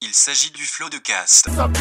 Il s'agit du flot de cast. Hop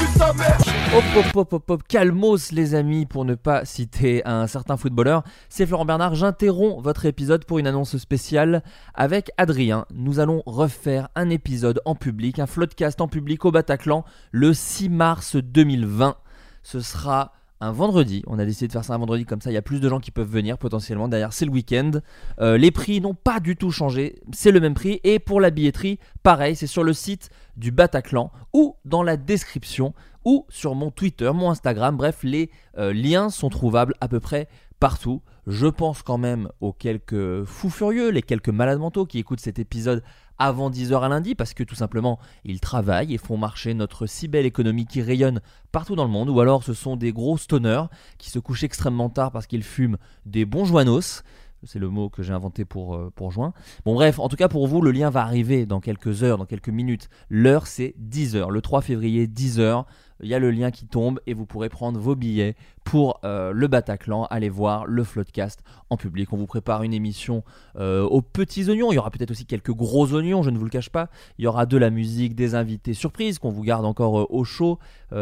hop hop hop hop, calmos les amis pour ne pas citer un certain footballeur. C'est Florent Bernard, j'interromps votre épisode pour une annonce spéciale avec Adrien. Nous allons refaire un épisode en public, un floodcast en public au Bataclan le 6 mars 2020. Ce sera un vendredi. On a décidé de faire ça un vendredi comme ça. Il y a plus de gens qui peuvent venir potentiellement. D'ailleurs, c'est le week-end. Euh, les prix n'ont pas du tout changé. C'est le même prix. Et pour la billetterie, pareil, c'est sur le site du Bataclan ou dans la description ou sur mon Twitter, mon Instagram. Bref, les euh, liens sont trouvables à peu près partout. Je pense quand même aux quelques fous furieux, les quelques malades mentaux qui écoutent cet épisode avant 10h à lundi parce que tout simplement ils travaillent et font marcher notre si belle économie qui rayonne partout dans le monde ou alors ce sont des gros stoners qui se couchent extrêmement tard parce qu'ils fument des bons joinos. C'est le mot que j'ai inventé pour, euh, pour juin. Bon bref, en tout cas pour vous, le lien va arriver dans quelques heures, dans quelques minutes. L'heure c'est 10h, le 3 février 10h. Il y a le lien qui tombe et vous pourrez prendre vos billets pour euh, le Bataclan. Allez voir le Floodcast en public. On vous prépare une émission euh, aux petits oignons. Il y aura peut-être aussi quelques gros oignons, je ne vous le cache pas. Il y aura de la musique, des invités surprises qu'on vous garde encore euh, au chaud.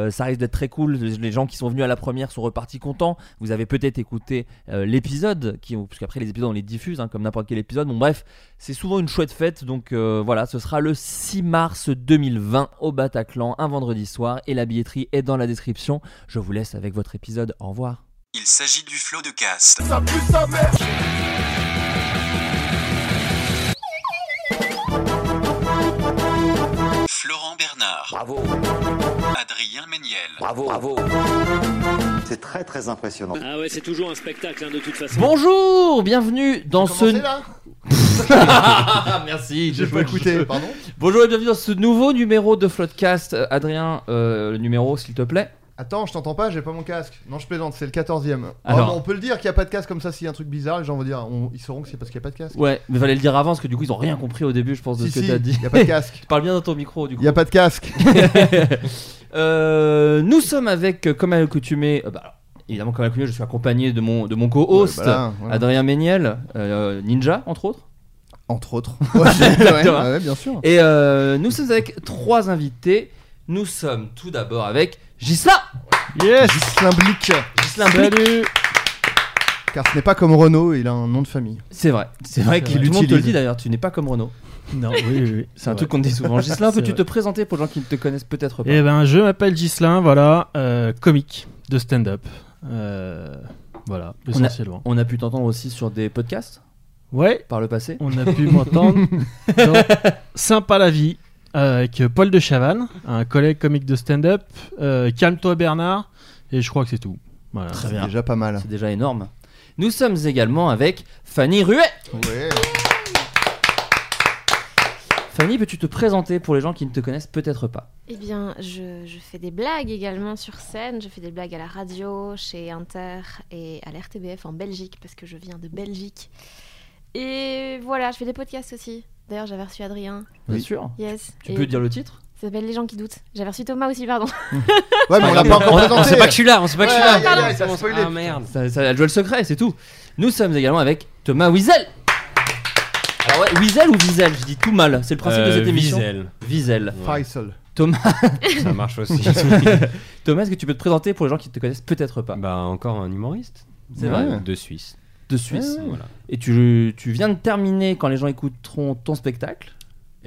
Ça risque d'être très cool. Les gens qui sont venus à la première sont repartis contents. Vous avez peut-être écouté l'épisode, qui, parce qu'après les épisodes on les diffuse hein, comme n'importe quel épisode. Bon bref, c'est souvent une chouette fête. Donc euh, voilà, ce sera le 6 mars 2020 au Bataclan, un vendredi soir. Et la billetterie est dans la description. Je vous laisse avec votre épisode. Au revoir. Il s'agit du flot de cast. Florent Bernard, Bravo, Adrien Méniel, bravo, bravo. C'est très très impressionnant. Ah ouais, c'est toujours un spectacle hein, de toute façon. Bonjour, bienvenue dans ce. Là Merci, J'ai pas écouté, pardon Bonjour et bienvenue dans ce nouveau numéro de Floodcast. Adrien, euh, le numéro s'il te plaît. Attends, je t'entends pas, j'ai pas mon casque. Non, je plaisante, c'est le 14ème. Alors. Oh, non, on peut le dire qu'il y a pas de casque comme ça s'il y a un truc bizarre, les gens vont dire, on- ils sauront que c'est parce qu'il y a pas de casque. Ouais, mais fallait le dire avant parce que du coup ils ont rien compris au début, je pense, de si, ce que si, t'as dit. il y a pas de casque. Tu parles bien dans ton micro du coup. Il y a pas de casque. Euh, nous sommes avec, euh, comme à l'accoutumée, euh, bah, alors, évidemment comme à l'accoutumée, je suis accompagné de mon, de mon co-host, Ouais. Adrien Méniel, euh, Ninja entre autres. Entre autres. Ouais, bien sûr. Et euh, nous sommes avec trois invités. Nous sommes tout d'abord avec Gislain Yes Gislain Blic. Gislain Blic. Car ce n'est pas comme Renault, il a un nom de famille. C'est vrai, c'est vrai que vrai. tout le monde te le dit d'ailleurs, tu n'es pas comme Renaud. Non, oui, oui, oui. C'est un truc qu'on te dit souvent. Gislain, C'est peux-tu te présenter pour les gens qui ne te connaissent peut-être pas Eh ben, je m'appelle Gislain, voilà, euh, comique de stand-up. Euh, voilà, On a- essentiellement. On a pu t'entendre aussi sur des podcasts Ouais, par le passé. on a pu m'entendre dans Sympa la vie euh, avec Paul de Chavannes, un collègue comique de stand-up. Euh, Calme-toi Bernard, et je crois que c'est tout. Voilà. Très C'est bien. déjà pas mal. C'est déjà énorme. Nous sommes également avec Fanny Ruet. Ouais. Fanny, peux-tu te présenter pour les gens qui ne te connaissent peut-être pas? Eh bien, je, je fais des blagues également sur scène. Je fais des blagues à la radio, chez Inter et à l'RTBF en Belgique, parce que je viens de Belgique. Et voilà, je fais des podcasts aussi. D'ailleurs, j'avais reçu Adrien. Bien Oui. sûr. Yes. Tu Et peux dire le titre? Ça s'appelle Les gens qui doutent. J'avais reçu Thomas aussi, pardon. Ouais, mais on l'a pas encore présenté. On sait pas que je suis là, on sait pas que je suis Ouais, là. ça. Ah merde. ça, ça, Elle joue le secret, c'est tout. Nous sommes également avec Thomas Wiesel. Alors ouais, Wiesel ou Wiesel? Je dis tout mal. C'est le principe de Euh, cette émission. Wiesel. Wiesel. Faisal. Thomas, Ça marche aussi. Thomas, est-ce que tu peux te présenter pour les gens qui ne te connaissent peut-être pas? Bah encore un humoriste. C'est Ouais, vrai? De Suisse. De Suisse. Voilà. Et tu, tu viens de terminer quand les gens écouteront ton spectacle.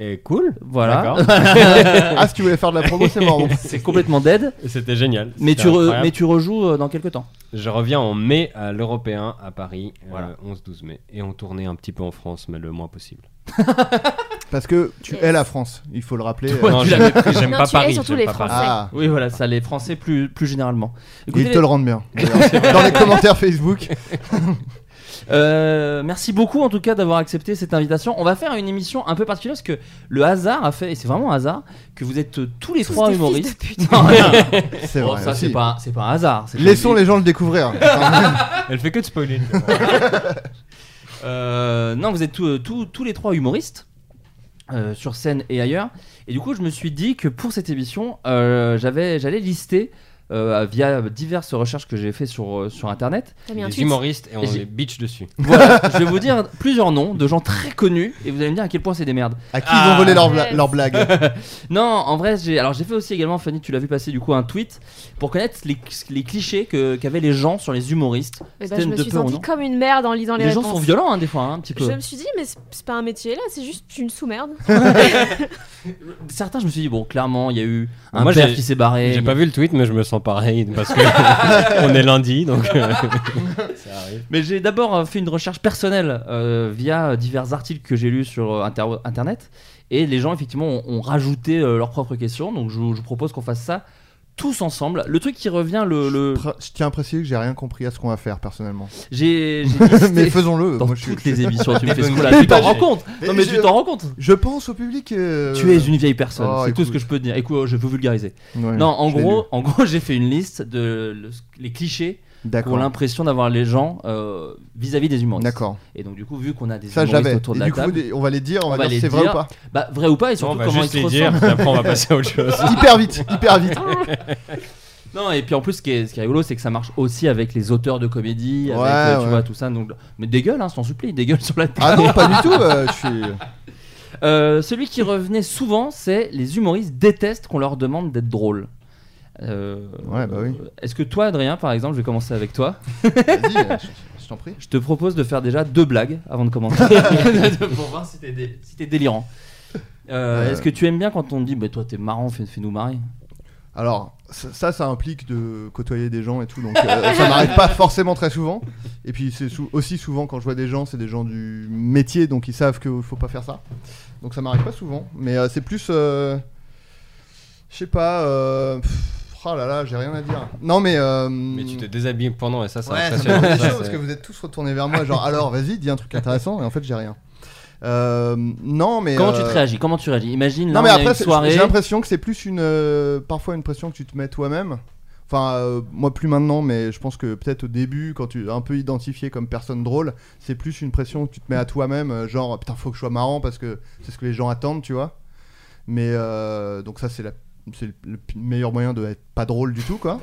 Et cool. Voilà. D'accord. Ah, si tu voulais faire de la promo, c'est mort. bon. C'est complètement dead. C'était génial. Mais tu, re- mais tu rejoues euh, dans quelques temps. Je reviens en mai à l'Européen à Paris, euh, Voilà. 11-12 mai. Et on tournait un petit peu en France, mais le moins possible. Parce que tu es la France, il faut le rappeler. Ouais, non, j'aime pas tu es Paris. surtout les pas Paris. Français. Ah, Oui, voilà, ça les Français plus, plus généralement. ils te le rendent bien. Dans les commentaires Facebook. Euh, merci beaucoup en tout cas d'avoir accepté cette invitation. On va faire une émission un peu particulière parce que le hasard a fait, et c'est vraiment un hasard, que vous êtes tous les Tous trois des humoristes. Non. C'est Bon, vrai. ça aussi. c'est pas, c'est pas un hasard. c'est Laissons les gens le découvrir. Elle fait que de spoiler. Euh, non, vous êtes tous, euh, tous- tous les trois humoristes. euh, sur scène et ailleurs et du coup je me suis dit que pour cette émission euh, j'avais j'allais lister euh, via diverses recherches que j'ai fait sur, euh, sur internet tweet. humoristes et on Et j'ai- les bitch dessus. voilà je vais vous dire plusieurs noms de gens très connus et vous allez me dire à quel point c'est des merdes À qui ils ont volé leur, bla- leur blague non en vrai j'ai alors j'ai fait aussi également Fanny tu l'as vu passer du coup un tweet pour connaître les, les clichés que qu'avaient les gens sur les humoristes Eh ben, je me de suis non comme une merde en lisant les, les gens réponses. sont violents hein, des fois hein, un petit peu Je me suis dit, mais c'est- pas un métier là, c'est juste une sous-merde. certains je me suis dit bon clairement il y a eu un Moi, père j'ai- qui s'est barré J'ai pas vu le tweet, mais je me sens pareil parce que on est lundi, donc euh. Mais j'ai d'abord euh, fait une recherche personnelle euh, via divers articles que j'ai lus sur inter- internet et les gens effectivement ont, rajouté leurs propres questions donc je, je propose qu'on fasse ça tous ensemble. Le truc qui revient le, Je tiens à préciser que j'ai rien compris à ce qu'on va faire personnellement. j'ai mais faisons-le. dans Moi, toutes les émissions tu me fais ce bonnes coup là idées. tu t'en rends compte non mais je- tu t'en rends compte je pense au public. euh, tu es une vieille personne Oh, c'est tout ce que je peux te dire écoute je veux vulgariser Ouais, non en gros en gros j'ai fait une liste de le- les clichés pour l'impression d'avoir les gens euh, vis-à-vis des humoristes D'accord. et donc du coup vu qu'on a des Ça humoristes autour de Et la du table on va les dire, on, On va va dire c'est vrai ou pas. Bah, vrai ou pas, et on surtout va comment ils juste se les ressemblent. dire, après on va passer à autre chose. hyper vite, hyper vite. Non, et puis en plus, ce qui est, ce qui est rigolo, c'est que ça marche aussi avec les auteurs de comédie, avec Ouais, euh, tu ouais. vois tout ça. Donc, mais des gueules, hein, sans supplie, des gueules sur la tête. Ah non, pas du tout. euh, je suis. Euh, celui qui revenait souvent, c'est les humoristes détestent qu'on leur demande d'être drôle. Euh, Ouais, bah oui. Est-ce que toi, Adrien, par exemple, je vais commencer avec toi. Vas-y, euh, je- je t'en prie. Je te propose de faire déjà deux blagues avant de commencer. Pour voir si t'es dé- si t'es délirant. Euh, Euh. Est-ce que tu aimes bien quand on te dit, bah, toi t'es marrant, fais- fais-nous marrer? Alors, ça, ça, ça implique de côtoyer des gens et tout, donc euh, ça m'arrive pas forcément très souvent. Et puis, c'est sou- aussi souvent quand je vois des gens, c'est des gens du métier, donc ils savent qu'il faut pas faire ça. Donc ça m'arrive pas souvent, mais euh, c'est plus. euh, Je sais pas. euh, pff, Oh là là, j'ai rien à dire. Non, mais. euh, Mais tu te déshabilles pendant et ça, c'est Ouais, ça me Ça, chaud parce que vous êtes tous retournés vers moi, genre alors vas-y, dis un truc intéressant, et en fait j'ai rien. Euh, non, mais. Comment euh, tu te réagis? Comment tu réagis? Imagine, là, Non, mais on a après, une soirée. j'ai l'impression que c'est plus une. euh, parfois une pression que tu te mets toi-même. Enfin, euh, moi plus maintenant, mais je pense que peut-être au début, quand tu es un peu identifié comme personne drôle, c'est plus une pression que tu te mets à toi-même, euh, genre putain, faut que je sois marrant parce que c'est ce que les gens attendent, tu vois. Mais euh, donc, ça, c'est la- c'est le, le meilleur moyen de être pas drôle du tout, quoi.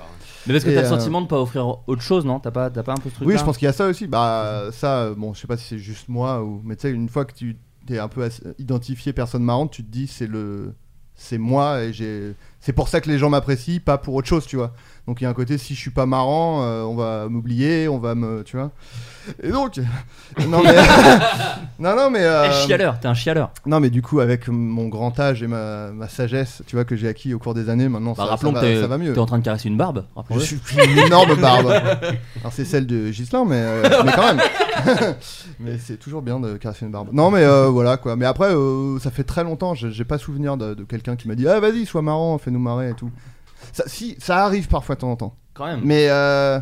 Mais parce que t'as le euh, sentiment de pas offrir autre chose, non? T'as pas, t'as pas un peu ce truc Oui, je pense qu'il y a ça aussi. Bah, ça, euh, bon, je sais pas si c'est juste moi ou. Mais tu sais, une fois que tu es un peu identifié personne marrante, tu te dis c'est le. C'est moi et j'ai. C'est pour ça que les gens m'apprécient, pas pour autre chose, tu vois. Donc il y a un côté, si je suis pas marrant, euh, on va m'oublier, on va me. Tu vois. Et donc. non, mais. non, non, mais. euh, Eh, chialeur, t'es un chialeur. Non, mais du coup, avec mon grand âge et ma, ma sagesse, tu vois, que j'ai acquis au cours des années, maintenant Bah, ça, rappelons ça que va, t'es, ça va mieux. t'es en train de caresser une barbe. Je suis une énorme barbe. Alors c'est celle de Gislain, mais, euh, mais quand même. mais c'est toujours bien de caresser une barbe. Non, mais euh, voilà quoi. Mais après, ça fait très longtemps. J'ai j'ai pas souvenir de, de quelqu'un qui m'a dit Ah, vas-y, sois marrant, fais-nous marrer et tout. Ça, si, ça arrive parfois de temps en temps. Quand même. Mais euh,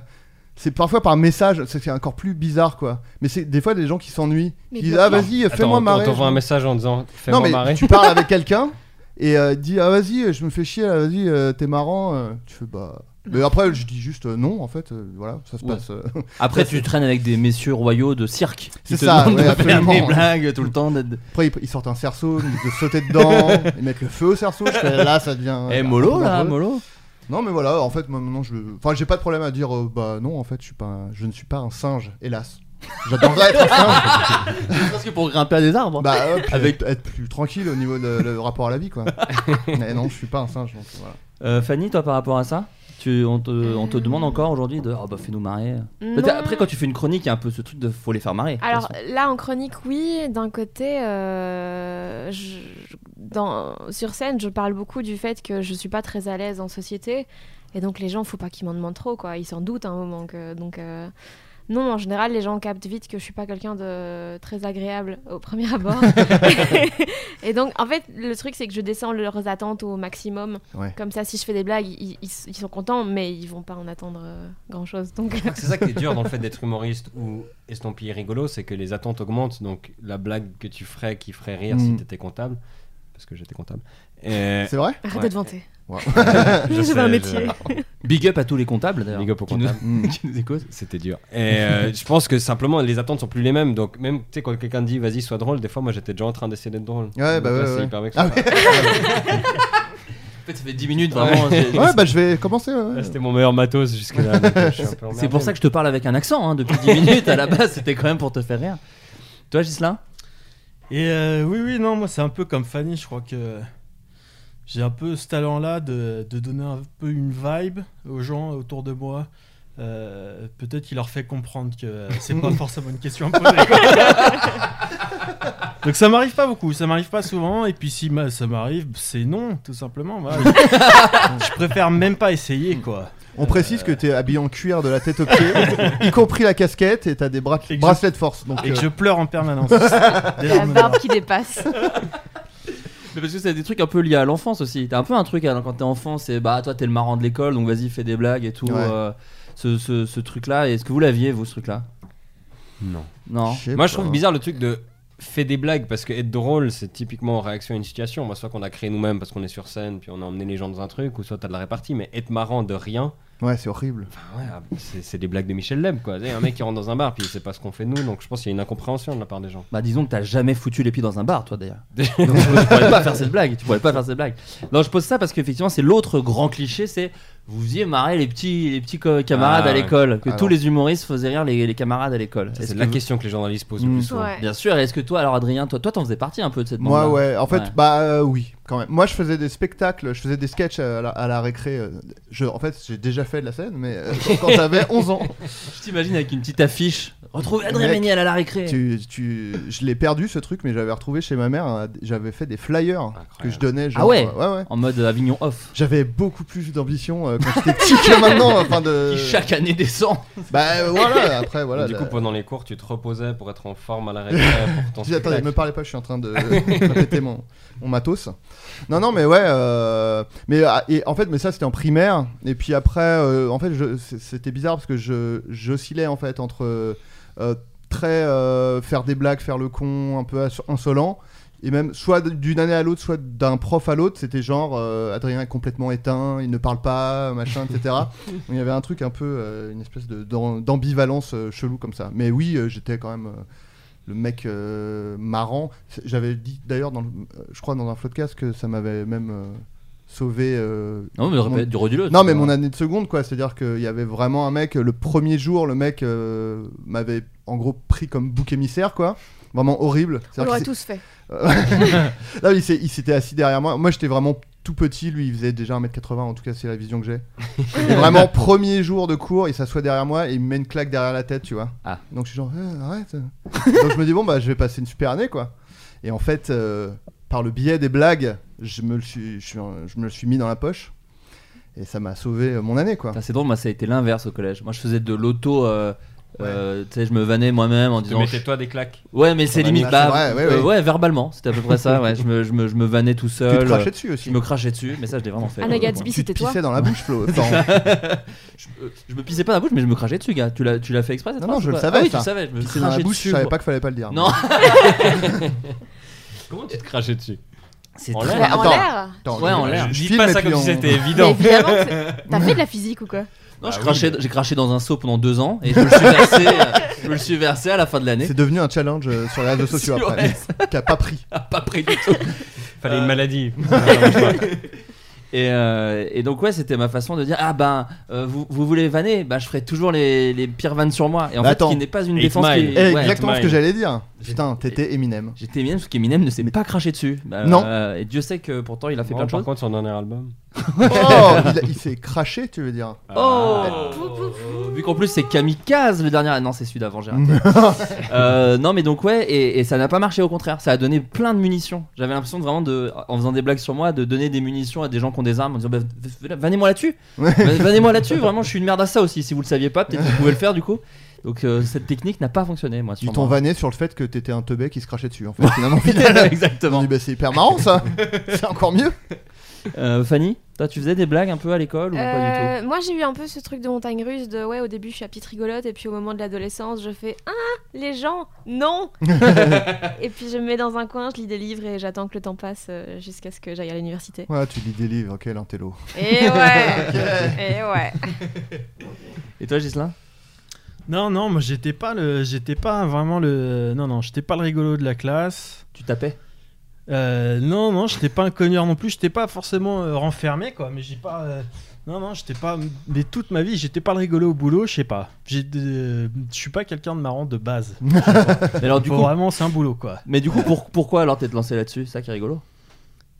c'est parfois par message, c'est c'est encore plus bizarre quoi. Mais c'est des fois des gens qui s'ennuient, Mais qui disent bien Ah, sûr. vas-y, Attends, fais-moi on- marrer. On t'envoie un message en disant Non, fais-moi mais marrer. tu parles avec quelqu'un et euh, il dit Ah, vas-y, je me fais chier, là, vas-y, euh, t'es marrant. euh. Tu fais Bah. Mais après, je dis juste euh, non, en fait, euh, voilà, ça se Ouais. passe. euh, Après, tu traînes avec des messieurs royaux de cirque. C'est te ça, demandent ouais, de faire absolument. des blagues tout le temps. d'être- Après, ils, ils sortent un cerceau, ils disent de sauter dedans, ils mettent le feu au cerceau. Je fais, là, ça devient. Eh, un mollo peu là, dangereux. mollo. Non, mais voilà, en fait, moi maintenant, je. Enfin, j'ai pas de problème à dire, euh, bah non, en fait, je suis pas, un- je ne suis pas un singe, hélas. J'adorerais être un singe. Parce que pour grimper à des arbres. bah, euh, puis Avec- être, être plus tranquille au niveau de le rapport à la vie, quoi. mais non, je suis pas un singe, donc voilà. Euh, Fanny, toi, par rapport à ça? Tu, on, te, on te demande encore aujourd'hui de oh, bah, fais-nous marrer. Non. Après, quand tu fais une chronique, il y a un peu ce truc de faut les faire marrer. Alors là, en chronique, oui. D'un côté, euh, je- dans, sur scène, je parle beaucoup du fait que je suis pas très à l'aise en société. Et donc, les gens, faut pas qu'ils m'en demandent trop, quoi. Ils s'en doutent à un moment. Que, donc, euh, Non, en général, les gens captent vite que je suis pas quelqu'un de très agréable au premier abord. et donc, en fait, le truc, c'est que je descends leurs attentes au maximum. Ouais. Comme ça, si je fais des blagues, ils, ils- ils sont contents, mais ils vont pas en attendre grand chose. Donc, c'est ça qui est dur dans le fait d'être humoriste ou estampillé rigolo, c'est que les attentes augmentent. Donc la blague que tu ferais qui ferait rire si Mm. t'étais comptable, parce que j'étais comptable. Et- C'est vrai? Arrête Ouais. de te vanter. Wow. Je sais, un je- métier. Big up à tous les comptables d'ailleurs. Big up aux qui nous- comptables. Mm. qui nous écoutent. C'était dur. Et euh, je pense que simplement les attentes sont plus les mêmes. Donc même tu sais quand quelqu'un dit vas-y sois drôle, des fois moi j'étais déjà en train d'essayer d'être drôle. Ouais, Donc bah là, ouais, c'est ouais. hyper. Ah ouais. En fait, ça fait 10 minutes vraiment. Ouais, bah je vais commencer. ouais. C'était mon meilleur matos jusque là. euh, C'est pour ça que je te parle avec un accent hein, depuis 10 minutes. À la base, c'était quand même pour te faire rire. Toi, Gislain Et euh, oui, oui, non, moi c'est un peu comme Fanny, je crois que j'ai un peu ce talent-là de, de donner un peu une vibe aux gens autour de moi. Euh, Peut-être qu'il leur fait comprendre que euh, c'est pas forcément une question à poser. Donc ça m'arrive pas beaucoup, ça m'arrive pas souvent, et puis si ça m'arrive, c'est non, tout simplement. voilà. je préfère même pas essayer, quoi. On précise que t'es habillé en cuir de la tête aux pieds, y compris la casquette, et t'as des bras- Et que je- bracelets de force. Donc, Et que euh, je pleure en permanence. La barbe qui dépasse. Mais parce que c'est des trucs un peu liés à l'enfance aussi. T'as un peu un truc hein, quand t'es enfant, c'est bah toi t'es le marrant de l'école, donc vas-y fais des blagues et tout. Ouais. euh, ce, ce, ce truc-là, est-ce que vous l'aviez vous ce truc-là? Non. Non. sais Moi je pas. trouve bizarre le truc de fait des blagues parce que être drôle c'est typiquement en réaction à une situation. Moi soit qu'on a créé nous-mêmes parce qu'on est sur scène puis on a emmené les gens dans un truc ou soit t'as de la répartie. Mais être marrant de rien, Ouais, c'est horrible. enfin, ouais, ah, c'est des blagues de Michel Leb quoi. Un mec qui rentre dans un bar puis il sait pas ce qu'on fait nous donc je pense qu'il y a une incompréhension de la part des gens. Bah disons que t'as jamais foutu les pieds dans un bar toi d'ailleurs. donc tu pourrais pas faire cette blague. Tu pourrais pas faire cette blague. Non, je pose ça parce qu'effectivement c'est l'autre grand cliché, c'est vous faisiez marrer les petits les petits camarades Ah, à ouais. l'école, que Ah tous les humoristes faisaient rire les, les camarades à l'école. C'est que la vous- question que les journalistes posent le plus souvent. Ouais. Bien sûr. Est-ce que toi alors Adrien, toi toi t'en faisais partie un peu de cette Moi, ouais. En fait, Ouais. bah euh, oui, quand même. Moi, je faisais des spectacles, je faisais des sketchs à la, à la récré. euh, Je, en fait, j'ai déjà fait de la scène, mais euh, quand j'avais 11 ans. Je t'imagine avec une petite affiche. Retrouvez Adrien Mec, Méniel à la récré. Tu, tu, je l'ai perdu ce truc, mais j'avais retrouvé chez ma mère. un- J'avais fait des flyers que je donnais. Genre, Ah ouais euh, ouais, ouais. En mode Avignon off. J'avais beaucoup plus d'ambition euh, quand j'étais petit que maintenant. Enfin de. Qui chaque année descend. Bah euh, voilà. Après voilà. Du la- coup pendant les cours tu te reposais pour être en forme à la récré pour ton Dis, attendez, spectacle. me parlez pas, je suis en train de répéter mon, mon matos. Non, non, mais ouais, euh, mais ah, et en fait, mais ça c'était en primaire. Et puis après, euh, en fait, je- c'est- c'était bizarre parce que je j'oscillais en fait entre euh, très euh, faire des blagues, faire le con, un peu insolent. Et même soit d'une année à l'autre, soit d'un prof à l'autre, c'était genre euh, Adrien est complètement éteint, il ne parle pas, machin, etc. Il y avait un truc un peu, euh, une espèce d'ambivalence euh, chelou comme ça. Mais oui, euh, j'étais quand même euh, le mec euh, marrant. J'avais dit d'ailleurs, euh, je crois dans un podcast que ça m'avait même euh, sauvé. euh, Non mais mon- du redis-le. non, mais mon année de seconde, quoi. C'est-à-dire qu'il y avait vraiment un mec, le premier jour, le mec euh, m'avait en gros pris comme bouc émissaire, quoi. Vraiment horrible. On l'aurait tous fait. Là, il s'était assis derrière moi. Moi, j'étais vraiment tout petit. Lui, il faisait déjà 1m80. En tout cas, c'est la vision que j'ai. Vraiment, premier jour de cours, il s'assoit derrière moi et il me met une claque derrière la tête, tu vois. Ah. Donc, je suis genre, Eh, arrête. Donc, je me dis, bon, bah, je vais passer une super année, quoi. Et en fait, euh, par le biais des blagues, je me le suis, je suis- je me le suis mis dans la poche. Et ça m'a sauvé euh, mon année, quoi. C'est drôle, moi ça a été l'inverse au collège. Moi je faisais de l'auto. euh, euh, tu sais, je me vannais moi-même en Tu disant. mettais toi des claques. Ouais, mais c'est limite bah, Ah, c'est vrai, ouais, euh, verbalement, c'était à peu près ça. Ouais, je me, je me, je me vannais tout Tu seul. te crachais dessus Je aussi. me crachais dessus, mais ça je l'ai vraiment fait. Anna. Gatsby, Tu c'était toi pissais dans la bouche, Flo. Je, je me pissais pas dans la bouche, mais je me crachais dessus, gars. Tu l'as, tu l'as fait exprès cette Non, non, je le savais, Ah oui, ça. tu savais. Je me Pisser dans la crachais bouche, dessus. je savais pas qu'il fallait pas le dire. Non. Comment tu te crachais dessus C'est En très- l'air Bah, Attends. Attends, Ouais, je- en l'air. je Dis filme pas et ça puis comme si c'était Mais évident. évidemment, que c'est- t'as fait de la physique ou quoi Non, je Ah oui, crachais, mais- j'ai craché dans un seau pendant deux ans et je me le suis versé, euh, je me le suis versé à la fin de l'année. C'est devenu un challenge euh, sur les réseaux sociaux après, qui a pas pris. Pas pris du tout. Fallait une maladie. Et, euh, et donc ouais, c'était ma façon de dire ah ben euh, vous, vous voulez vanner, bah je ferai toujours les, les pires vannes sur moi. Et en Bah, fait, attends. ce qui n'est pas une Eight défense. qui Eh, ouais. exactement ce que j'allais dire. Putain, t'étais Eminem. J'étais Eminem parce qu'Eminem ne s'est pas craché dessus. Bah, Non. euh, et Dieu sait que pourtant il a fait Bon, plein de par choses. contre, son dernier album. Oh, il, a- il s'est craché, tu veux dire Oh Pou, pou, pou. Vu qu'en plus c'est Kamikaze le dernier. Ah non, c'est celui d'avant, j'ai raté. Euh, non, mais donc ouais, et, et ça n'a pas marché au contraire. Ça a donné plein de munitions. J'avais l'impression de vraiment, de, en faisant des blagues sur moi, de donner des munitions à des gens qui ont des armes en disant bah, Venez-moi là-dessus Ouais. Venez-moi là-dessus Vraiment, je suis une merde à ça aussi. Si vous le saviez pas, peut-être que vous pouvez le faire du coup. Donc euh, cette technique n'a pas fonctionné, moi. Ils t'ont vanné sur le fait que t'étais un teubé qui se crachait dessus, en fait. Finalement, Exactement. dit, bah, c'est hyper marrant ça C'est encore mieux Euh, Fanny, toi, tu faisais des blagues un peu à l'école ou pas du Euh, moi j'ai eu un peu ce truc de montagne russe de ouais au début je suis la petite rigolote et puis au moment de l'adolescence je fais ah les gens non et puis je me mets dans un coin je lis des livres et j'attends que le temps passe euh, jusqu'à ce que j'aille à l'université Ouais, tu lis des livres, quel intello. et ouais et ouais tout Et toi, Gislain Non, non, moi j'étais pas le, j'étais pas vraiment le, non, non, j'étais pas le rigolo de la classe. Tu tapais Euh, non, non, j'étais pas un cogneur non plus. J'étais pas forcément euh, renfermé, quoi. Mais j'ai pas, euh, non, non, j'étais pas. Mais toute ma vie, j'étais pas le rigolo au boulot. Je sais pas. J'ai, de- je suis pas quelqu'un de marrant de base. Mais alors, du Faut coup, vraiment, c'est un boulot, quoi. mais du coup pour- pourquoi alors t'es lancé là-dessus Ça qui est rigolo?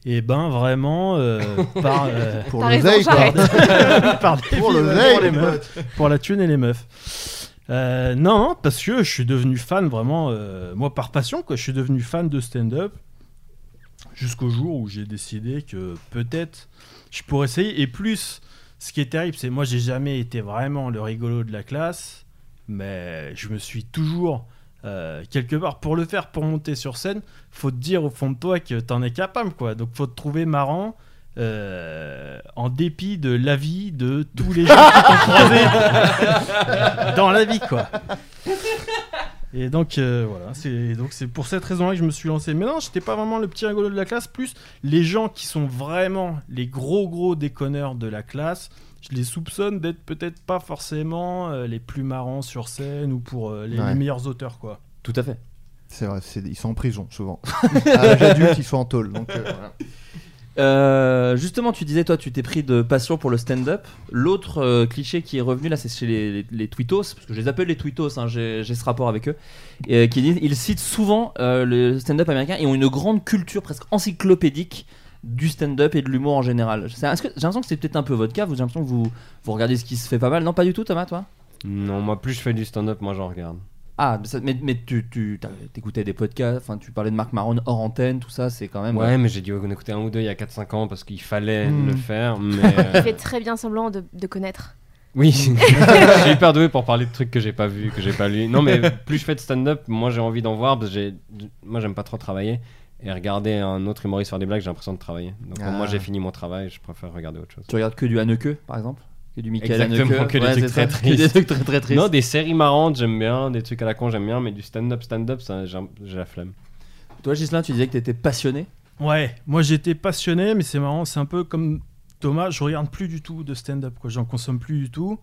Et ben vraiment euh, par. euh, Pour T'as l'oseille, raison, quoi. j'arrête. par des Pour filles, l'oseille, pour les meufs. pour la thune et les meufs. Euh, non, parce que je suis devenu fan vraiment, euh, moi par passion, quoi. Je suis devenu fan de stand-up jusqu'au jour où j'ai décidé que peut-être je pourrais essayer. Et plus, ce qui est terrible, c'est moi j'ai jamais été vraiment le rigolo de la classe, mais je me suis toujours euh, quelque part pour le faire, pour monter sur scène, faut te dire au fond de toi que t'en es capable, quoi. Donc faut te trouver marrant. euh, en dépit de l'avis de tous les gens qui t'ont croisé dans la vie, quoi. Et donc euh, voilà, c'est donc c'est pour cette raison-là que je me suis lancé. Mais non, j'étais pas vraiment le petit rigolo de la classe. Plus les gens qui sont vraiment les gros gros déconneurs de la classe, je les soupçonne d'être peut-être pas forcément euh, les plus marrants sur scène ou pour euh, les, Ouais. les meilleurs auteurs, quoi. Tout à fait. C'est vrai, c'est- ils sont en prison souvent. à l'âge adulte, ils sont en tôle. Donc, euh, voilà. Euh, justement, tu disais, toi, tu t'es pris de passion pour le stand-up. L'autre euh, cliché qui est revenu là, c'est chez les, les, les tweetos, parce que je les appelle les tweetos, hein, j'ai ce rapport avec eux, et, euh, qui disent, ils citent souvent le stand-up américain et ont une grande culture presque encyclopédique du stand-up et de l'humour en général. J'ai l'impression que c'est peut-être un peu votre cas, j'ai l'impression que vous, vous regardez ce qui se fait pas mal. Non, pas du tout, Thomas, toi? Non, moi, plus je fais du stand-up, moi j'en regarde. Ah, mais, ça- mais, mais tu, tu t'écoutais des podcasts, enfin, tu parlais de Marc Maron hors antenne, tout ça, c'est quand même. Ouais, mais j'ai dû en écouter un ou deux il y a 4-5 ans parce qu'il fallait Hmm. le faire. Mais il euh, fait très bien semblant de, de connaître oui, je suis hyper doué pour parler de trucs que j'ai pas vu, que j'ai pas lu. Non, mais plus je fais de stand-up, moi j'ai envie d'en voir parce que moi j'aime pas trop travailler et regarder un autre humoriste faire des blagues, j'ai l'impression de travailler. Donc Ah. moi j'ai fini mon travail, je préfère regarder autre chose. Tu regardes que du Haneke, par exemple? Que du Michael Exactement, que des Ouais, trucs c'est très ça. tristes. Que des trucs très très tristes. Non, des séries marrantes j'aime bien, des trucs à la con j'aime bien, mais du stand-up, stand-up, ça, j'ai, j'ai la flemme. Toi, Gislain, tu disais que t'étais passionné. Ouais, moi j'étais passionné, mais c'est marrant, c'est un peu comme Thomas, je regarde plus du tout de stand-up, quoi. J'en consomme plus du tout.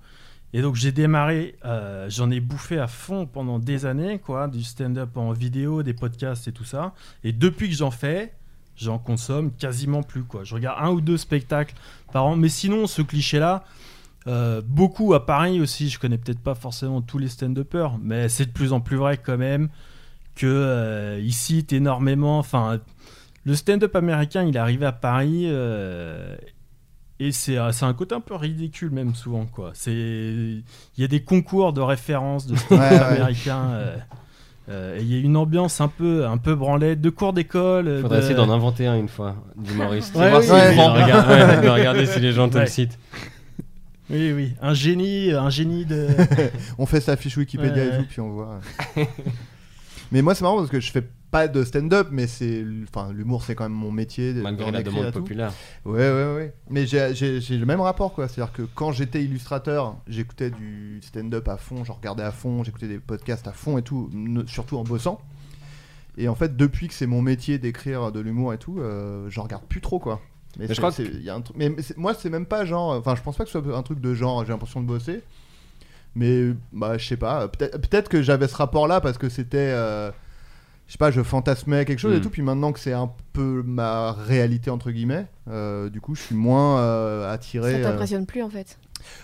Et donc j'ai démarré, euh, j'en ai bouffé à fond pendant des années, quoi, du stand-up en vidéo, des podcasts et tout ça. Et depuis que j'en fais, j'en consomme quasiment plus, quoi. Je regarde un ou deux spectacles par an, mais sinon ce cliché-là, euh, beaucoup à Paris aussi, je connais peut-être pas forcément tous les stand-uppers, mais c'est de plus en plus vrai quand même que euh, ils citent énormément, enfin le stand-up américain, il est arrivé à Paris euh, et c'est un côté un peu ridicule même souvent quoi. C'est il y a des concours de référence de stand-up Ouais, ouais. américain. euh, euh, et il y a une ambiance un peu un peu branlette de cours d'école. euh, Faudrait de- essayer d'en inventer un une fois, d'humoriste. Ouais, oui, regarder si les gens te Ouais. le citent. Oui oui, un génie, un génie de. on fait sa fiche Wikipédia Ouais, et ouais. tout, puis on voit. mais moi, c'est marrant parce que je fais pas de stand-up, mais c'est. Enfin, l'humour, c'est quand même mon métier. de- Malgré la demande populaire. Ouais, ouais, ouais. Mais j'ai- le même rapport, quoi. C'est-à-dire que quand j'étais illustrateur, j'écoutais du stand-up à fond, j'en regardais à fond, j'écoutais des podcasts à fond et tout, surtout en bossant. Et en fait, depuis que c'est mon métier d'écrire de l'humour et tout, euh, j'en regarde plus trop, quoi. Mais, je c'est- crois il y a un truc- mais mais moi, c'est même pas genre. Enfin, je pense pas que ce soit un truc de genre, j'ai l'impression de bosser. Mais, bah, je sais pas. Peut-être peut-être que j'avais ce rapport-là parce que c'était. euh, je sais pas, je fantasmais quelque chose et Mm. tout. Puis maintenant que c'est un peu ma réalité, entre guillemets, euh, du coup, je suis moins euh, attiré. ça euh, t'impressionne plus en fait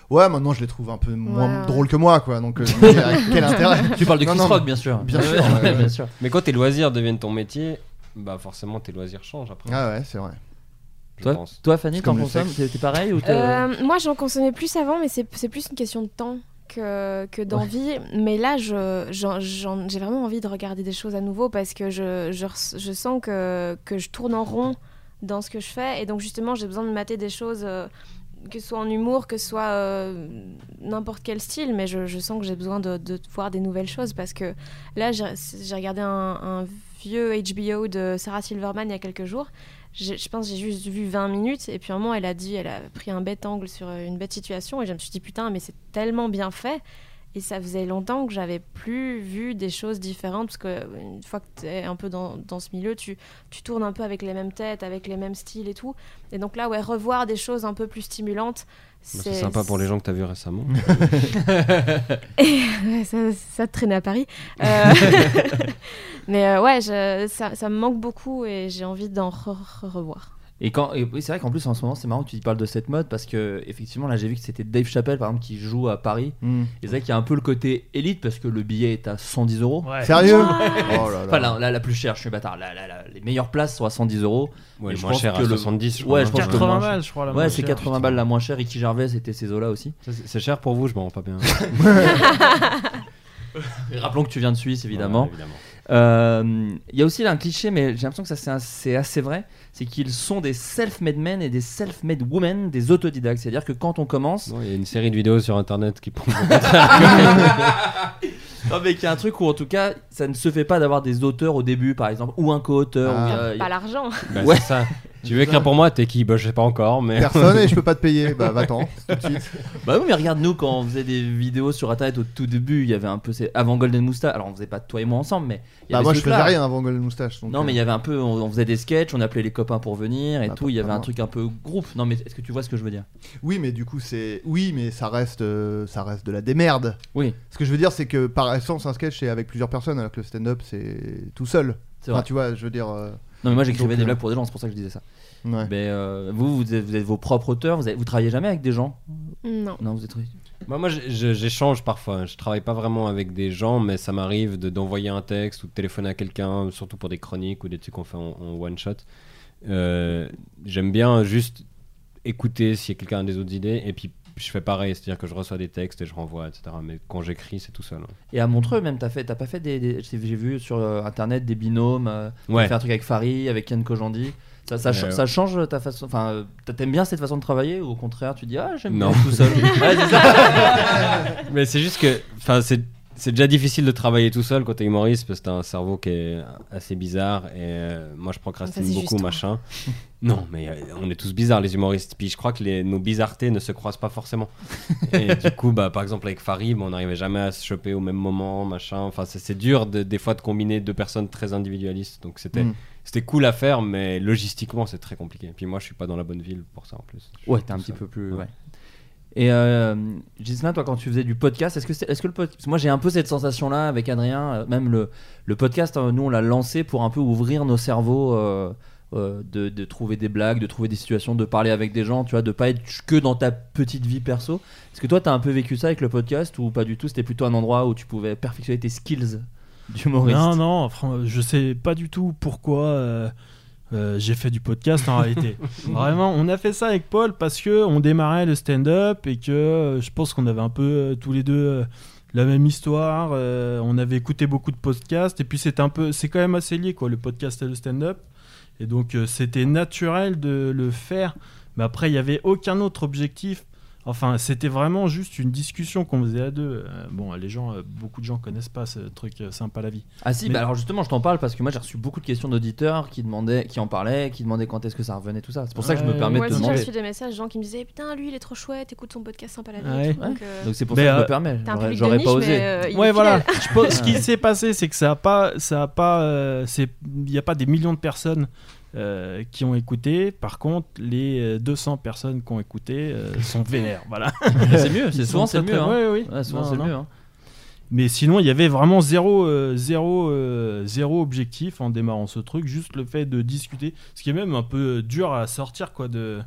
Ouais, maintenant je les trouve un peu moins drôles que moi, quoi. Donc, euh, je ah, quel intérêt Tu parles de Non, Chris non, Rock, bien sûr. bien sûr, Ouais, ouais, ouais. bien sûr. Mais quand tes loisirs deviennent ton métier, bah forcément tes loisirs changent après. Ah ouais, c'est vrai. Je Toi, pense. toi Fanny, t'en consommes. T'es t'es pareil ou t'es- Euh, moi, j'en consommais plus avant, mais c'est c'est plus une question de temps que, que d'envie. Mais là, je- j'en- j'en- j'ai vraiment envie de regarder des choses à nouveau parce que je, je, res- je sens que, que je tourne en rond dans ce que je fais. Et donc, justement, j'ai besoin de mater des choses, euh, que ce soit en humour, que ce soit euh, n'importe quel style. Mais je, sens que j'ai besoin de, voir des nouvelles choses parce que là, j'ai regardé un, vieux HBO de Sarah Silverman il y a quelques jours. Je, je pense j'ai juste vu 20 minutes et puis à un moment elle a dit, elle a pris un bête angle sur une bête situation et je me suis dit putain mais c'est tellement bien fait et ça faisait longtemps que j'avais plus vu des choses différentes parce que euh, une fois que tu es un peu dans, dans ce milieu tu, tu tournes un peu avec les mêmes têtes, avec les mêmes styles et tout et donc là ouais revoir des choses un peu plus stimulantes Bah, C'est sympa pour les gens que t'as vu récemment. Ouais, ça, ça traînait à Paris. Euh, Mais euh, ouais, je- ça, ça me manque beaucoup et j'ai envie d'en re- re- revoir. Et quand, et oui, c'est vrai qu'en plus en ce moment c'est marrant que tu parles de cette mode parce que effectivement là j'ai vu que c'était Dave Chappelle par exemple qui joue à Paris. Hmm. Et c'est vrai qu'il y a un peu le côté élite parce que le billet est à 110 euros. Ouais. Sérieux. Oh là là. Enfin la, plus chère, je suis bâtard. La- les meilleures places sont à 110 euros. Ouais, Et le je moins pense cher que à le- 70, je crois. Ouais, hein. je pense que le 80 moins balles, je crois. La Ouais, moins c'est chère. 80 balles la moins chère. Ricky Gervais c'était ces eaux là aussi. C'est- C'est cher pour vous, je m'en rends pas bien. Rappelons que tu viens de Suisse évidemment. Ouais, évidemment. Euh, Il y a aussi là un cliché, mais j'ai l'impression que ça c'est assez vrai, c'est qu'ils sont des self-made men et des self-made women, des autodidactes. C'est-à-dire que quand on commence, Il y a une série de vidéos sur internet qui non mais qu'il y a un truc où en tout cas ça ne se fait pas d'avoir des auteurs au début, par exemple, ou un co-auteur. Ah. ou a- a- Pas l'argent. Bah, Ouais. ça. Tu veux écrire pour moi, t'es qui? Bah, je sais pas encore, mais. Personne et je peux pas te payer. Bah va-t'en tout de suite. Bah oui, mais regarde nous quand on faisait des vidéos sur internet au tout début, il y avait un peu ces- avant Golden Moustache. Alors on faisait pas toi et moi ensemble, mais il y Bah avait moi ce je faisais rien avant Golden Moustache. donc, Non mais il y avait un peu, on, on faisait des sketchs, on appelait les copains pour venir et Bah, tout. Il y avait un truc un peu groupe. Non mais est-ce que tu vois ce que je veux dire? Oui, mais du coup, c'est. Oui, mais ça reste, euh, ça reste de la démerde. Oui, Ce que je veux dire, c'est que par essence, un sketch, c'est avec plusieurs personnes, alors que le stand-up, c'est tout seul. c'est Enfin, vrai. tu vois, je veux dire. euh, Non mais moi j'écrivais Donc, des euh, blagues pour des gens, c'est pour ça que je disais ça. ouais. Mais euh, vous, vous êtes, vous êtes vos propres auteurs, vous, avez- vous travaillez jamais avec des gens? Non. Non, vous êtes. Moi, moi j'échange parfois. Je travaille pas vraiment avec des gens, mais ça m'arrive de- d'envoyer un texte ou de téléphoner à quelqu'un, surtout pour des chroniques ou des trucs qu'on fait en, en one shot. Euh, J'aime bien juste écouter s'il y a quelqu'un a des autres idées et puis je fais pareil, c'est-à-dire que je reçois des textes et je renvoie, etc. Mais quand j'écris, c'est tout seul. hein. Et à Montreux même, t'as fait, t'as pas fait des, des- j'ai vu sur euh, internet des binômes. euh, Ouais. fait un truc avec Farid, avec Ken Kojandi. Ça, Euh, ça change ta façon. Enfin, t'aimes bien cette façon de travailler ou au contraire tu dis ah j'aime bien tout seul? Ouais, c'est ça. Mais c'est juste que, enfin, c'est c'est déjà difficile de travailler tout seul quand t'es humoriste parce que t'as un cerveau qui est assez bizarre et euh, moi je procrastine Ça, beaucoup machin. non, mais euh, on est tous bizarres les humoristes. Puis je crois que les, nos bizarretés ne se croisent pas forcément. et du coup, bah, par exemple avec Farid, on n'arrivait jamais à se choper au même moment, machin. Enfin, c'est c'est dur de- des fois de combiner deux personnes très individualistes. Donc c'était Mm. c'était cool à faire, mais logistiquement c'est très compliqué. Puis moi je suis pas dans la bonne ville pour ça en plus. Je Ouais, t'es un petit seul. peu plus. Ouais. Ouais. Et euh, Gislain, toi, quand tu faisais du podcast, est-ce que, est-ce que le podcast. Moi, j'ai un peu cette sensation-là avec Adrien. euh, Même le, le podcast, euh, nous, on l'a lancé pour un peu ouvrir nos cerveaux, euh, euh, de, de trouver des blagues, de trouver des situations, de parler avec des gens, tu vois, de pas être que dans ta petite vie perso. Est-ce que toi, t'as un peu vécu ça avec le podcast ou pas du tout? C'était plutôt un endroit où tu pouvais perfectionner tes skills d'humoriste Non, non, je sais pas du tout pourquoi euh, j'ai fait du podcast en réalité. Vraiment, on a fait ça avec Paul parce que on démarrait le stand-up et que euh, je pense qu'on avait un peu euh, tous les deux la même histoire. on avait écouté beaucoup de podcasts et puis c'est un peu, c'est quand même assez lié quoi, le podcast et le stand-up. Et donc c'était naturel de le faire. Mais après, il n'y avait aucun autre objectif. Enfin, c'était vraiment juste une discussion qu'on faisait à deux. Euh, bon, les gens, euh, beaucoup de gens connaissent pas ce truc euh, sympa la vie. Ah si, Mais- bah alors justement, je t'en parle parce que moi j'ai reçu beaucoup de questions d'auditeurs qui demandaient, qui en parlaient, qui demandaient quand est-ce que ça revenait, tout ça. C'est pour ça que je me permets Moi de te aussi, j'ai demander. reçu des messages, gens qui me disaient Putain, lui, il est trop chouette, écoute son podcast sympa la vie. Ouais. et tout. Donc, euh, Donc c'est pour Mais, ça que je me permets. J'aurais- de pas osé. euh, Ouais, voilà. fidèle. Je pense- ce qui s'est passé, c'est que ça a pas, ça a pas, euh, c'est, il n'y a pas des millions de personnes euh, qui ont écouté. Par contre, les euh, 200 personnes qui ont écouté euh, sont vénères. Voilà. c'est mieux, c'est souvent c'est mieux. très- hein. ouais, oui. Ouais, souvent c'est mieux. hein. Mais sinon, il y avait vraiment zéro, euh, zéro, euh, zéro objectif en démarrant ce truc. Juste le fait de discuter, ce qui est même un peu dur à sortir, quoi, de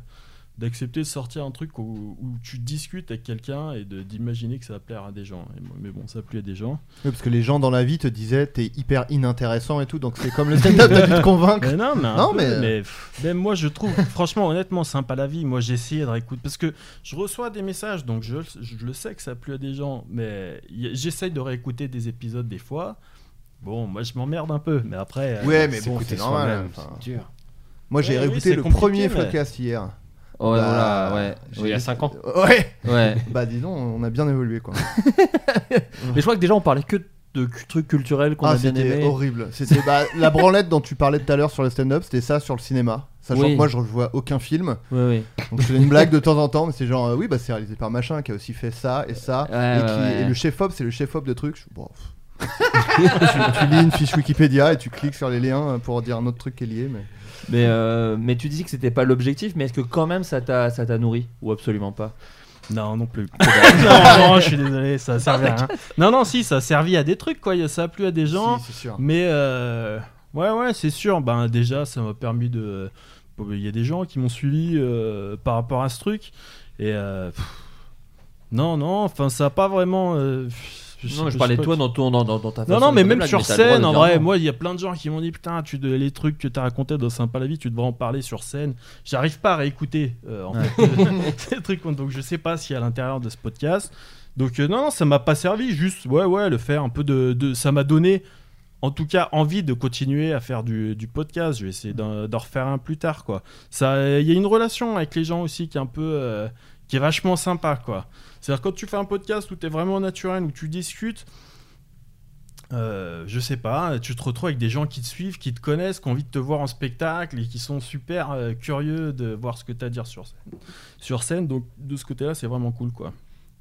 d'accepter de sortir un truc où, où tu discutes avec quelqu'un et d'imaginer que ça va plaire à des gens. Et mais bon, ça plaît à des gens. Oui, parce que les gens dans la vie te disaient t'es hyper inintéressant et tout, donc c'est comme le stand-up, t'as dû te convaincre. Mais non, mais, Non, peu, mais- mais, pff, même moi je trouve, franchement, honnêtement, sympa la vie. Moi j'ai essayé de réécouter parce que je reçois des messages, donc je, je le sais que ça a plu à des gens, mais j'essaye de réécouter des épisodes des fois. Bon, moi je m'emmerde un peu, mais après. euh, Ouais, mais C'est bon, c'est normal. enfin. c'est dur. Moi, j'ai Ouais, oui, réécouté c'est le premier mais- podcast hier. Ouais, Bah, voilà, ouais. Il y a 5 ans. Ouais. Ouais. Bah, dis donc, on a bien évolué quoi. Mais je crois que déjà on parlait que de trucs culturels qu'on Ah, a bien c'était aimé. horrible. C'était bah, la branlette dont tu parlais tout à l'heure sur le stand-up, c'était ça sur le cinéma. Sachant Oui. que moi, je vois aucun film. Oui, oui. Donc, je faisais une blague de temps en temps, mais c'est genre, euh, oui, bah, c'est réalisé par machin qui a aussi fait ça et ça. Ouais, et, ouais, qui- ouais. et le chef-op, c'est le chef-op de trucs. Bon, tu, tu lis une fiche Wikipédia et tu cliques sur les liens pour dire un autre truc qui est lié. Mais... Mais, euh, mais tu dis que c'était pas l'objectif, mais est-ce que quand même ça t'a ça t'a nourri ou absolument pas? Non, non plus. non, non, je suis désolé, ça a servi à rien. Non, non, si, ça a servi à des trucs, quoi. Ça a plu à des gens. Si, c'est sûr. Mais euh, ouais, ouais, c'est sûr. Ben déjà, ça m'a permis de. Il y a des gens qui m'ont suivi euh, par rapport à ce truc. Et euh, pff, non, non. Enfin, ça a pas vraiment. Euh, Non, mais je parlais de toi dans, ton, dans, dans, dans ta Non, façon non, de mais même sur scène, en vrai, non. moi, il y a plein de gens qui m'ont dit Putain, tu, les trucs que t'as racontés dans Sympa la vie, tu devrais en parler sur scène. J'arrive pas à réécouter, euh, en fait, ces trucs. Donc, je sais pas si à l'intérieur de ce podcast. Donc, euh, non, non, ça m'a pas servi. Juste, ouais, ouais, le faire un peu de. de- ça m'a donné, en tout cas, envie de continuer à faire du, du podcast. Je vais essayer d'en refaire un plus tard, quoi. Il y a une relation avec les gens aussi qui est un peu. euh, qui est vachement sympa, quoi. C'est-à-dire, quand tu fais un podcast où t'es vraiment naturel, où tu discutes. Euh, je sais pas, tu te retrouves avec des gens qui te suivent, qui te connaissent, qui ont envie de te voir en spectacle et qui sont super euh, curieux de voir ce que tu as à dire sur scène. Sur scène, donc de ce côté-là, c'est vraiment cool quoi.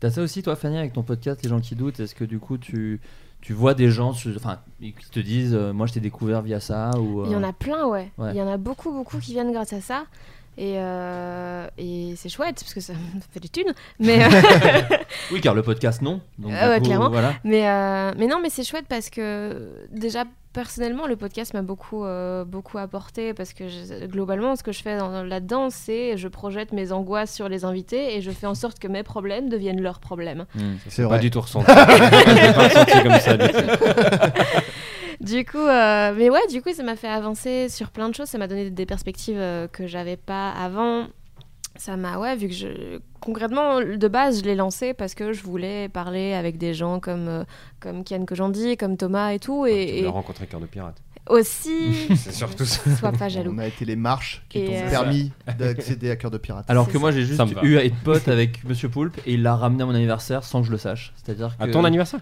T'as ça aussi, toi, Fanny, avec ton podcast, les gens qui doutent? Est-ce que du coup, tu, tu vois des gens enfin, qui te disent euh, Moi, je t'ai découvert via ça ou, Il y en euh, a plein, ouais. Ouais. Il y en a beaucoup, beaucoup qui viennent grâce à ça. Et, euh, et c'est chouette parce que ça me fait des thunes. Mais, euh, Oui, car le podcast, non. Donc, Ah du ouais, coup, clairement. Voilà. mais, euh, mais non, mais c'est chouette parce que déjà, personnellement, le podcast m'a beaucoup, euh, beaucoup apporté parce que je- globalement, ce que je fais dans- là-dedans, c'est je projette mes angoisses sur les invités et je fais en sorte que mes problèmes deviennent leurs problèmes. Hmm. C'est Pas vrai. du tout ressenti. Pas ressenti comme ça. Du coup, euh, mais ouais, du coup, ça m'a fait avancer sur plein de choses. Ça m'a donné des perspectives euh, que j'avais pas avant. Ça m'a, ouais, vu que je. Concrètement, de base, je l'ai lancé parce que je voulais parler avec des gens comme, euh, comme Ken Kojandi, comme Thomas et tout. Tu Et, et voulais rencontrer Cœur de Pirate. Aussi. C'est surtout ça. Sois pas jaloux. On a été les marches qui t'ont euh, permis d'accéder à Cœur de Pirate. Alors que moi, j'ai juste eu à être pote avec Monsieur Poulpe et il l'a ramené à mon anniversaire sans que je le sache. C'est-à-dire que. À ton anniversaire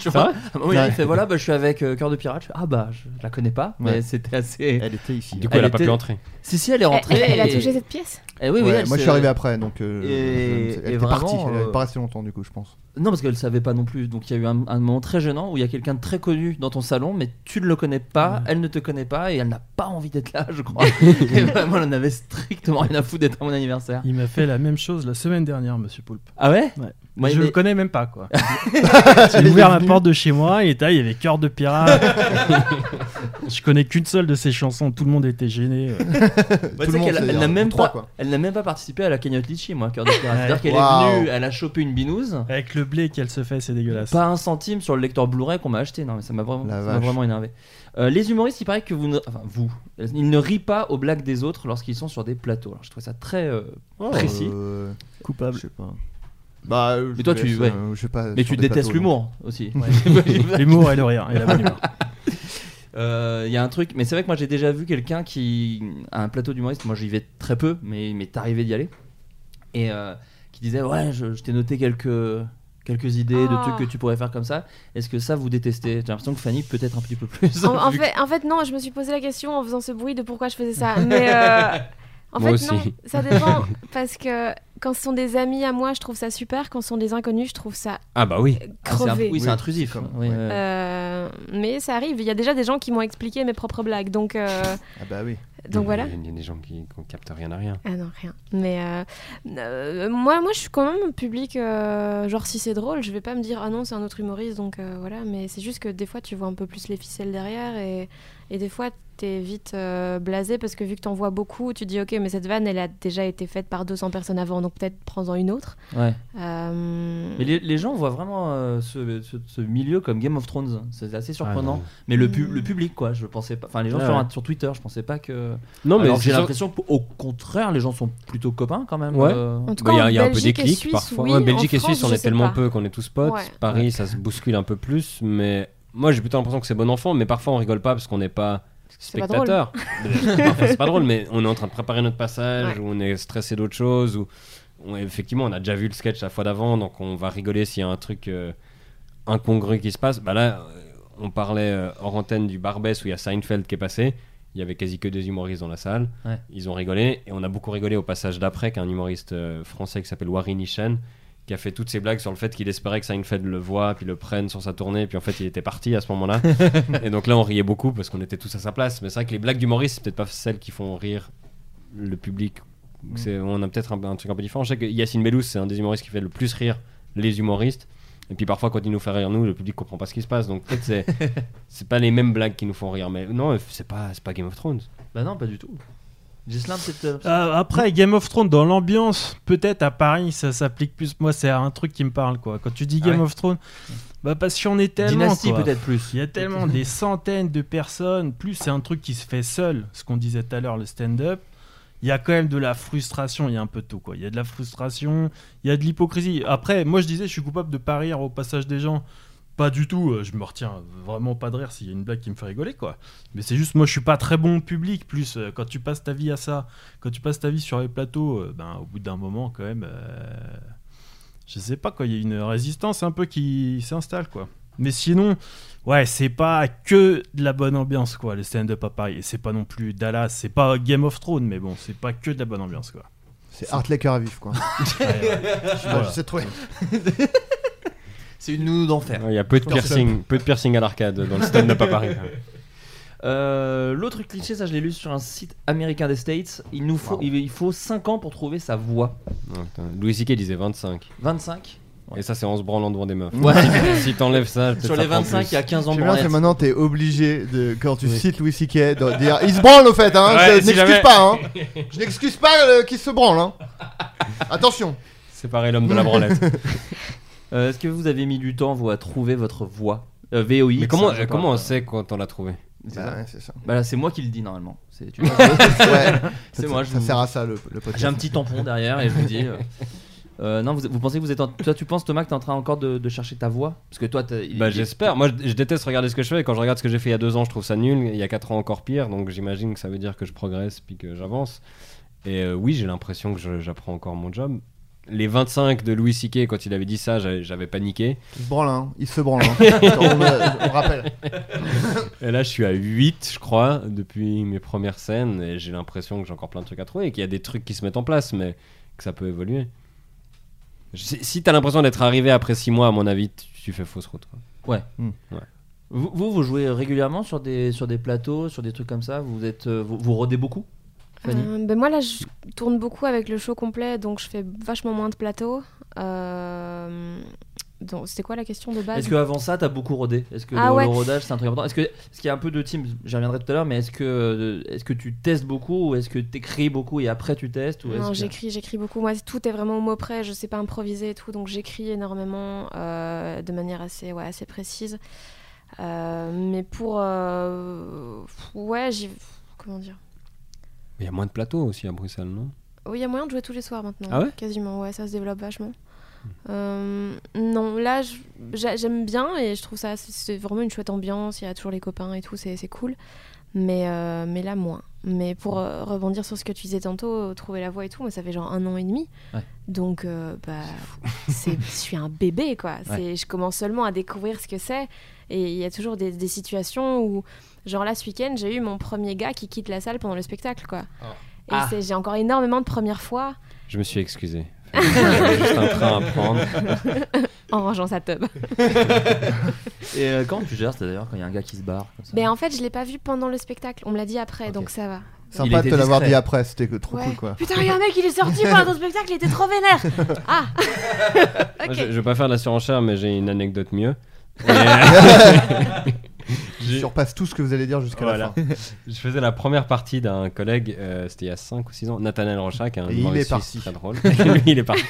tu vois Ah, oui, Ouais. il fait voilà, bah, je suis avec euh, Cœur de Pirate. Ah bah, je la connais pas, mais Ouais. c'était assez. Elle était ici. Du coup, elle, Elle a pas pu entrer. Si, si, elle est rentrée. elle- elle a touché cette pièce Eh oui, oui, Ouais, elle moi je suis arrivé après, donc euh, Et- elle était partie. Elle n'est pas restée longtemps du coup, je pense. Non, parce qu'elle savait pas non plus. Donc il y a eu un, un moment très gênant où il y a quelqu'un de très connu dans ton salon, mais tu ne le connais pas, elle ne te connaît pas et elle n'a pas envie d'être là, je crois. et vraiment, elle en avait strictement rien à foutre d'être à mon anniversaire. Il m'a fait la même chose la semaine dernière, monsieur Poulpe. Ah ouais? Ouais. Moi, je mais- le connais même pas quoi. J'ai ouvert la porte de chez moi et là, il y avait Cœur de Pirate. je connais qu'une seule de ses chansons, tout le monde était gêné. Bah, Tout le monde, qu'elle- c'est elle n'a même, pas- quoi. elle n'a même pas participé à la cagnotte Litchi, moi, Cœur de Pirate. C'est-à-dire qu'elle est venue, elle a chopé une binouse, Avec le blé qu'elle se fait, c'est dégueulasse. pas un centime sur le lecteur Blu-ray qu'on m'a acheté. Non, mais ça m'a vraiment, ça m'a vraiment énervé. Euh, les humoristes, il paraît que vous ne. Enfin, vous. Ils ne rient pas aux blagues des autres lorsqu'ils sont sur des plateaux. Alors, je trouve ça très euh, précis. Euh, Coupable. Je sais pas. Bah, Mais toi, tu- ouais. je sais pas. Mais tu détestes l'humour aussi. L'humour et le rire et la bonne humeur. Euh, Il y a un truc, mais c'est vrai que moi j'ai déjà vu quelqu'un qui a un plateau d'humoriste. Moi j'y vais très peu, mais mais t'arrivais d'y aller et euh, qui disait ouais, je, je t'ai noté quelques quelques idées de Ah. trucs que tu pourrais faire comme ça. Est-ce que ça vous détestez? J'ai l'impression que Fanny peut-être un petit peu plus. En, fait, en fait, non, je me suis posé la question en faisant ce bruit de pourquoi je faisais ça. Mais euh, en Moi fait, aussi. non, ça dépend. Parce que quand ce sont des amis à moi, je trouve ça super. Quand ce sont des inconnus, je trouve ça Ah bah oui. Ah, crevé. oui, c'est intrusif. Oui, ouais. Euh, mais ça arrive. Il y a déjà des gens qui m'ont expliqué mes propres blagues. Donc, euh, Ah bah oui. donc voilà. Il y a des gens qui ne captent rien à rien. Ah non, rien. Mais euh, euh, moi, moi, je suis quand même un public. euh, genre, si c'est drôle, je vais pas me dire ah non, c'est un autre humoriste. Donc euh, voilà. Mais c'est juste que des fois, tu vois un peu plus les ficelles derrière et, et des fois, t'es vite euh, blasé parce que vu que t'en vois beaucoup, tu dis ok, mais cette vanne elle a déjà été faite par 200 personnes avant, donc peut-être prends-en une autre. Ouais. Euh, Mais les, les gens voient vraiment euh, ce, ce- ce milieu comme Game of Thrones. C'est assez surprenant. non. mais le, pu- le public, quoi, je pensais pas. Enfin, les gens Ah sur, ouais. sur Twitter, je pensais pas que. Non, mais j'ai l'impression qu'au contraire, les gens sont plutôt copains quand même. Ouais. euh. En tout cas, Il y a, en il y a un peu des clics Suisse, parfois. oui, Ouais, en Belgique et Suisse, on est tellement pas. peu qu'on est tous potes. Ouais. Paris, ça se bouscule un peu plus, mais moi j'ai plutôt l'impression que c'est bon enfant, mais parfois on rigole pas parce qu'on n'est pas C'est pas pas drôle, mais on est en train de préparer notre passage, Ouais. ou on est stressé d'autre chose, ou on- effectivement on a déjà vu le sketch la fois d'avant, donc on va rigoler s'il y a un truc euh, incongru qui se passe. Bah là, euh, on parlait euh, hors antenne du Barbès où il y a Seinfeld qui est passé. Il y avait quasi que des humoristes dans la salle. Ouais. Ils ont rigolé et on a beaucoup rigolé au passage d'après qu'un humoriste euh, français qui s'appelle Warin Nishan qui a fait toutes ces blagues sur le fait qu'il espérait que Seinfeld le voit puis le prenne sur sa tournée puis en fait il était parti à ce moment-là. Et donc là on riait beaucoup parce qu'on était tous à sa place. Mais c'est vrai que les blagues d'humoristes c'est peut-être pas celles qui font rire le public. C'est, on a peut-être un, un truc un peu différent. Je sais que Yacine Bellous c'est un des humoristes qui fait le plus rire les humoristes. Et puis parfois quand il nous fait rire nous le public comprend pas ce qui se passe. Donc peut-être c'est c'est pas les mêmes blagues qui nous font rire. Mais non c'est pas c'est pas Game of Thrones. Bah non, pas du tout. Euh, Euh, après, Game of Thrones, dans l'ambiance, peut-être à Paris, ça s'applique plus. Moi, c'est un truc qui me parle, quoi. Quand tu dis Ah Game ouais of Thrones, bah parce qu'on est tellement. Dynastie, peut-être plus. Il y a tellement des centaines de personnes. Plus c'est un truc qui se fait seul, ce qu'on disait tout à l'heure, le stand-up. Il y a quand même de la frustration, il y a un peu de tout quoi. Il y a de la frustration, il y a de l'hypocrisie. Après, moi je disais, je suis coupable de pas rire au passage des gens. Pas du tout, euh, je me retiens vraiment pas de rire s'il y a une blague qui me fait rigoler quoi. Mais c'est juste, moi je suis pas très bon public. Plus euh, quand tu passes ta vie à ça, quand tu passes ta vie sur les plateaux, euh, ben au bout d'un moment quand même, euh, je sais pas quoi, il y a une résistance un peu qui s'installe quoi. Mais sinon, ouais, c'est pas que de la bonne ambiance, quoi, le stand-up à Paris. Et c'est pas non plus Dallas, c'est pas Game of Thrones, mais bon, c'est pas que de la bonne ambiance, quoi. C'est Art Laker à vif, quoi. Ouais, ouais. Je Voilà. sais trouver. C'est une nounou d'enfer. il y a peu de piercing peu de piercing à l'arcade dans le stand-up à Paris Euh, L'autre cliché, ça je l'ai lu sur un site américain des States. Il nous faut, Wow. il, il faut 5 ans pour trouver sa voix. Louis C.K. disait 25 25 et ça c'est en se branlant devant des meufs Ouais. si, t'enlèves ça Sur les prend 25, plus. il y a 15 ans de que maintenant t'es obligé de quand tu Oui. cites Louis C.K. de dire il se branle au fait hein. Ouais, je si n'excuse jamais- pas hein. Je n'excuse pas euh, qu'il se branle hein. Attention. séparer l'homme de la branlette Est-ce que vous avez mis du temps, vous, à trouver votre voix? Euh, VOX mais comment, hein, euh, comment on sait quand on l'a trouvé? C'est Bah ça. ouais, c'est ça. Bah là, c'est moi qui le dis normalement. C'est tu vois, Ouais. c'est Ça- moi. Je Ça vous- sert à ça le, le podcast. J'ai un petit tampon derrière et je vous dis. euh, euh, non, vous, vous pensez que vous êtes. En... Toi, tu penses, Thomas, que t'es en train encore de, de chercher ta voix? Parce que toi, il- bah j'espère moi je, je déteste regarder ce que je fais et quand je regarde ce que j'ai fait il y a deux ans je trouve ça nul il y a quatre ans encore pire donc j'imagine que ça veut dire que je progresse puis que j'avance et euh, oui j'ai l'impression que je- j'apprends encore mon job les 25 de Louis C.K. quand il avait dit ça j'avais j'avais paniqué Il se branle hein. Il se branle hein. on, rappelle. Et là, je suis à 8, je crois, depuis mes premières scènes. Et j'ai l'impression que j'ai encore plein de trucs à trouver et qu'il y a des trucs qui se mettent en place, mais que ça peut évoluer. Si, si t'as l'impression d'être arrivé après 6 mois, à mon avis, tu, tu fais fausse route. quoi. Vous, vous, vous jouez régulièrement sur des, sur des plateaux, sur des trucs comme ça? Vous, êtes, euh, vous, vous rodez beaucoup? Fanny Euh, ben moi là je tourne beaucoup avec le show complet donc je fais vachement moins de plateaux. Euh, c'était quoi la question de base Est-ce qu'avant ça, t'as beaucoup rodé? Est-ce que Ah le, ouais. le rodage, c'est un truc important? Est-ce que- est-ce qu'il y a un peu de team J'y reviendrai tout à l'heure, mais est-ce que, euh, est que tu testes beaucoup ou est-ce que t'écris beaucoup et après tu testes ou Non, que- j'écris, j'écris beaucoup. Moi, tout est vraiment au mot près. Je sais pas improviser et tout, donc j'écris énormément euh, de manière assez, ouais, assez précise. Euh, mais pour, euh, ouais, j'y, comment dire? Il y a moins de plateaux aussi à Bruxelles, non? Oui, il y a moyen de jouer tous les soirs maintenant. Ah ouais? Quasiment, ouais, ça se développe vachement. Euh, non, là, j'aime bien et je trouve ça, c'est- vraiment une chouette ambiance. Il y a toujours les copains et tout, c'est cool. Mais, euh, mais là, moins. Mais pour euh, rebondir sur ce que tu disais tantôt, trouver la voix et tout, moi, ça fait genre un an et demi. Ouais. Donc, bah, je suis un bébé, quoi. Je commence seulement à découvrir ce que c'est. Et il y a toujours des, des situations où, genre là, ce week-end, j'ai eu mon premier gars qui quitte la salle pendant le spectacle, quoi. Et Ah. j'ai encore énormément de premières fois Je me suis excusé. Juste un train à prendre. en rangeant sa tub. Et euh, comment tu gères, c'est d'ailleurs, quand il y a un gars qui se barre comme ça Mais en fait, je l'ai pas vu pendant le spectacle. On me l'a dit après, donc ça va. Sympa de te l'avoir dit après, c'était que trop Ouais. cool quoi. Putain, il y a un mec, il est sorti pendant ton spectacle, il était trop vénère. Ah je, je vais pas faire la surenchère, mais j'ai une anecdote mieux. Et- qui surpasse tout ce que vous allez dire jusqu'à la Voilà. fin. Je faisais la première partie d'un collègue, euh, c'était il y a 5 ou 6 ans, Nathaniel Rochac, un Et il humoriste est parti. très drôle. Lui, il est parti.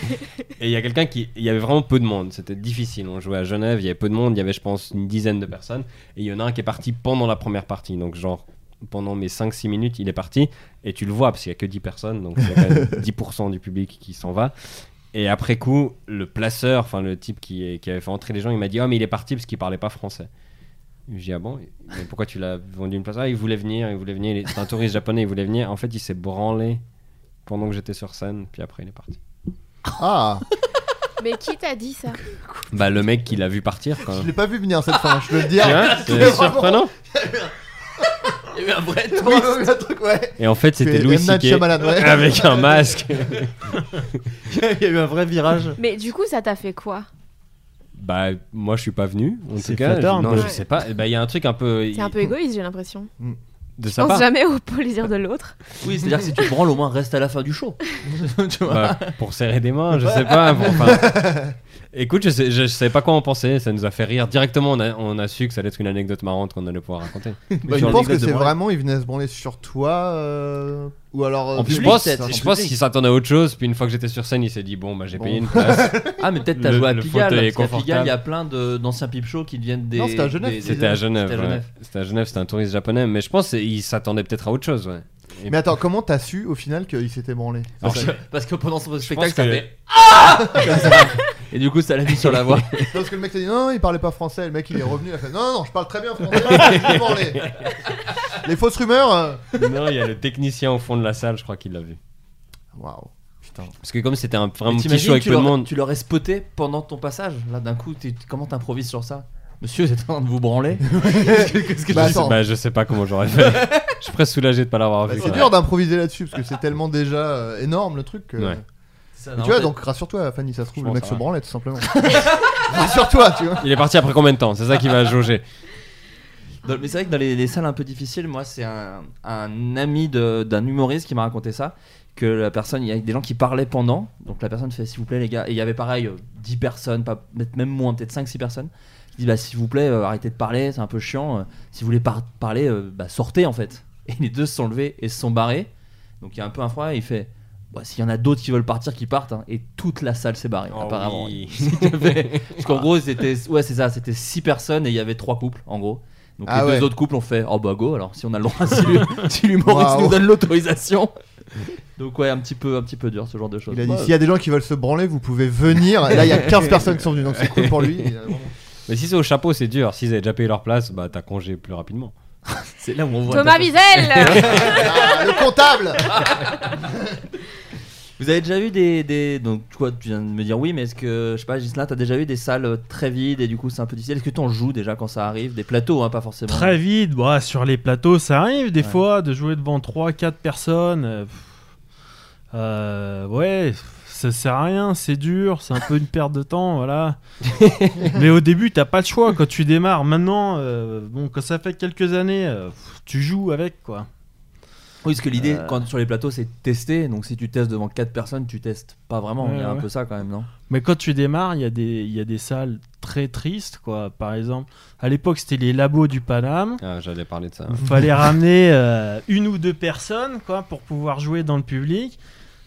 Et il y a quelqu'un qui. Il y avait vraiment peu de monde, c'était difficile. On jouait à Genève, il y avait peu de monde, il y avait, je pense, une dizaine de personnes. Et il y en a un qui est parti pendant la première partie. Donc, genre, pendant mes 5-6 minutes, il est parti. Et tu le vois, parce qu'il y a que 10 personnes, donc il y a quand même 10% du public qui s'en va. Et après coup, le placeur, enfin le type qui, est- qui avait fait entrer les gens, il m'a dit Oh, mais il est parti parce qu'il parlait pas français. J'ai Ah bon Mais pourquoi tu l'as vendu une place? Ah, il voulait venir, il voulait venir. C'est un touriste japonais, il voulait venir. En fait, il s'est branlé pendant que j'étais sur scène, puis après, il est parti. Ah, Mais qui t'a dit ça? Bah, le mec qui l'a vu partir, quand je l'ai pas vu venir cette fin, je peux le dire. C'est surprenant. Il y a eu un vrai oui, twist. oui, un truc, ouais. Et en fait, c'était Louis C.K. Ouais. avec un masque. Il y a eu un vrai virage. Mais du coup, ça t'a fait quoi? Bah, moi, je suis pas venu. En tout cas, flatteur, non, je sais pas. Bah, il y a un truc un peu. C'est un peu égoïste, j'ai l'impression. de Je sa pense part. jamais au plaisir de l'autre. Oui, c'est-à-dire que si tu branles, au moins reste à la fin du show. tu vois Bah, pour serrer des mains, je sais pas. enfin, Écoute, je, sais, je savais pas quoi en penser. Ça nous a fait rire. Directement, on a, on a su que ça allait être une anecdote marrante qu'on allait pouvoir raconter. Bah, je pense que c'est vraiment, il venait se branler sur toi, euh, ou alors. euh, En je public, pense, je pense qu'il s'attendait à autre chose. Puis une fois que j'étais sur scène, il s'est dit bon, bah j'ai Bon. payé une place. Ah, mais peut-être t'as joué à le Pigalle. Parce qu'à Pigalle, il y a plein d'anciens pipe shows qui deviennent des. Non, c'était à Genève. C'était à Genève. C'était à. Genève. C'était un touriste japonais. Mais je pense qu'il s'attendait peut-être à autre chose. Ouais. Et- Mais attends, comment t'as su au final qu'il s'était branlé Alors, je- Parce que pendant son spectacle, ça que- fait. Ah. Et du coup, ça l'a mis sur la voix. Non, Parce que le mec t'a dit non, non, il parlait pas français. Le mec il est revenu, il a fait non, non, non, je parle très bien français. branlé. Les fausses rumeurs. euh, non, il y a le technicien au fond de la salle. Je crois qu'il l'a vu. Waouh, putain. Parce que comme c'était un vraiment Mais petit t'imagines, show avec tu de l'aurais- monde. Tu l'aurais spoté pendant ton passage. Là, d'un coup, t'es- comment t'improvises sur ça? Monsieur, vous êtes en train de vous branler Qu'est-ce que Bah, je- attends. Bah, je sais pas comment j'aurais fait. je suis presque soulagé de pas l'avoir Bah, vu. c'est quoi. dur d'improviser là-dessus parce que c'est tellement déjà euh, énorme le truc. que- Ouais. Ça, Mais non, tu vois, donc rassure-toi, Fanny, ça se trouve, Je le mec se va. branlait tout simplement. rassure-toi, tu vois. Il est parti après combien de temps? C'est ça qui va jauger. Dans- mais c'est vrai que dans les, les salles un peu difficiles, moi, c'est un, un ami de- d'un humoriste qui m'a raconté ça. Que la personne, il y a des gens qui parlaient pendant. Donc la personne fait s'il vous plaît, les gars. Et il y avait pareil, euh, 10 personnes, pas, peut-être même moins, peut-être 5-6 personnes. Qui disent bah, s'il vous plaît, euh, arrêtez de parler, c'est un peu chiant. euh, si vous voulez par- parler, euh, bah, sortez en fait. Et les deux se sont levés et se sont barrés. Donc il y a un peu un froid. Et il fait bah, s'il y en a d'autres qui veulent partir, qui partent. hein. Et toute la salle s'est barrée, Oh apparemment. oui. Parce qu'en gros, c'était ouais, c'est ça, c'était 6 personnes et il y avait 3 couples en gros. Donc Ah les ouais. deux autres couples ont fait oh bah go alors si on a le droit si l'hu- si l'humoriste Waouh. nous donne l'autorisation. Donc ouais, un petit peu un petit peu dur ce genre de choses. Il a dit Ouais. s'il y a des gens qui veulent se branler, vous pouvez venir. Et là, il y a 15 personnes qui sont venues, donc c'est cool pour lui. Et, euh, vraiment. Mais si c'est au chapeau, c'est dur. S'ils avaient déjà payé leur place, bah t'as congé plus rapidement. C'est là où on voit Thomas Wiesel Ah, le comptable Vous avez déjà eu des, des donc toi tu viens de me dire oui mais est-ce que je sais pas Gislain t'as déjà eu des salles euh, très vides et du coup c'est un peu difficile est-ce que tu en joues déjà quand ça arrive? Des plateaux hein pas forcément Très vite, bah, sur les plateaux, ça arrive des Ouais. fois de jouer devant 3-4 personnes. euh, euh, ouais, ça sert à rien, c'est dur, c'est un peu une perte de temps, voilà. Mais au début, t'as pas le choix quand tu démarres. Maintenant, euh, bon, quand ça fait quelques années, euh, tu joues avec quoi. Oui parce que l'idée Euh. quand sur les plateaux c'est de tester donc si tu testes devant 4 personnes tu testes pas vraiment il y a Ouais, un peu ça quand même non? Mais quand tu démarres, il y, a des- il y a des salles très tristes, quoi. Par exemple, à l'époque, c'était les labos du Paname. Ah, J'allais parler de ça. Il fallait ramener euh, une ou deux personnes quoi, pour pouvoir jouer dans le public.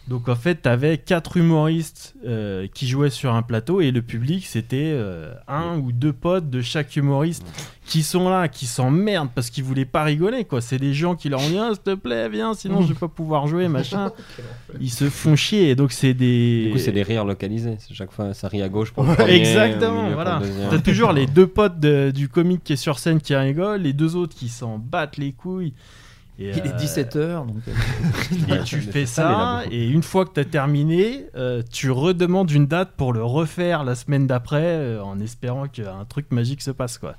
Donc en fait, tu avais quatre humoristes euh, qui jouaient sur un plateau et le public, c'était euh, un ou deux potes de chaque humoriste qui sont là, qui s'emmerdent parce qu'ils voulaient pas rigoler. quoi. C'est des gens qui leur ont dit Ah, s'il te plaît, viens, sinon je vais pas pouvoir jouer, machin. Ils se font chier. Et donc c'est des... Du coup, c'est des rires localisés. Chaque fois, ça rit à gauche pour le premier, Exactement, voilà. deuxième. T'as toujours les deux potes de- du comique qui est sur scène qui rigolent, les deux autres qui s'en battent les couilles. Et, il est euh, 17h donc euh, et tu fais ça, et une fois que tu as terminé, euh, tu redemandes une date pour le refaire la semaine d'après, euh, en espérant qu'un truc magique se passe. quoi.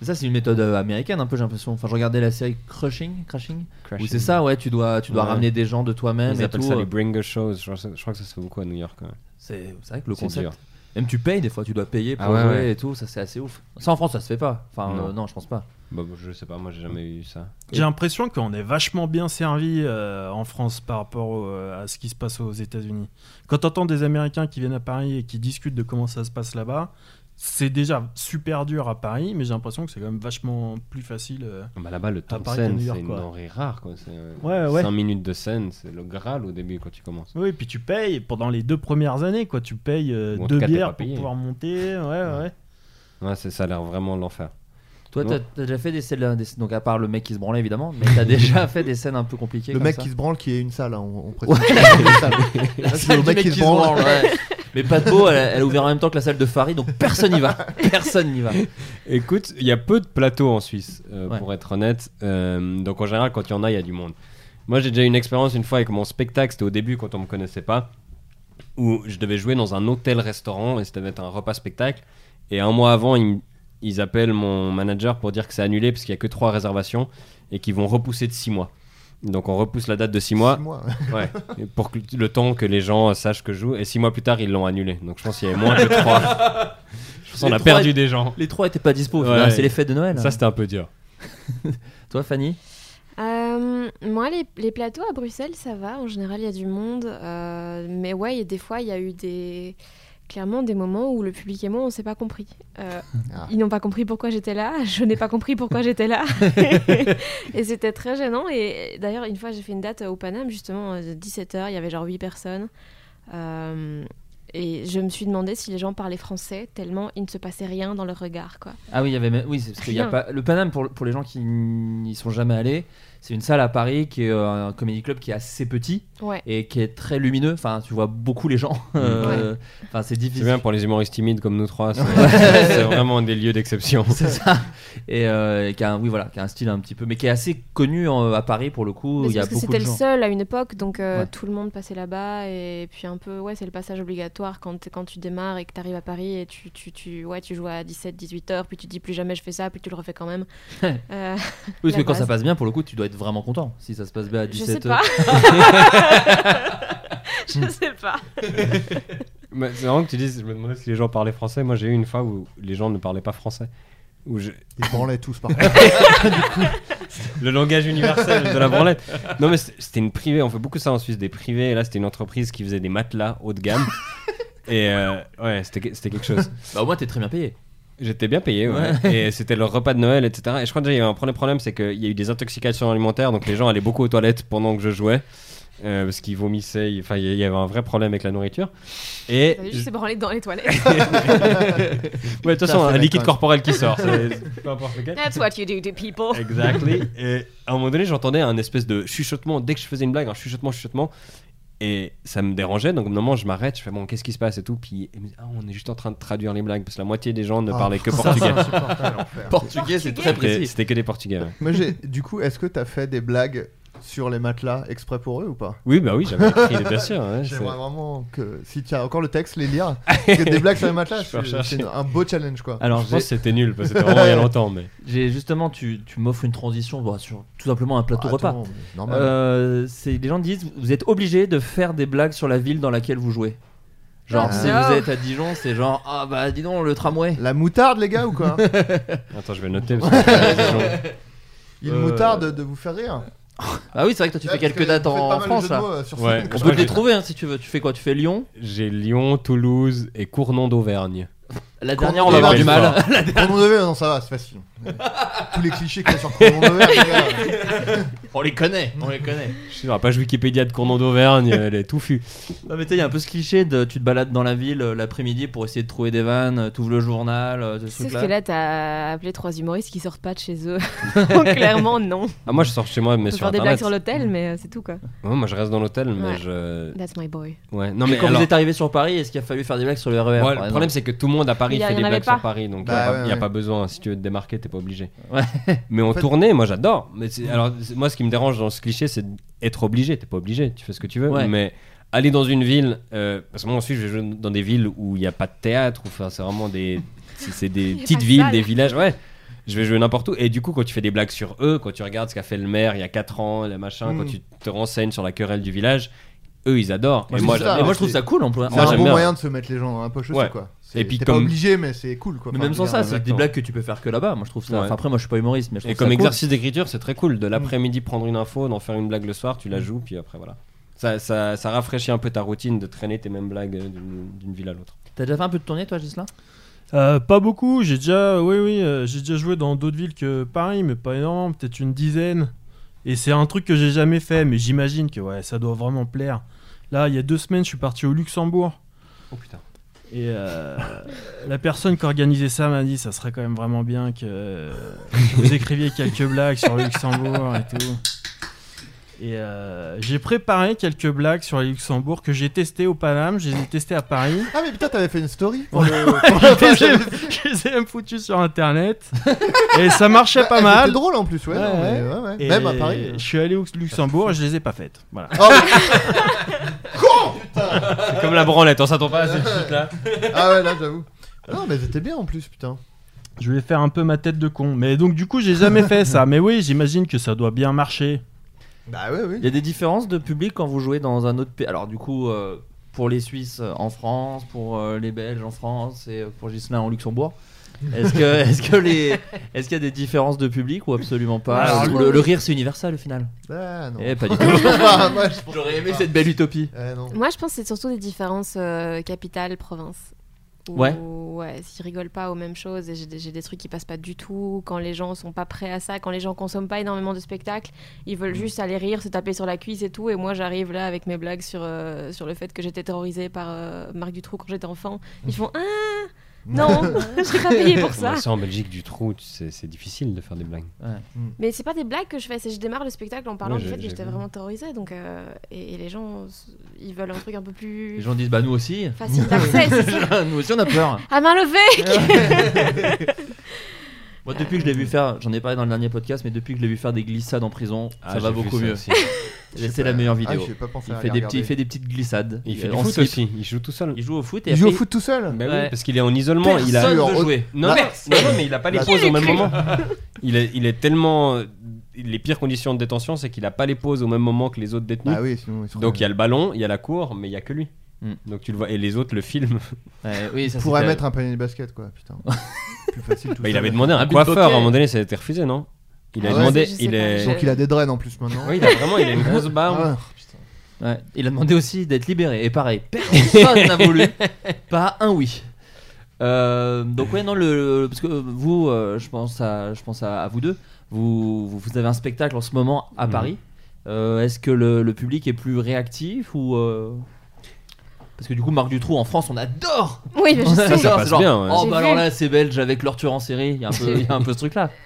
ça c'est une méthode euh, américaine un peu j'ai l'impression enfin je regardais la série Crushing Crashing où Crashing. c'est ça ouais tu dois tu dois Ouais. ramener des gens de toi-même Ils et appellent tout ça euh, les bringer shows. Je crois, je crois que ça se fait beaucoup à New York. quand même. c'est vrai que le C'est concept dur. Même tu payes des fois, tu dois payer pour Ah ouais, jouer ouais. et tout, ça c'est assez ouf. Ça en France ça se fait pas. Enfin Non. euh, non, je pense pas. Bah, je sais pas, moi j'ai jamais eu ça. J'ai l'impression qu'on est vachement bien servi euh, en France par rapport au- à ce qui se passe aux États-Unis. Quand tu entends des Américains qui viennent à Paris et qui discutent de comment ça se passe là-bas, c'est déjà super dur à Paris, mais j'ai l'impression que c'est quand même vachement plus facile. euh. Bah là-bas, le temps de scène, c'est une denrée rare. Quoi. C'est, euh, Ouais, ouais. 5 minutes de scène, c'est le Graal au début quand tu commences. Oui, puis tu payes pendant les deux premières années, quoi. Tu payes euh, deux cas, bières pour pouvoir monter. Ouais, ouais. Ouais, c'est, ça a l'air vraiment l'enfer. Toi, t'as t'as déjà fait des scènes, des- donc à part le mec qui se branlait évidemment, mais t'as déjà fait des scènes un peu compliquées. Le comme mec ça qui se branle qui est une salle, hein, on, on précise. Une salle. C'est le mec qui se branle. ouais. Mais pas de beau, elle, elle a ouvert en même temps que la salle de Farid, donc personne n'y va. Personne n'y va. Écoute, il y a peu de plateaux en Suisse, euh, Ouais. pour être honnête. Euh, donc en général, quand il y en a, il y a du monde. Moi, j'ai déjà eu une expérience une fois avec mon spectacle. C'était au début, quand on me connaissait pas, où je devais jouer dans un hôtel-restaurant et devait être un repas-spectacle. Et un mois avant, ils, m- ils appellent mon manager pour dire que c'est annulé parce qu'il y a que trois réservations et qu'ils vont repousser de six mois. Donc on repousse la date de six mois. Six mois. Ouais, pour que le temps que les gens sachent que je joue. Et six mois plus tard, ils l'ont annulé. Donc je pense qu'il y avait moins que trois. Je pense qu'on Les a trois perdu étaient- des gens. Les trois étaient pas dispo, au Ouais. final, c'est les fêtes de Noël. Ça, c'était un peu dur. Toi, Fanny? Euh, moi, les, les plateaux à Bruxelles, ça va. En général, il y a du monde. euh, mais ouais, et des fois, il y a eu des. Clairement, des moments où le public et moi, on s'est pas compris. Euh, Ah. Ils n'ont pas compris pourquoi j'étais là. Je n'ai pas compris pourquoi j'étais là. et c'était très gênant. Et d'ailleurs, une fois, j'ai fait une date au Paname, justement, 17h. Il y avait genre 8 personnes. Euh, et je me suis demandé si les gens parlaient français, tellement il ne se passait rien dans leur regard, quoi. Ah oui, il y avait même- oui, parce qu'il y a pas le Paname pour, pour les gens qui n'y sont jamais allés, c'est une salle à Paris qui est euh, un comédie club qui est assez petit Ouais. et qui est très lumineux. Enfin, tu vois beaucoup les gens. Euh, Enfin, c'est C'est difficile. bien pour les humoristes timides comme nous trois. C'est c'est vraiment des lieux d'exception. C'est ça. Et euh, qui a un, oui voilà, qui a un style un petit peu, mais qui est assez connu en- à Paris pour le coup. Mais Il c'est y a parce que c'était le seul à une époque, donc euh, Ouais. tout le monde passait là-bas. Et puis un peu, ouais, c'est le passage obligatoire quand, quand tu démarres et que tu arrives à Paris et tu, tu, tu, ouais, tu joues à 17, 18 heures, puis tu dis plus jamais je fais ça, puis tu le refais quand même. Euh, Oui, parce que quand ça passe bien, pour le coup, tu dois être vraiment content. Si ça se passe bien à Je 17 sais heures. pas. je sais pas. Mais c'est marrant que tu dises, je me demandais si les gens parlaient français. Moi, j'ai eu une fois où les gens ne parlaient pas français. Où je... Ils branlaient tous par contre. Le langage universel de la branlette. Non, mais c'était une privée. On fait beaucoup ça en Suisse, des privés. Et là, c'était une entreprise qui faisait des matelas haut de gamme. Et euh, ouais, c'était c'était quelque chose. Bah, au moins, t'es très bien payé. J'étais bien payé, ouais. Ouais. Et c'était leur repas de Noël, etc. Et je crois déjà, il y avait un premier problème, c'est qu'il y a eu des intoxications alimentaires, donc les gens allaient beaucoup aux toilettes pendant que je jouais. euh, parce qu'ils vomissaient, il- enfin il y avait un vrai problème avec la nourriture. Et T'as sais branler dans les toilettes. ouais, de toute façon, un liquide corporel qui sort, c'est peu importe lequel. That's what you do to people. Exactly. Et à un moment donné, j'entendais un espèce de chuchotement dès que je faisais une blague, un chuchotement, chuchotement. Et ça me dérangeait, donc au moment je m'arrête, je fais bon, qu'est-ce qui se passe et tout. Puis il me dit, ah, on est juste en train de traduire les blagues parce que la moitié des gens ne Ah, parlaient que portugais. Portugais, c'est très précis. c'était que des portugais. ouais. Moi, j'ai- du coup, est-ce que t'as fait des blagues sur les matelas exprès pour eux ou pas? Oui, bah oui, j'avais écrit, bien sûr. ouais, J'aimerais vraiment que si tu as encore le texte, les lire. que des blagues sur les matelas, c'est un beau challenge quoi. Alors, je pense que c'était nul parce que c'était vraiment il y a longtemps. Mais... j'ai justement, tu, tu m'offres une transition sur tout simplement un plateau Ah, repas. attends. Euh, c'est les gens disent vous êtes obligé de faire des blagues sur la ville dans laquelle vous jouez. Genre Ah. si vous êtes à Dijon, c'est genre ah bah dis donc le tramway. La moutarde, les gars, ou quoi? Attends, je vais noter. Parce que... Il Euh, moutarde de vous faire rire. Ah oui c'est vrai que toi tu fais quelques que dates en, France là. euh, sur Ouais. ce- On Je peut te les trouver hein, si tu veux. Tu fais quoi Tu fais Lyon? J'ai Lyon, Toulouse et Cournon d'Auvergne. La dernière on va avoir du mal. Cournon de verre, non, ça va, c'est facile. Tous les clichés qu'il y a sur Cournon gars. on les connaît, on les connaît. Je sais, la page Wikipédia de Cournon d'Auvergne, elle est touffue. Non mais tu sais, il y a un peu ce cliché de tu te balades dans la ville euh, l'après-midi pour essayer de trouver des vannes, euh, t'ouvres le journal, euh, ce Sauf que là, t'as appelé trois humoristes qui sortent pas de chez eux. Donc, clairement, non. Ah, moi je sors chez moi, mais On peut sur faire des blagues sur l'hôtel, mais c'est tout quoi. Ouais, moi je reste dans l'hôtel, mais Ouais. je. That's my boy. Ouais, non, Mais mais quand alors- vous êtes arrivé sur Paris, est-ce qu'il a fallu faire des blagues sur le RER Ouais, par le problème c'est que tout le monde à Paris fait des blagues sur. Paris, donc il Bah n'y a, ouais, pas- y a ouais. pas besoin. Si tu veux te démarquer, t'es pas obligé. Ouais. Mais en fait- tournée, moi j'adore. Alors moi, ce qui me dérange dans ce cliché, c'est être obligé. T'es pas obligé, tu fais ce que tu veux. Ouais. Mais aller dans une ville, euh, parce que moi ensuite je vais jouer dans des villes où il n'y a pas de théâtre, ou enfin c'est vraiment des, c'est des petites villes, salle. des villages, ouais. Je vais jouer n'importe où. Et du coup, quand tu fais des blagues sur eux, quand tu regardes ce qu'a fait le maire il y a 4 ans, les machins, Mm. quand tu te renseignes sur la querelle du village, eux ils adorent. Ouais, et c'est moi ça. Et moi je trouve ça cool en plus. C'est un bon bien. moyen de se mettre les gens dans la poche aussi, Ouais. quoi. C'est- Et puis T'es comme- pas obligé, mais c'est cool, quoi. Mais même sans ça, c'est des blagues que tu peux faire que là-bas. Moi je trouve ça. Ouais. Enfin après moi je suis pas humoriste, mais je trouve Et ça comme cool. exercice d'écriture, c'est très cool. De l'après-midi, prendre une info, d'en faire une blague le soir, tu la joues, puis après voilà. Ça, ça, ça rafraîchit un peu ta routine de traîner tes mêmes blagues euh, d'une ville à l'autre. T'as déjà fait un peu de tournée toi, Gislain Euh, pas beaucoup, j'ai déjà, oui, oui, euh, j'ai déjà joué dans d'autres villes que Paris, mais pas énormément, peut-être une dizaine. Et c'est un truc que j'ai jamais fait, mais j'imagine que ouais, ça doit vraiment plaire. Là, il y a deux semaines, je suis parti au Luxembourg. Oh putain. Et euh, la personne qui organisait ça m'a dit ça serait quand même vraiment bien que, que vous écriviez quelques blagues sur le Luxembourg et tout. Et euh, j'ai préparé quelques blagues sur le Luxembourg que j'ai testé au Paname, je les ai testés à Paris. Ah, mais putain, t'avais fait une story pour le. je, les- je les ai même foutus sur internet et ça marchait pas Ah, mal. C'était drôle en plus, ouais. Ouais, non, mais, ouais. ouais, ouais. Et Même à Paris. Je suis allé au Luxembourg et je les ai pas faites. Voilà. Oh, C'est comme la branlette, on s'attend pas à cette chute là. ah ouais, là, j'avoue. Non, mais c'était bien en plus, putain. Je vais faire un peu ma tête de con. Mais donc du coup, j'ai jamais fait ça. Mais oui, j'imagine que ça doit bien marcher. Bah oui. Il y a des différences de public quand vous jouez dans un autre pays. Alors du coup, euh, pour les Suisses euh, en France, pour euh, les Belges en France et pour Gislain en Luxembourg. Est-ce que, est-ce que les, est-ce qu'il y a des différences de public ou absolument pas? Alors, Ou le, le rire c'est universel au final. Ah non. Eh pas du tout. Bah, moi, J'aurais aimé pas. cette belle utopie. Eh, non. Moi, je pense que c'est surtout des différences euh, capitale-province. Où- Ouais. Ouais, s'ils rigolent pas aux mêmes choses et j'ai des, trucs qui passent pas du tout, quand les gens sont pas prêts à ça, quand les gens consomment pas énormément de spectacles, ils Mm. veulent juste aller rire, se taper sur la cuisse et tout. Et moi, j'arrive là avec mes blagues sur, euh, sur le fait que j'étais terrorisée par euh, Marc Dutroux quand j'étais enfant. Ils font Ah Non, je serais pas payée pour ça. Ça en Belgique du trou, tu sais, c'est difficile de faire des blagues. Mais c'est pas des blagues que je fais, c'est je démarre le spectacle en parlant Ouais, du fait que j'étais vraiment terrorisée. Donc, euh, et, et les gens, ils veulent un truc un peu plus Les gens disent bah nous aussi. facile d'accès, nous aussi on a peur. À main levée Moi depuis que je l'ai vu faire, j'en ai parlé dans le dernier podcast, mais depuis que je l'ai vu faire des glissades en prison, Ah, ça va beaucoup mieux. C'est la meilleure Ah, vidéo. j'ai pas pensé il fait des petits, il fait des petites glissades. Il fait du foot slip. aussi, il joue tout seul. Il joue au foot et Il joue au foot tout seul Bah oui, parce qu'il est en isolement, il a veut jouer. non, mais, non, non, mais il a pas les Bah, pauses au même moment. Il est, il est tellement les pires conditions de détention, c'est qu'il a pas les pauses au même moment que les autres détenus. Ah oui, sinon seraient- Donc il y a le ballon, il y a la cour, mais il y a que lui. Hmm. Donc tu le vois et les autres le filment. Ouais, oui, ça Il pourrait mettre un panier de basket quoi, putain. Plus facile tout Bah, il avait demandé un, coiffeur à un moment donné, ça a été refusé, non? Il a Ah ouais demandé, il est. Donc il a des dreads en plus maintenant. Oui, il a vraiment, il a une grosse barbe. Ah. Ouais, il a demandé aussi d'être libéré. Et pareil, personne n'a voulu. Pas un oui. Euh, donc ouais non le, le- parce que vous euh, je pense à je pense à, à vous deux vous, vous vous avez un spectacle en ce moment à Mhm. Paris Euh, est-ce que le, le public est plus réactif ou euh, parce que du coup Marc Dutroux en France on adore Oui, mais je On sais. Ça passe genre, bien, ouais. oh bah vu. alors là c'est belge avec leur tueur en série il y a un peu il y a un peu ce truc là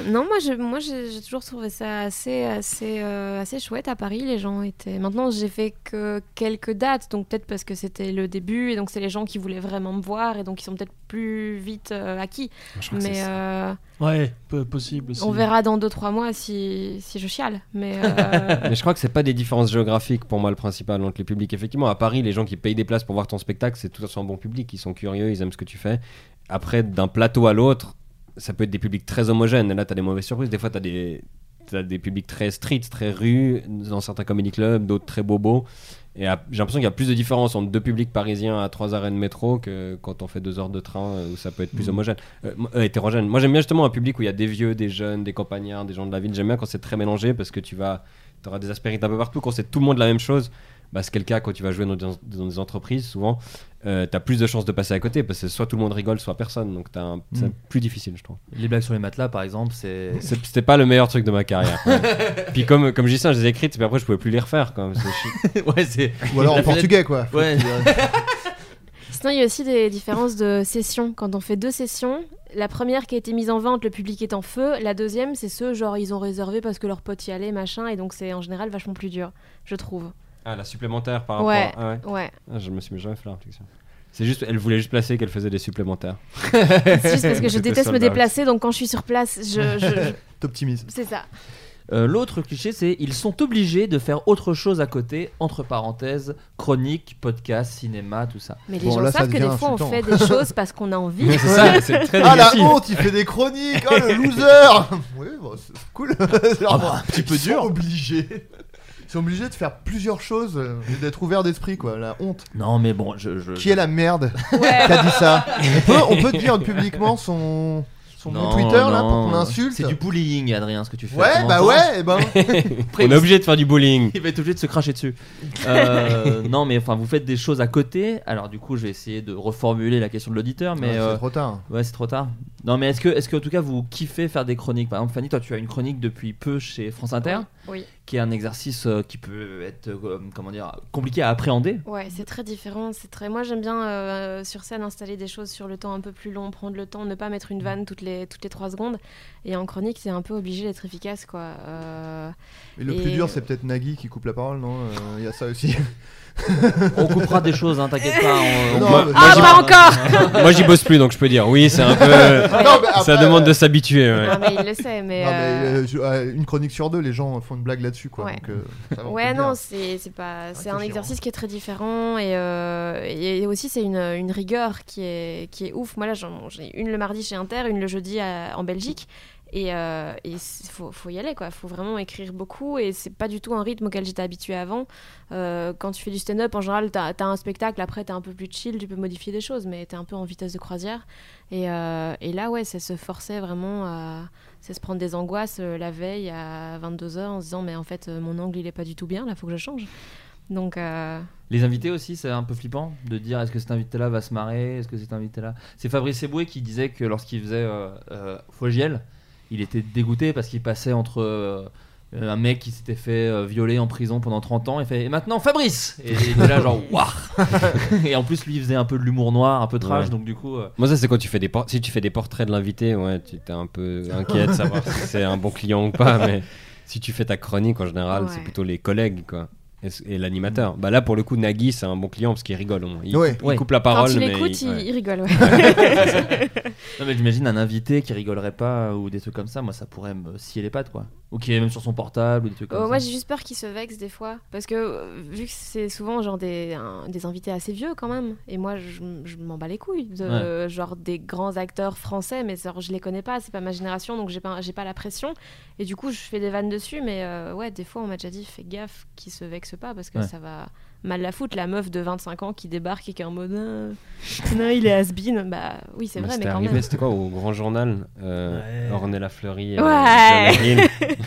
Euh, non, moi, moi, j'ai j'ai toujours trouvé ça assez, assez, euh, assez chouette à Paris. Les gens étaient. Maintenant, j'ai fait que quelques dates, donc peut-être parce que c'était le début et donc c'est les gens qui voulaient vraiment me voir et donc ils sont peut-être plus vite euh, acquis. Je crois que c'est Mais ça. Ouais, peu- possible aussi. on verra dans 2-3 mois si, si je chiale. Mais euh, Mais je crois que c'est pas des différences géographiques pour moi le principal entre les publics. Effectivement, à Paris, les gens qui payent des places pour voir ton spectacle, c'est tout un bon public. Ils sont curieux, ils aiment ce que tu fais. Après, d'un plateau à l'autre, ça peut être des publics très homogènes. Et là, t'as des mauvaises surprises. Des fois, t'as des, t'as des publics très street, très rue, dans certains comedy clubs, d'autres très bobos. Et j'ai l'impression qu'il y a plus de différence entre deux publics parisiens à trois arrêts de métro que quand on fait deux heures de train euh, où ça peut être plus homogène, Euh, euh, hétérogène. Moi j'aime bien justement un public où il y a des vieux, des jeunes, des campagnards, des gens de la ville. J'aime bien quand c'est très mélangé parce que tu vas, auras des aspérités un peu partout. Quand c'est tout le monde la même chose, bah, c'est le cas quand tu vas jouer dans des, dans des entreprises souvent. Euh, t'as plus de chances de passer à côté parce que soit tout le monde rigole, soit personne. Donc t'as un- c'est Mm. plus difficile, je trouve. les blagues sur les matelas par exemple c'est C'était pas le meilleur truc de ma carrière. ouais. Puis comme, comme je dis ça, je les ai écrites, mais après je pouvais plus les refaire. Quand même. Ouais c'est Ou alors en portugais quoi. ouais sinon, il y a aussi des différences de sessions. Quand on fait deux sessions, la première qui a été mise en vente, le public est en feu. La deuxième, c'est ceux, genre, ils ont réservé parce que leur pote y allait, machin. Et donc, c'est en général vachement plus dur, je trouve. Ah, la supplémentaire par rapport Ouais. à... ah ouais. Ouais. Ah, je me suis jamais fait la réflexion. C'est juste, elle voulait juste placer qu'elle faisait des supplémentaires. C'est juste parce que je déteste me out. déplacer, donc quand je suis sur place, je, je- je- T'optimises. c'est ça. Euh, L'autre cliché, c'est ils sont obligés de faire autre chose à côté, entre parenthèses, chronique, podcast, cinéma, tout ça. Mais les Bon, gens là, ça savent que des fois on fait des choses parce qu'on a envie. c'est ça, c'est très Ah la honte, il fait des chroniques, oh le loser Oui, bon, c'est cool. C'est Ah bah, un petit peu Ils sont dur. obligés. Ils sont obligés de faire plusieurs choses euh, et d'être ouverts d'esprit quoi, la honte. Non, mais bon, je. je- Qui est la merde Ouais. qui a dit ça on peut, on peut dire publiquement son, son Twitter là pour qu'on l'insulte. C'est du bullying, Adrien, ce que tu fais. Ouais, bah ouais, et ben. Après, On est obligé de faire du bowling. Il va être obligé de se cracher dessus. Euh, non, mais enfin, vous faites des choses à côté. Alors, du coup, je vais essayer de reformuler la question de l'auditeur, mais Ouais, euh, c'est trop tard. ouais, c'est trop tard. Non, mais est-ce que, est-ce que, en tout cas, vous kiffez faire des chroniques? Par exemple, Fanny, toi, tu as une chronique depuis peu chez France Inter, Oui. qui est un exercice euh, qui peut être, euh, comment dire, compliqué à appréhender. Ouais, c'est très différent. C'est très. Moi, j'aime bien euh, sur scène installer des choses sur le temps un peu plus long, prendre le temps, ne pas mettre une vanne toutes les toutes les trois secondes. Et en chronique, c'est un peu obligé d'être efficace, quoi. Euh, Et le Et- plus dur, c'est peut-être Nagui qui coupe la parole, non? Euh, Il y a ça aussi. On coupera des choses, hein, t'inquiète pas. on- Non, Moi- Ah, j'y- pas encore Moi j'y bosse plus donc je peux dire oui, c'est un peu. Non, Ça demande de euh, s'habituer. ouais. Non, mais il le sait, mais. non, mais, euh, euh, je- euh, une chronique sur deux, les gens font une blague là-dessus, quoi. Ouais. donc, euh, ça va, on peut Ouais, le dire. non, c'est c'est pas, c'est un exercice qui est très différent et, euh, et aussi c'est une, une rigueur qui est, qui est ouf. Moi là, j'en- j'ai une le mardi chez Inter, une le jeudi à- en Belgique. Et euh, il faut, faut y aller, quoi. faut vraiment écrire beaucoup et c'est pas du tout un rythme auquel j'étais habituée avant. Euh, quand tu fais du stand-up, en général, t'as as un spectacle, après t'es un peu plus chill, tu peux modifier des choses, mais t'es un peu en vitesse de croisière. Et, euh, là, ouais, ça se forçait vraiment à c'est se prendre des angoisses euh, la veille à 22h en se disant, mais en fait, euh, mon angle il est pas du tout bien, là, faut que je change. Donc, euh, Les invités aussi, c'est un peu flippant de dire est-ce que cet invité-là va se marrer, est-ce que cet invité-là? C'est Fabrice Eboué qui disait que lorsqu'il faisait euh, euh, Fogiel, il était dégoûté parce qu'il passait entre euh, un mec qui s'était fait euh, violer en prison pendant 30 ans et fait et maintenant Fabrice Et il était là genre waouh Et en plus lui il faisait un peu de l'humour noir, un peu trash Ouais. donc du coup. euh, Moi ça c'est quand tu fais des por- si tu fais des portraits de l'invité, ouais, tu t'es un peu inquiet de savoir si c'est un bon client ou pas, mais si tu fais ta chronique en général, c'est plutôt les collègues quoi. Et, l'animateur. Bah là pour le coup Nagui c'est un bon client parce qu'il rigole. au moins. Il, Ouais. coupe, il coupe la quand parole il mais écoute, il- il, ouais. il rigole. ouais. Non mais j'imagine un invité qui rigolerait pas ou des trucs comme ça, moi ça pourrait me scier les pattes quoi. Ou qui est même sur son portable ou des trucs comme Euh, ça. moi, j'ai juste peur qu'il se vexe des fois. Parce que euh, vu que c'est souvent genre des, un- des invités assez vieux quand même. Et moi, je, je m'en bats les couilles. De, Genre des grands acteurs français, mais genre, je les connais pas. C'est pas ma génération, donc j'ai pas, j'ai pas la pression. Et du coup, je fais des vannes dessus. Mais euh, ouais, des fois, on m'a déjà dit fais gaffe qu'il se vexe pas parce que Ouais. ça va mal la foutre. La meuf de 25 ans qui débarque et qui est en mode Ah, non, il est has-been. Bah oui, c'est vrai, mais c'était quand arrivé, même. c'était quoi au grand journal euh, Ouais. Ornella Fleury. euh, Ouais.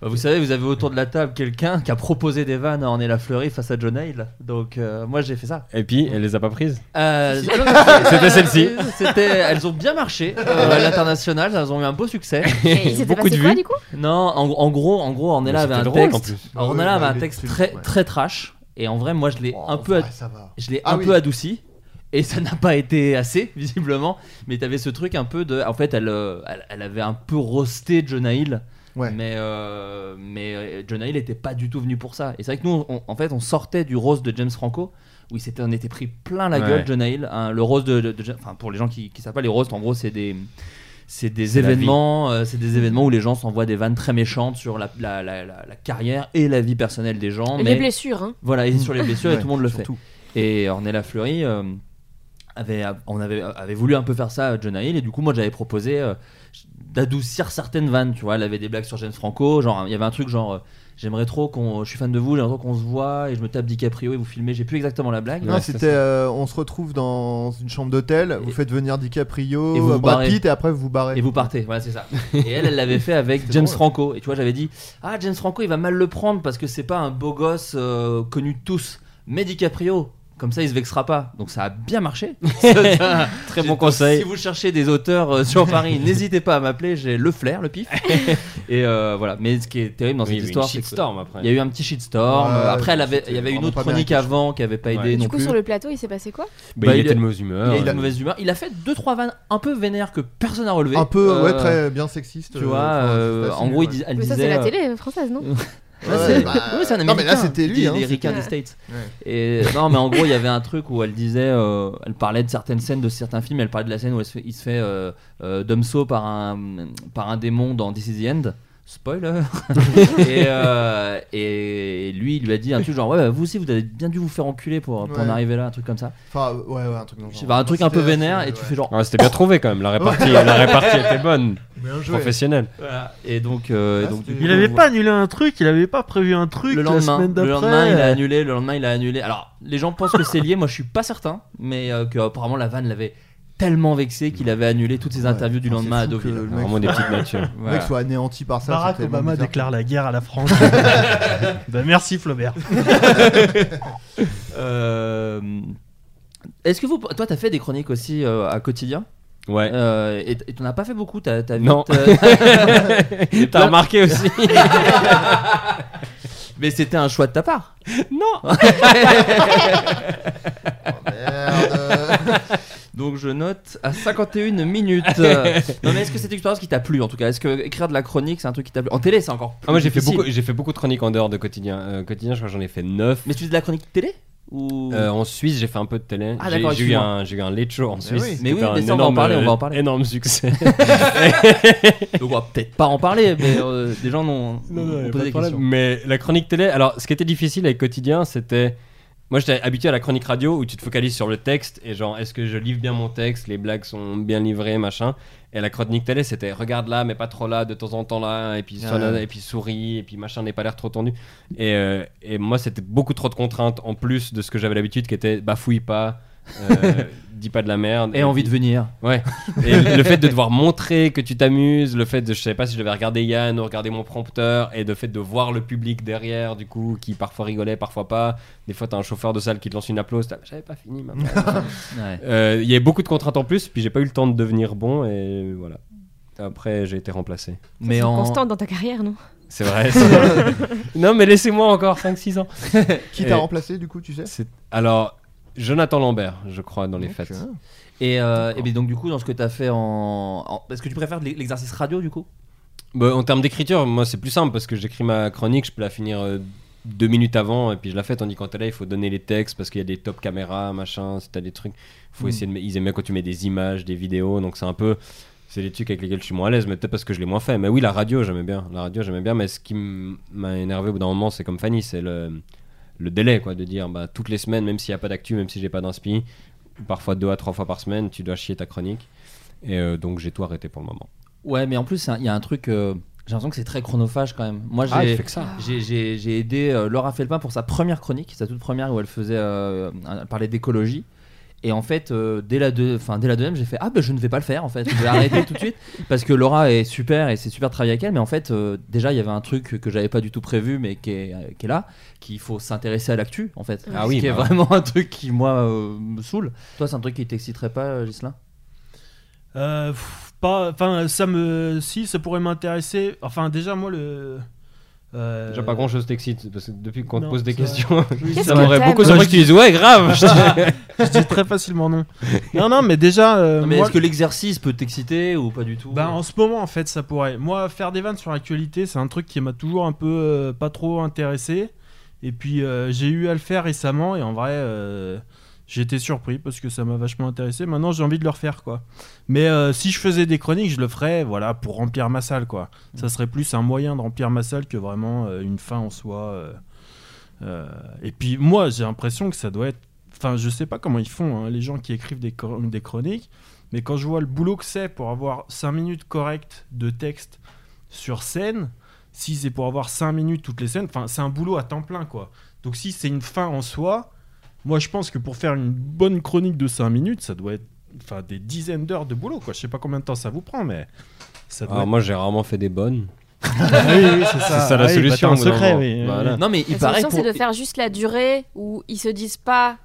Bah, Vous savez, vous avez autour de la table quelqu'un qui a proposé des vannes à Ornella Fleury face à John Hale. Donc euh, moi j'ai fait ça. Et puis elle les a pas prises. Euh, C'était celle-ci. C'était, elles ont bien marché euh, à l'international, elles ont eu un beau succès. Et il Beaucoup passé de quoi vues. du coup? Non, en, en gros, en gros, Ornella avait un drôle, en texte. plus. Ornella Ouais, avait un texte très ouais. très trash. Et en vrai, moi je l'ai Oh, un en peu, vrai, ad- ça va. je l'ai Ah un oui. peu adouci. Et ça n'a pas été assez, visiblement. Mais t'avais ce truc un peu de. En fait, elle, elle, elle avait un peu roasté Jonah Hill. Ouais. Mais, euh, mais euh, Jonah Hill n'était pas du tout venu pour ça. Et c'est vrai que nous, on- en fait, on sortait du roast de James Franco, où il s'était, on était pris plein la Ouais. gueule, Jonah Hill. hein. le roast de, de- de- Enfin, pour les gens qui ne savent pas, les roasts, en gros, c'est des. C'est des C'est événements, euh, c'est des événements où les gens s'envoient des vannes très méchantes sur la, la, la, la- la carrière et la vie personnelle des gens. Les mais blessures, hein. voilà, et sur les blessures, et Ouais, tout le monde le fait. Et Ornella Fleury euh, avait, on avait, avait voulu un peu faire ça à Jonah Hill, et du coup, moi j'avais proposé euh, d'adoucir certaines vannes, tu vois. Elle avait des blagues sur James Franco, genre il y avait un truc genre. euh, J'aimerais trop qu'on. Je suis fan de vous, j'aimerais trop qu'on se voit et je me tape DiCaprio et vous filmez. J'ai plus exactement la blague. Non, Ouais, c'était euh, on se retrouve dans une chambre d'hôtel, vous faites venir DiCaprio, Et vous vous Brad barrez. Pitt et après vous vous barrez. Et vous partez, voilà, c'est ça. Et elle, elle l'avait fait avec James drôle. Franco. Et tu vois, j'avais dit Ah, James Franco, il va mal le prendre parce que c'est pas un beau gosse euh, connu de tous. Mais DiCaprio, comme ça, il se vexera pas. Donc ça a bien marché. Très bon conseil. Si vous cherchez des auteurs euh, sur Paris, n'hésitez pas à m'appeler. J'ai le flair, le pif. et euh, voilà. Mais ce qui est terrible dans Oui, il y cette histoire, c'est que. shitstorm après. Il y a eu un petit shitstorm. Ouais, Après, elle avait, il y avait une autre chronique avant qui avait pas aidé Ouais. non Du coup, plus. sur le plateau, il s'est passé quoi? Bah, Bah, il il était a- de mauvaise humeur. Il a il a- de mauvaise humeur. Il a fait deux trois vannes un peu vénères que personne n'a relevé. Un peu, Euh, ouais, très bien sexiste. Tu vois, en gros, il elle Mais ça, disait. c'est la télé française, non? Ouais, bah, c'est un non, mais là, c'était lui, hein, c'était- des States. Et non, mais en gros, il y avait un truc où elle disait, euh, elle parlait de certaines scènes de certains films. Elle parlait de la scène où elle se fait- il se fait euh, euh, dumso par un par un démon dans This Is the End. Spoiler. et, euh, et lui, il lui a dit un truc genre ouais, bah, vous aussi, vous avez bien dû vous faire enculer pour, pour en arriver là, un truc comme ça. Enfin, ouais, ouais, un truc genre. un truc un peu vénère et tu ouais. fais genre. Ouais, C'était bien trouvé quand même. La répartie, la répartie était bonne. Professionnelle. Voilà. Et donc, euh, et donc du c'était- coup, Il avait pas annulé un truc, il avait pas prévu un truc le la lendemain, semaine d'après. le lendemain, il a annulé. Le lendemain, il a annulé. Alors, les gens pensent que c'est lié. Moi, je suis pas certain, mais euh, que apparemment la vanne l'avait tellement vexé qu'il avait annulé toutes ses interviews du Enfin, lendemain à Deauville. le mec Vraiment des soit- petites natures. Le mec soit anéanti par ça. Barack Obama bizarre. déclare la guerre à la France. bah, merci Flaubert. Euh, Est-ce que vous, toi, t'as fait des chroniques aussi euh, à quotidien? Ouais. Euh, et t'en as pas fait beaucoup, t'as t'as Non. euh, T'as remarqué aussi Mais c'était un choix de ta part. Non Merde. Donc je note à 51 minutes. non mais est-ce que cette expérience qui t'a plu en tout cas Est-ce que écrire de la chronique c'est un truc qui t'a plu? En télé c'est encore plus Ah, Moi j'ai fait, beaucoup, j'ai fait beaucoup de chroniques en dehors de quotidien. Euh, quotidien, je crois que j'en ai fait 9. Mais tu fais de la chronique télé? Ou Euh, en Suisse, j'ai fait un peu de télé. Ah, J'ai- d'accord, j'ai eu un, j'ai eu un late show en Suisse. oui. Mais oui, était mais un ça, on va parler, on va en parler. Énorme succès. Donc on va peut-être pas en parler, mais euh, des gens n'ont Non, posé des questions. Mais la chronique télé, alors ce qui était difficile avec quotidien, c'était. Moi j'étais habitué à la chronique radio où tu te focalises sur le texte et genre est-ce que je livre bien mon texte, les blagues sont bien livrées, machin. Et la chronique télé c'était regarde là mais pas trop là, de temps en temps là, et puis, Ah ouais. et puis souris, et puis machin n'est pas l'air trop tendu. Et, euh, et moi c'était beaucoup trop de contraintes en plus de ce que j'avais l'habitude qui était bafouille pas, dis pas de la merde. Et envie de venir. Ouais. Et le fait de devoir montrer que tu t'amuses, le fait de, je savais pas si je devais regarder Yann ou regarder mon prompteur, et le fait de voir le public derrière, du coup, qui parfois rigolait, parfois pas. Des fois, t'as un chauffeur de salle qui te lance une applause, t'as, j'avais pas fini. Ouais. Euh, Il y avait beaucoup de contraintes en plus, puis j'ai pas eu le temps de devenir bon, et voilà. Après, j'ai été remplacé. Mais C'est en constante dans ta carrière, non? C'est vrai. c'est vrai. non, mais laissez-moi encore 5-6 ans. Qui t'a remplacé du coup, tu sais? Alors, Jonathan Lambert, je crois, dans les fêtes. et, euh, et bien donc du coup dans ce que t'as fait en, en- est-ce que tu préfères l'e- l'exercice radio du coup? Bah, en termes d'écriture, moi c'est plus simple parce que j'écris ma chronique, je peux la finir euh, deux minutes avant et puis je la fais. Tandis qu'en télé, il faut donner les textes parce qu'il y a des top caméras, machin, si t'as des trucs. Faut Mm. essayer de. Ils aiment bien quand tu mets des images, des vidéos, donc c'est un peu. C'est les trucs avec lesquels je suis moins à l'aise, mais peut-être parce que je l'ai moins fait. Mais oui, la radio, j'aimais bien. La radio, j'aimais bien, mais ce qui m- m'a énervé au bout d'un moment, c'est comme Fanny, c'est le, le délai, quoi, de dire bah, toutes les semaines, même s'il n'y a pas d'actu, même si j'ai pas d'inspi, parfois deux à trois fois par semaine, tu dois chier ta chronique. Et euh, donc j'ai tout arrêté pour le moment. Ouais, mais en plus un- il y a un truc euh, j'ai l'impression que c'est très chronophage quand même. Moi Ah, j'ai aidé euh, Laura Felpin pour sa première chronique, sa toute première où elle faisait elle parlait d'écologie. Et en fait, euh, dès, la deux, enfin, dès la deuxième, j'ai fait Ah, ben je ne vais pas le faire en fait, je vais arrêter tout de suite. Parce que Laura est super et c'est super de travailler avec elle. Mais en fait, euh, déjà, il y avait un truc que j'avais pas du tout prévu, mais qui est, euh, qui est là, qu'il faut s'intéresser à l'actu en fait. Ah Ce oui, qui est bah ouais. vraiment un truc qui, moi, euh, me saoule. Toi, c'est un truc qui t'exciterait pas, pff, pas, enfin, ça me, si, ça pourrait m'intéresser. Enfin, déjà, moi, le. Euh, Déjà pas grand chose t'excite parce que depuis qu'on te pose des questions, ça m'aurait beaucoup surpris je que tu dises ouais grave. Je dis très facilement non. Non, non, mais déjà. euh, Non, Mais moi- est-ce que l'exercice peut t'exciter ou pas du tout Bah, en ce moment, en fait, ça pourrait. Moi, faire des vannes sur l'actualité, c'est un truc qui m'a toujours un peu euh, pas trop intéressé. Et puis, euh, j'ai eu à le faire récemment, et en vrai, été surpris parce que ça m'a vachement intéressé. Maintenant, j'ai envie de le refaire, quoi. Mais euh, si je faisais des chroniques, je le ferais, voilà, pour remplir ma salle, quoi. Ça serait plus un moyen de remplir ma salle que vraiment euh, une fin en soi. euh. Et puis, moi, j'ai l'impression que ça doit être. Enfin, je sais pas comment ils font, hein, les gens qui écrivent des, des chroniques. Mais quand je vois le boulot que c'est pour avoir 5 minutes correctes de texte sur scène, si c'est pour avoir 5 minutes toutes les scènes, enfin c'est un boulot à temps plein quoi. Donc si c'est une fin en soi, moi je pense que pour faire une bonne chronique de 5 minutes, ça doit être enfin des dizaines d'heures de boulot quoi. Je sais pas combien de temps ça vous prend mais ça doit Alors être- moi j'ai rarement fait des bonnes. Ah oui, oui, c'est ça. C'est ça la Ah oui, solution, bah, au t'as bout un d'un secret, moment. oui. Voilà. Non, mais il La paraît. solution, c'est de faire juste la durée où ils se disent pas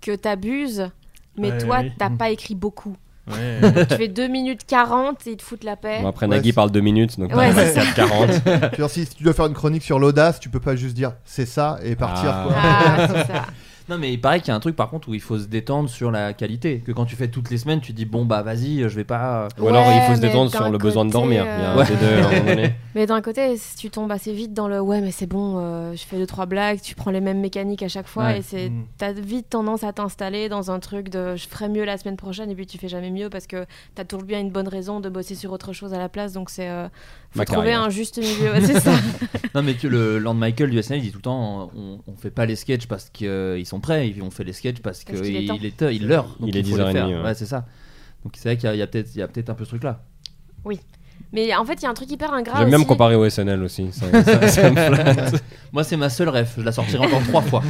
que t'abuses, mais Ouais, toi, oui. t'as pas écrit beaucoup. Ouais. tu fais 2 minutes 40 et ils te foutent la paix. Bon, après Ouais, Nagui c'est- parle deux minutes donc Ouais, c'est ça. 4,40. Je veux dire, si tu dois faire une chronique sur l'audace, tu peux pas juste dire c'est ça et partir Ah. quoi. Ah, c'est ça. Non mais il paraît qu'il y a un truc par contre où il faut se détendre sur la qualité. Que quand tu fais toutes les semaines, tu te dis bon bah vas-y, je vais pas. Ou alors il faut se détendre sur le besoin de dormir. euh, Il y a un Ouais. des deux à un moment donné. Mais d'un côté, si tu tombes assez vite dans le ouais, mais c'est bon, euh, je fais deux trois blagues, tu prends les mêmes mécaniques à chaque fois Ouais. et c'est Mm. t'as vite tendance à t'installer dans un truc de je ferai mieux la semaine prochaine et puis tu fais jamais mieux parce que t'as toujours bien une bonne raison de bosser sur autre chose à la place donc c'est euh, faut trouver carrière. un juste milieu, ouais, c'est ça. Non mais tu, le Land Michael du SNL il dit tout le temps on, on fait pas les sketchs parce qu'ils sont prêts, et on fait les sketchs parce qu'il temps. il est il l'heure. Il est faut les 10h30, faire. ouais. Ouais, c'est ça. Donc c'est vrai qu'il y a, a peut-être il y a peut-être un peu ce truc là. Mais en fait, il y a un truc hyper ingrat J'aime bien me comparer au SNL aussi. Ça, ça- ça me flatte. Moi c'est ma seule ref, je la sortirai encore trois fois.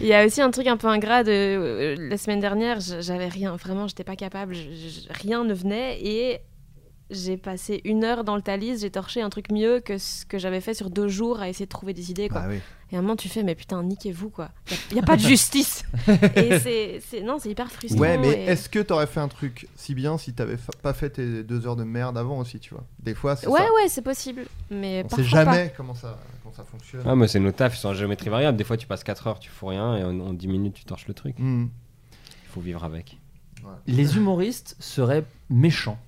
Il y a aussi un truc un peu ingrat de euh, la semaine dernière, j'avais rien, vraiment, j'étais pas capable, je- je- rien ne venait et j'ai passé une heure dans le Thalys, j'ai torché un truc mieux que ce que j'avais fait sur deux jours à essayer de trouver des idées. Quoi. Bah oui. Et à un moment, tu fais, mais putain, niquez-vous, quoi. Il n'y a, pas de justice. et c'est, non, c'est hyper frustrant. Ouais, mais et- est-ce que t'aurais fait un truc si bien si t'avais fa- pas fait tes deux heures de merde avant aussi, tu vois? Des fois, c'est Ouais, ça. ouais, c'est possible. Mais On sait jamais comment ça, comment ça fonctionne. Ah, moi, c'est nos tafs, ils sont en géométrie variable. Des fois, tu passes 4 heures, tu fous rien, et en, en 10 minutes, tu torches le truc. Hmm. Il faut vivre avec. Les humoristes seraient méchants.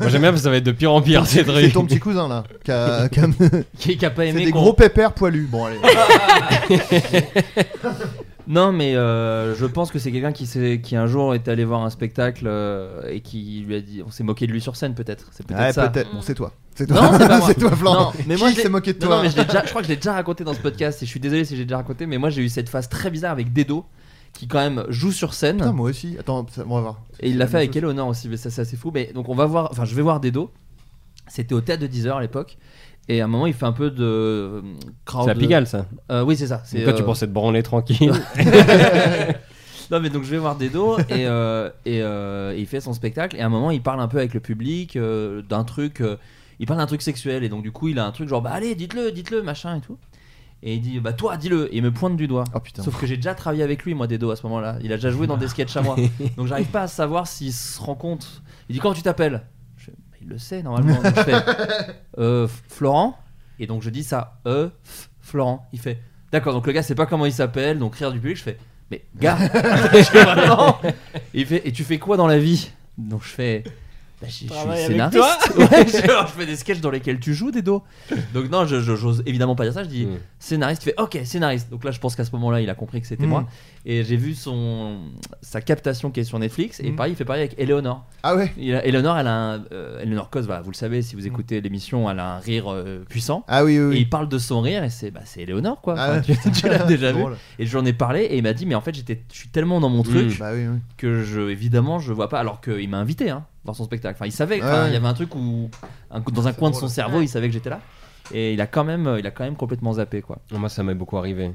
Moi, j'aime bien parce que ça va être de pire en pire, ces C'est ton petit cousin là. qui a- qui a- Qui, qui a pas C'est aimé des qu'on- gros pépères poilus. Bon, allez. Non, mais euh, je pense que c'est quelqu'un qui, s'est- qui un jour est allé voir un spectacle euh, et qui lui a dit. On s'est moqué de lui sur scène, peut-être. C'est peut-être Ouais, ça. peut-être. Bon, c'est toi. C'est Non, toi. c'est pas moi. c'est toi, Florent. Non, mais moi, Qui je l'ai- s'est moqué de Non, toi non, mais je, l'ai déjà, je crois que je l'ai déjà raconté dans ce podcast et je suis désolé si j'ai déjà raconté, mais moi j'ai eu cette phase très bizarre avec Dedo qui quand même joue sur scène. Putain, moi aussi. Attends, ça- on va voir. Et il l'a fait avec chose. Eleonore aussi, mais ça c'est assez fou. Mais donc on va voir, enfin je vais voir Dedo. C'était au théâtre de 10h à l'époque. Et à un moment il fait un peu de euh, crowd. C'est à Pigalle, ça. Euh, oui, c'est ça. C'est quand tu euh, pensais te branler tranquille. non mais donc je vais voir Dedo et, euh, et, euh, et il fait son spectacle et à un moment il parle un peu avec le public euh, d'un truc euh, il parle d'un truc sexuel et donc du coup il a un truc genre bah allez dites-le dites-le machin et tout et il dit bah toi dis-le. Et il me pointe du doigt. Oh putain. sauf que j'ai déjà travaillé avec lui moi Dedo à ce moment-là. Il a déjà joué dans des sketchs à moi. Donc j'arrive pas à savoir s'il se rend compte. Il dit comment tu t'appelles? Je Bah, il le sait normalement. Donc je fais euh, Florent. Et donc je dis ça euh Florent. Il fait d'accord. Donc le gars sait pas comment il s'appelle. Donc rire du public. Je fais mais gars. Je fais Et il fait et tu fais quoi dans la vie? Donc je fais bah, je, je suis scénariste. Ouais, je, je fais des sketchs dans lesquels tu joues des dos donc non je j'ose évidemment pas dire ça. Je dis Mm. scénariste il fait ok scénariste. Donc là je pense qu'à ce moment là il a compris que c'était Mm. moi. Et j'ai vu son sa captation qui est sur Netflix. Et Mm. pareil il fait pareil avec Eleonore. Ah ouais. il a- Eleonore elle a un euh, Eleonore Cos voilà, vous le savez si vous écoutez l'émission elle a un rire euh, puissant. Ah oui, oui, et il parle de son rire et c'est bah, c'est Eleonore quoi. Ah Enfin, ouais. tu, tu l'as déjà vu. drôle. et j'en ai parlé et il m'a dit mais en fait j'étais je suis tellement dans mon truc Bah oui, oui. que je évidemment je vois pas. Alors qu'il m'a invité hein, voir son spectacle enfin il savait enfin, il y avait un truc où un- dans un coin de son cerveau il savait que j'étais là et il a quand même il a quand même complètement zappé quoi Moi, ça m'est beaucoup arrivé.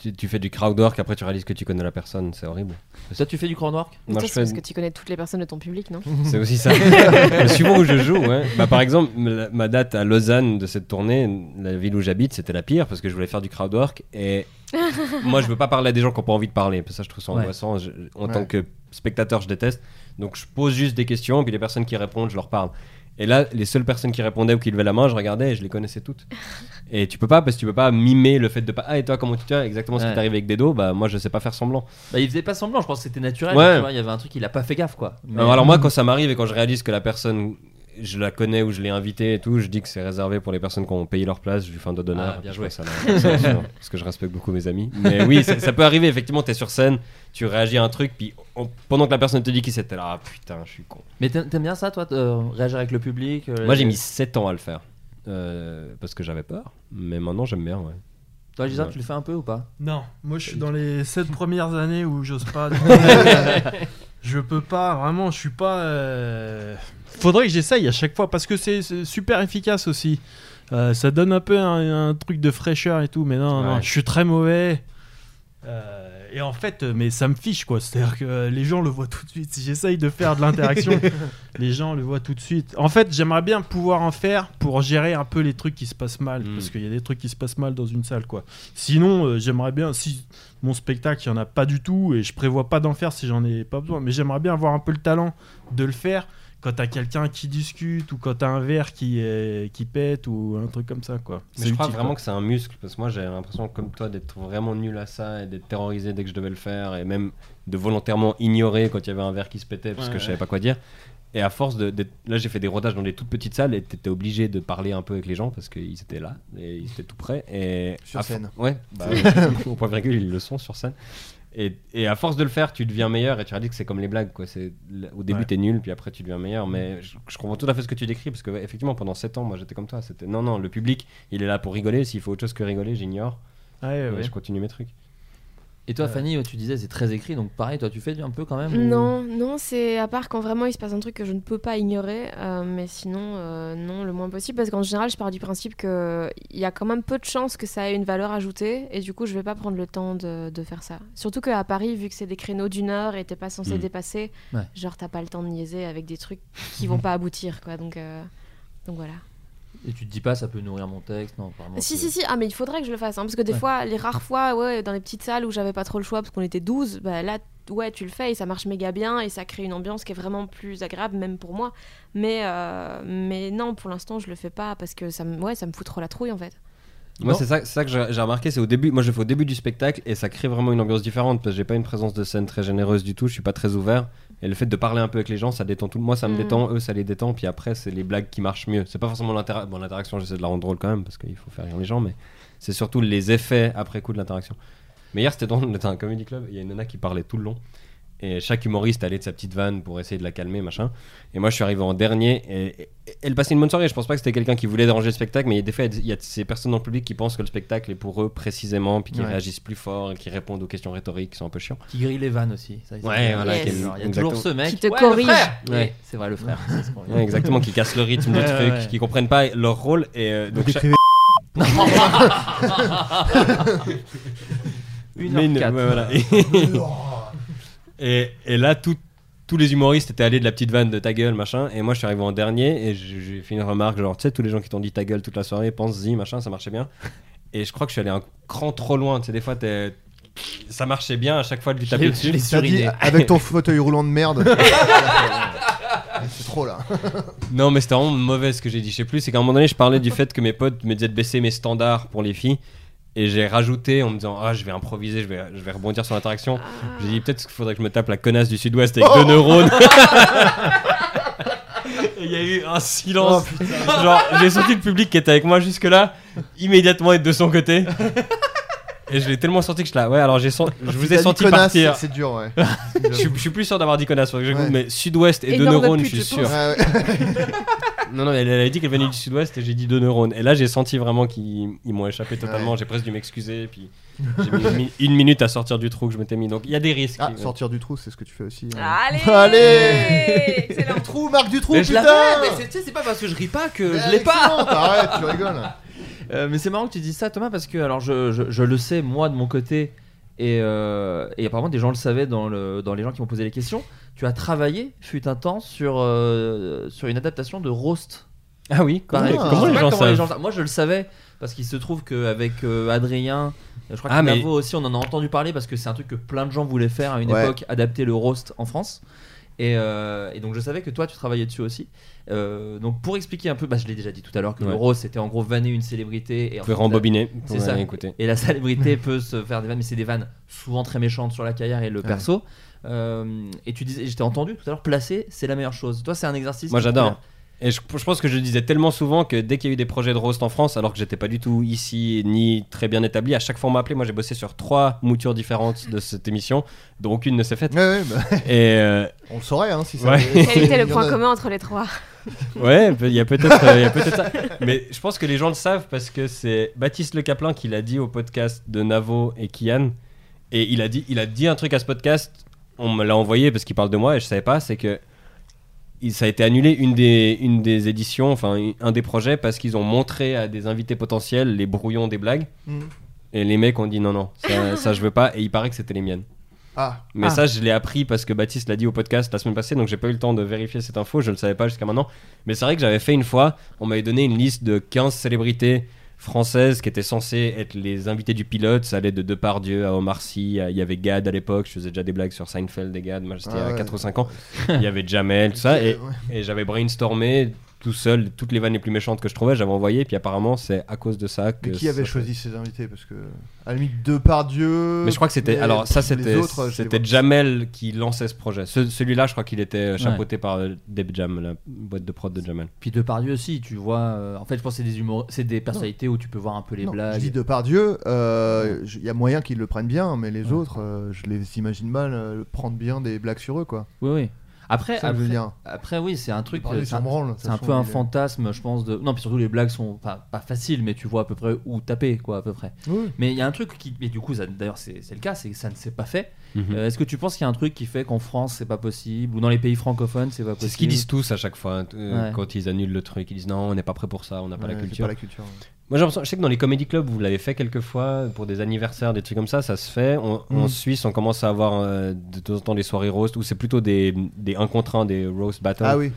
Tu, tu fais du crowd work, après tu réalises que tu connais la personne, c'est horrible. toi tu fais du crowd work Moi, je c'est fais. parce que tu connais toutes les personnes de ton public, non? C'est aussi ça. Mais suivant où je joue, ouais. Bah, par exemple, ma date à Lausanne de cette tournée, la ville où j'habite, c'était la pire parce que je voulais faire du crowd work et moi je veux pas parler à des gens qui n'ont pas envie de parler. Parce que ça, je trouve ça Ouais. angoissant. Je- en Ouais. tant que spectateur, je déteste. Donc je pose juste des questions et puis les personnes qui répondent, je leur parle. Et là, les seules personnes qui répondaient ou qui levaient la main, je regardais et je les connaissais toutes. Et tu peux pas, parce que tu peux pas mimer le fait de pas. Ah, et toi, comment tu tiens Exactement ce Ouais. qui t'arrive avec des dos, bah moi je sais pas faire semblant. bah il faisait pas semblant je pense que c'était naturel Ouais. tu vois, il y avait un truc il a pas fait gaffe quoi Mais- Alors, alors moi, quand ça m'arrive et quand je réalise que la personne, je la connais ou je l'ai invitée et tout, je dis que c'est réservé pour les personnes qui ont payé leur place, je lui fais un doigt d'honneur. Ah, bien joué. ça, là. Parce que je respecte beaucoup mes amis. Mais oui, ça, ça peut arriver, effectivement, t'es sur scène, tu réagis à un truc, puis on- pendant que la personne te dit qui c'était là, ah, putain, je suis con. mais t'aimes t'aimes bien ça toi de réagir avec le public euh, Moi, j'ai mis 7 ans à le faire. euh, parce que j'avais peur, mais maintenant j'aime bien, ouais. toi Gisard Ouais. tu le fais un peu ou pas? Non, moi je suis dans les 7 premières années où j'ose pas. je peux pas, vraiment, je suis pas. euh, Faudrait que j'essaye à chaque fois parce que c'est super efficace aussi. Euh, ça donne un peu un, un truc de fraîcheur et tout, mais non, non, je suis très mauvais. Euh, et en fait, euh, mais ça me fiche quoi. C'est-à-dire que euh, les gens le voient tout de suite. Si j'essaye de faire de l'interaction, les gens le voient tout de suite. En fait, j'aimerais bien pouvoir en faire pour gérer un peu les trucs qui se passent mal. Mm. Parce qu'il y a des trucs qui se passent mal dans une salle quoi. Sinon, euh, j'aimerais bien, si mon spectacle, il n'y en a pas du tout, et je prévois pas d'en faire si j'en ai pas besoin, mais j'aimerais bien avoir un peu le talent de le faire quand t'as quelqu'un qui discute, ou quand t'as un verre qui, est- qui pète, ou un truc comme ça, quoi. Mais je crois utile, vraiment quoi. que c'est un muscle, parce que moi j'ai l'impression, comme toi, d'être vraiment nul à ça et d'être terrorisé dès que je devais le faire, et même de volontairement ignorer quand il y avait un verre qui se pétait parce Ouais, que je savais ouais. pas quoi dire. Et à force de. Là, j'ai fait des rodages dans des toutes petites salles et t'étais obligé de parler un peu avec les gens parce qu'ils étaient là et ils étaient tout près. Et Sur scène. Ouais, bah, au point virgule, ils le sont sur scène. Et, et à force de le faire, tu deviens meilleur et tu as dit que c'est comme les blagues. Quoi. C'est, au début, Ouais. t'es nul, puis après, tu deviens meilleur. Mais je, je comprends tout à fait ce que tu décris parce que, effectivement, pendant 7 ans, moi j'étais comme toi. C'était non, non, le public, il est là pour rigoler. S'il faut autre chose que rigoler, j'ignore. Ouais, ouais. je continue mes trucs. Et toi, Euh. Fanny, tu disais c'est très écrit, donc pareil, toi, tu fais un peu quand même ou- Non, non, c'est à part quand vraiment il se passe un truc que je ne peux pas ignorer, euh, mais sinon, euh, non, le moins possible, parce qu'en général, je pars du principe qu'il y a quand même peu de chances que ça ait une valeur ajoutée, et du coup, je vais pas prendre le temps de, de faire ça. Surtout qu'à Paris, vu que c'est des créneaux d'une heure et t'es pas censé Mm. dépasser, Ouais. genre t'as pas le temps de niaiser avec des trucs qui vont pas aboutir, quoi, donc, euh, donc voilà. Et tu te dis pas, ça peut nourrir mon texte Non. Si, si, si, ah, mais il faudrait que je le fasse. hein, parce que des Ouais. fois, les rares fois, ouais, dans les petites salles où j'avais pas trop le choix parce qu'on était 12, bah là, ouais, tu le fais et ça marche méga bien et ça crée une ambiance qui est vraiment plus agréable, même pour moi. Mais, euh, mais non, pour l'instant, je le fais pas parce que ça me, ouais, ça me fout trop la trouille en fait. Moi, c'est ça, c'est ça que j'ai j'ai remarqué. C'est au début. Moi, je le fais au début du spectacle et ça crée vraiment une ambiance différente parce que j'ai pas une présence de scène très généreuse du tout. Je suis pas très ouvert. Et le fait de parler un peu avec les gens, ça détend tout. Moi, ça me Mm. détend. Eux, ça les détend. Puis après, c'est les blagues qui marchent mieux. C'est pas forcément l'interaction. Bon, l'interaction, j'essaie de la rendre drôle quand même parce qu'il faut faire rire les gens. Mais c'est surtout les effets après coup de l'interaction. Mais hier, c'était drôle. On était à un comedy club. Il y a une nana qui parlait tout le long. Et chaque humoriste allait de sa petite vanne pour essayer de la calmer, machin. Et moi, je suis arrivé en dernier. Et, et- elle passait une bonne soirée. Je pense pas que c'était quelqu'un qui voulait déranger le spectacle, mais il y a des fois, il y a ces personnes dans le public qui pensent que le spectacle est pour eux précisément, puis qui Ouais. réagissent plus fort, et qui répondent aux questions rhétoriques qui sont un peu chiants. Qui grille les vannes aussi. Ça, Ouais, voilà, Yes. Genre, Il y a exactement. toujours ce mec Qui te ouais, corrige. Ouais. C'est vrai, le frère. ce exactement, qui cassent le rythme du Ouais, truc, qui comprennent pas leur rôle. Et euh, Vous donc, cha- décrivez Une Mais heure une- quatre. voilà. et, et là, tout- tous les humoristes étaient allés de la petite vanne de ta gueule, machin. Et moi, je suis arrivé en dernier et j'ai fait une remarque genre, tu sais, tous les gens qui t'ont dit ta gueule toute la soirée, pense-y, machin, ça marchait bien. Et je crois que je suis allé un cran trop loin. Tu sais, des fois, t'es- ça marchait bien à chaque fois de lui taper dessus. T'as dit avec ton fauteuil roulant de merde. c'est trop là. Non, mais c'était vraiment mauvais ce que j'ai dit. Je sais plus, c'est qu'à un moment donné, je parlais du fait que mes potes me disaient de baisser mes standards pour les filles. Et j'ai rajouté en me disant, ah, je vais improviser, je vais, je vais rebondir sur l'interaction. J'ai dit, peut-être qu'il faudrait que je me tape la connasse du sud-ouest avec deux neurones. Il y a eu un silence. Genre, j'ai senti le public qui était avec moi jusque-là, immédiatement être de son côté. Et je l'ai tellement senti que je là, ouais, alors j'ai senti, je vous ai senti connasse, partir. C'est dur, ouais. Je suis, je suis plus sûr d'avoir dit connasse, Ouais. mais sud-ouest et deux neurones, pute, je suis je sûr. Ouais, ouais. Non, non, elle, elle avait dit qu'elle venait du sud-ouest et j'ai dit deux neurones. Et là, j'ai senti vraiment qu'ils ils m'ont échappé totalement. J'ai presque dû m'excuser. Puis j'ai mis une, mi- une minute à sortir du trou que je m'étais mis. Donc il y a des risques. Ah, qui- sortir du trou, c'est ce que tu fais aussi. euh. Allez Allez Excellent. Trou, marque du trou, Mais je putain l'avais, mais c'est- tu sais, c'est pas parce que je ris pas que Mais je l'ai pas. Arrête, tu rigoles. Euh, mais c'est marrant que tu dises ça, Thomas, parce que alors je, je, je le sais moi de mon côté, et, euh, et apparemment des gens le savaient dans, le, dans les gens qui m'ont posé les questions. Tu as travaillé, fut un temps, sur, euh, sur une adaptation de Roast. Ah oui, comment, Pareil. les- comment gens comment savent les gens- Moi je le savais, parce qu'il se trouve qu'avec Adrien, je crois que Ah, mais- aussi, on en a entendu parler, parce que c'est un truc que plein de gens voulaient faire à une Ouais. époque, adapter le Roast en France. Et, euh, et donc je savais que toi tu travaillais dessus aussi. Euh, donc pour expliquer un peu, bah, je l'ai déjà dit tout à l'heure que le Ouais. roast c'était en gros vanner une célébrité et en fait, rembobiner. c'est pour ça. écouter. Et la célébrité peut se faire des vannes, mais c'est des vannes souvent très méchantes sur la carrière et le Ouais. perso. Euh, et tu disais, j'étais entendu tout à l'heure, placer, c'est la meilleure chose. Toi, c'est un exercice. Moi j'adore. Et je, je pense que je le disais tellement souvent que dès qu'il y a eu des projets de roast en France, alors que j'étais pas du tout ici ni très bien établi, à chaque fois on m'a appelé. Moi j'ai bossé sur trois moutures différentes de cette émission, dont aucune ne s'est faite. Ouais, ouais, bah, Et euh, on le saurait, hein, si ça. Ouais. Quel était Il le point commun entre les trois? Ouais, peut- il y a peut-être euh, il y a peut-être ça. Mais je pense que les gens le savent parce que c'est Baptiste Le Caplin qui l'a dit au podcast de Navo et Kian. Et il a dit, il a dit un truc à ce podcast, on me l'a envoyé parce qu'il parle de moi et je savais pas, c'est que ça a été annulé une des, une des éditions, enfin un des projets parce qu'ils ont montré à des invités potentiels les brouillons des blagues. Mm. Et les mecs ont dit non, non, ça, ça je veux pas. Et il paraît que c'était les miennes. Ah, Mais Ah. ça, je l'ai appris parce que Baptiste l'a dit au podcast la semaine passée, donc j'ai pas eu le temps de vérifier cette info, je le savais pas jusqu'à maintenant. Mais c'est vrai que j'avais fait une fois, on m'avait donné une liste de 15 célébrités françaises qui étaient censées être les invités du pilote. Ça allait de Depardieu à Omar Sy, il y avait Gad à l'époque, je faisais déjà des blagues sur Seinfeld et Gad, moi j'étais Ah à ouais. 4 ou 5 ans. Il y avait Jamel, tout ça, et j'avais brainstormé tout seul toutes les vannes les plus méchantes que je trouvais, j'avais envoyé, puis apparemment c'est à cause de ça que. Mais qui avait ça- choisi ces invités Parce que, à la limite, Depardieu. mais je crois que c'était. Alors, ça, c'était c'était. Jamel qui lançait ce projet. Ce- Celui-là, je crois qu'il était euh, chapeauté par euh, Deb Jam, la boîte de prod de Jamel. Puis Depardieu aussi, tu vois. euh, en fait, je pense que c'est des humour... des personnalités où tu peux voir un peu les Non, blagues. Je dis Depardieu, euh, il y a moyen qu'ils le prennent bien, mais les autres, euh, je les imagine mal euh, prendre bien des blagues sur eux, quoi. Oui, oui. Après, ça après, oui, c'est un truc. Euh, C'est un, peu un fantasme, je pense. De... Non, puis surtout les blagues sont pas, pas faciles, mais tu vois à peu près où taper, quoi, à peu près. Oui. Mais il y a un truc qui, et du coup, d'ailleurs, c'est c'est le cas, c'est que ça ne s'est pas fait. Mhm. Euh, Est-ce que tu penses qu'il y a un truc qui fait qu'en France c'est pas possible ou dans les pays francophones c'est pas C'est possible ce qu'ils disent tous à chaque fois euh, Ouais. quand ils annulent le truc. Ils disent non, on n'est pas prêt pour ça, on n'a pas la Ouais, c'est culture. pas la culture. ouais. Moi, j'ai l'impression- je sais que dans les comédie clubs, vous l'avez fait quelques fois pour des anniversaires, des trucs comme ça, ça se fait. En, en Mm. Suisse, on commence à avoir euh, de temps en temps des soirées roast où c'est plutôt des, des 1 contre 1, des roast battles Ah oui.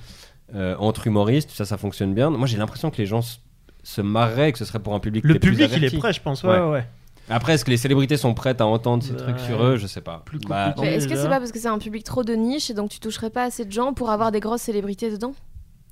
euh, entre humoristes. Ça, ça fonctionne bien. Moi, j'ai l'impression que les gens se marraient, que ce serait pour un public. Le public, il est prêt, je pense. Ouais, Ouais. Après, est-ce que les célébrités sont prêtes à entendre ces Ouais. trucs sur eux? Je sais pas. Plus Bah. Mais est-ce que c'est pas parce que c'est un public trop de niche et donc tu toucherais pas assez de gens pour avoir des grosses célébrités dedans?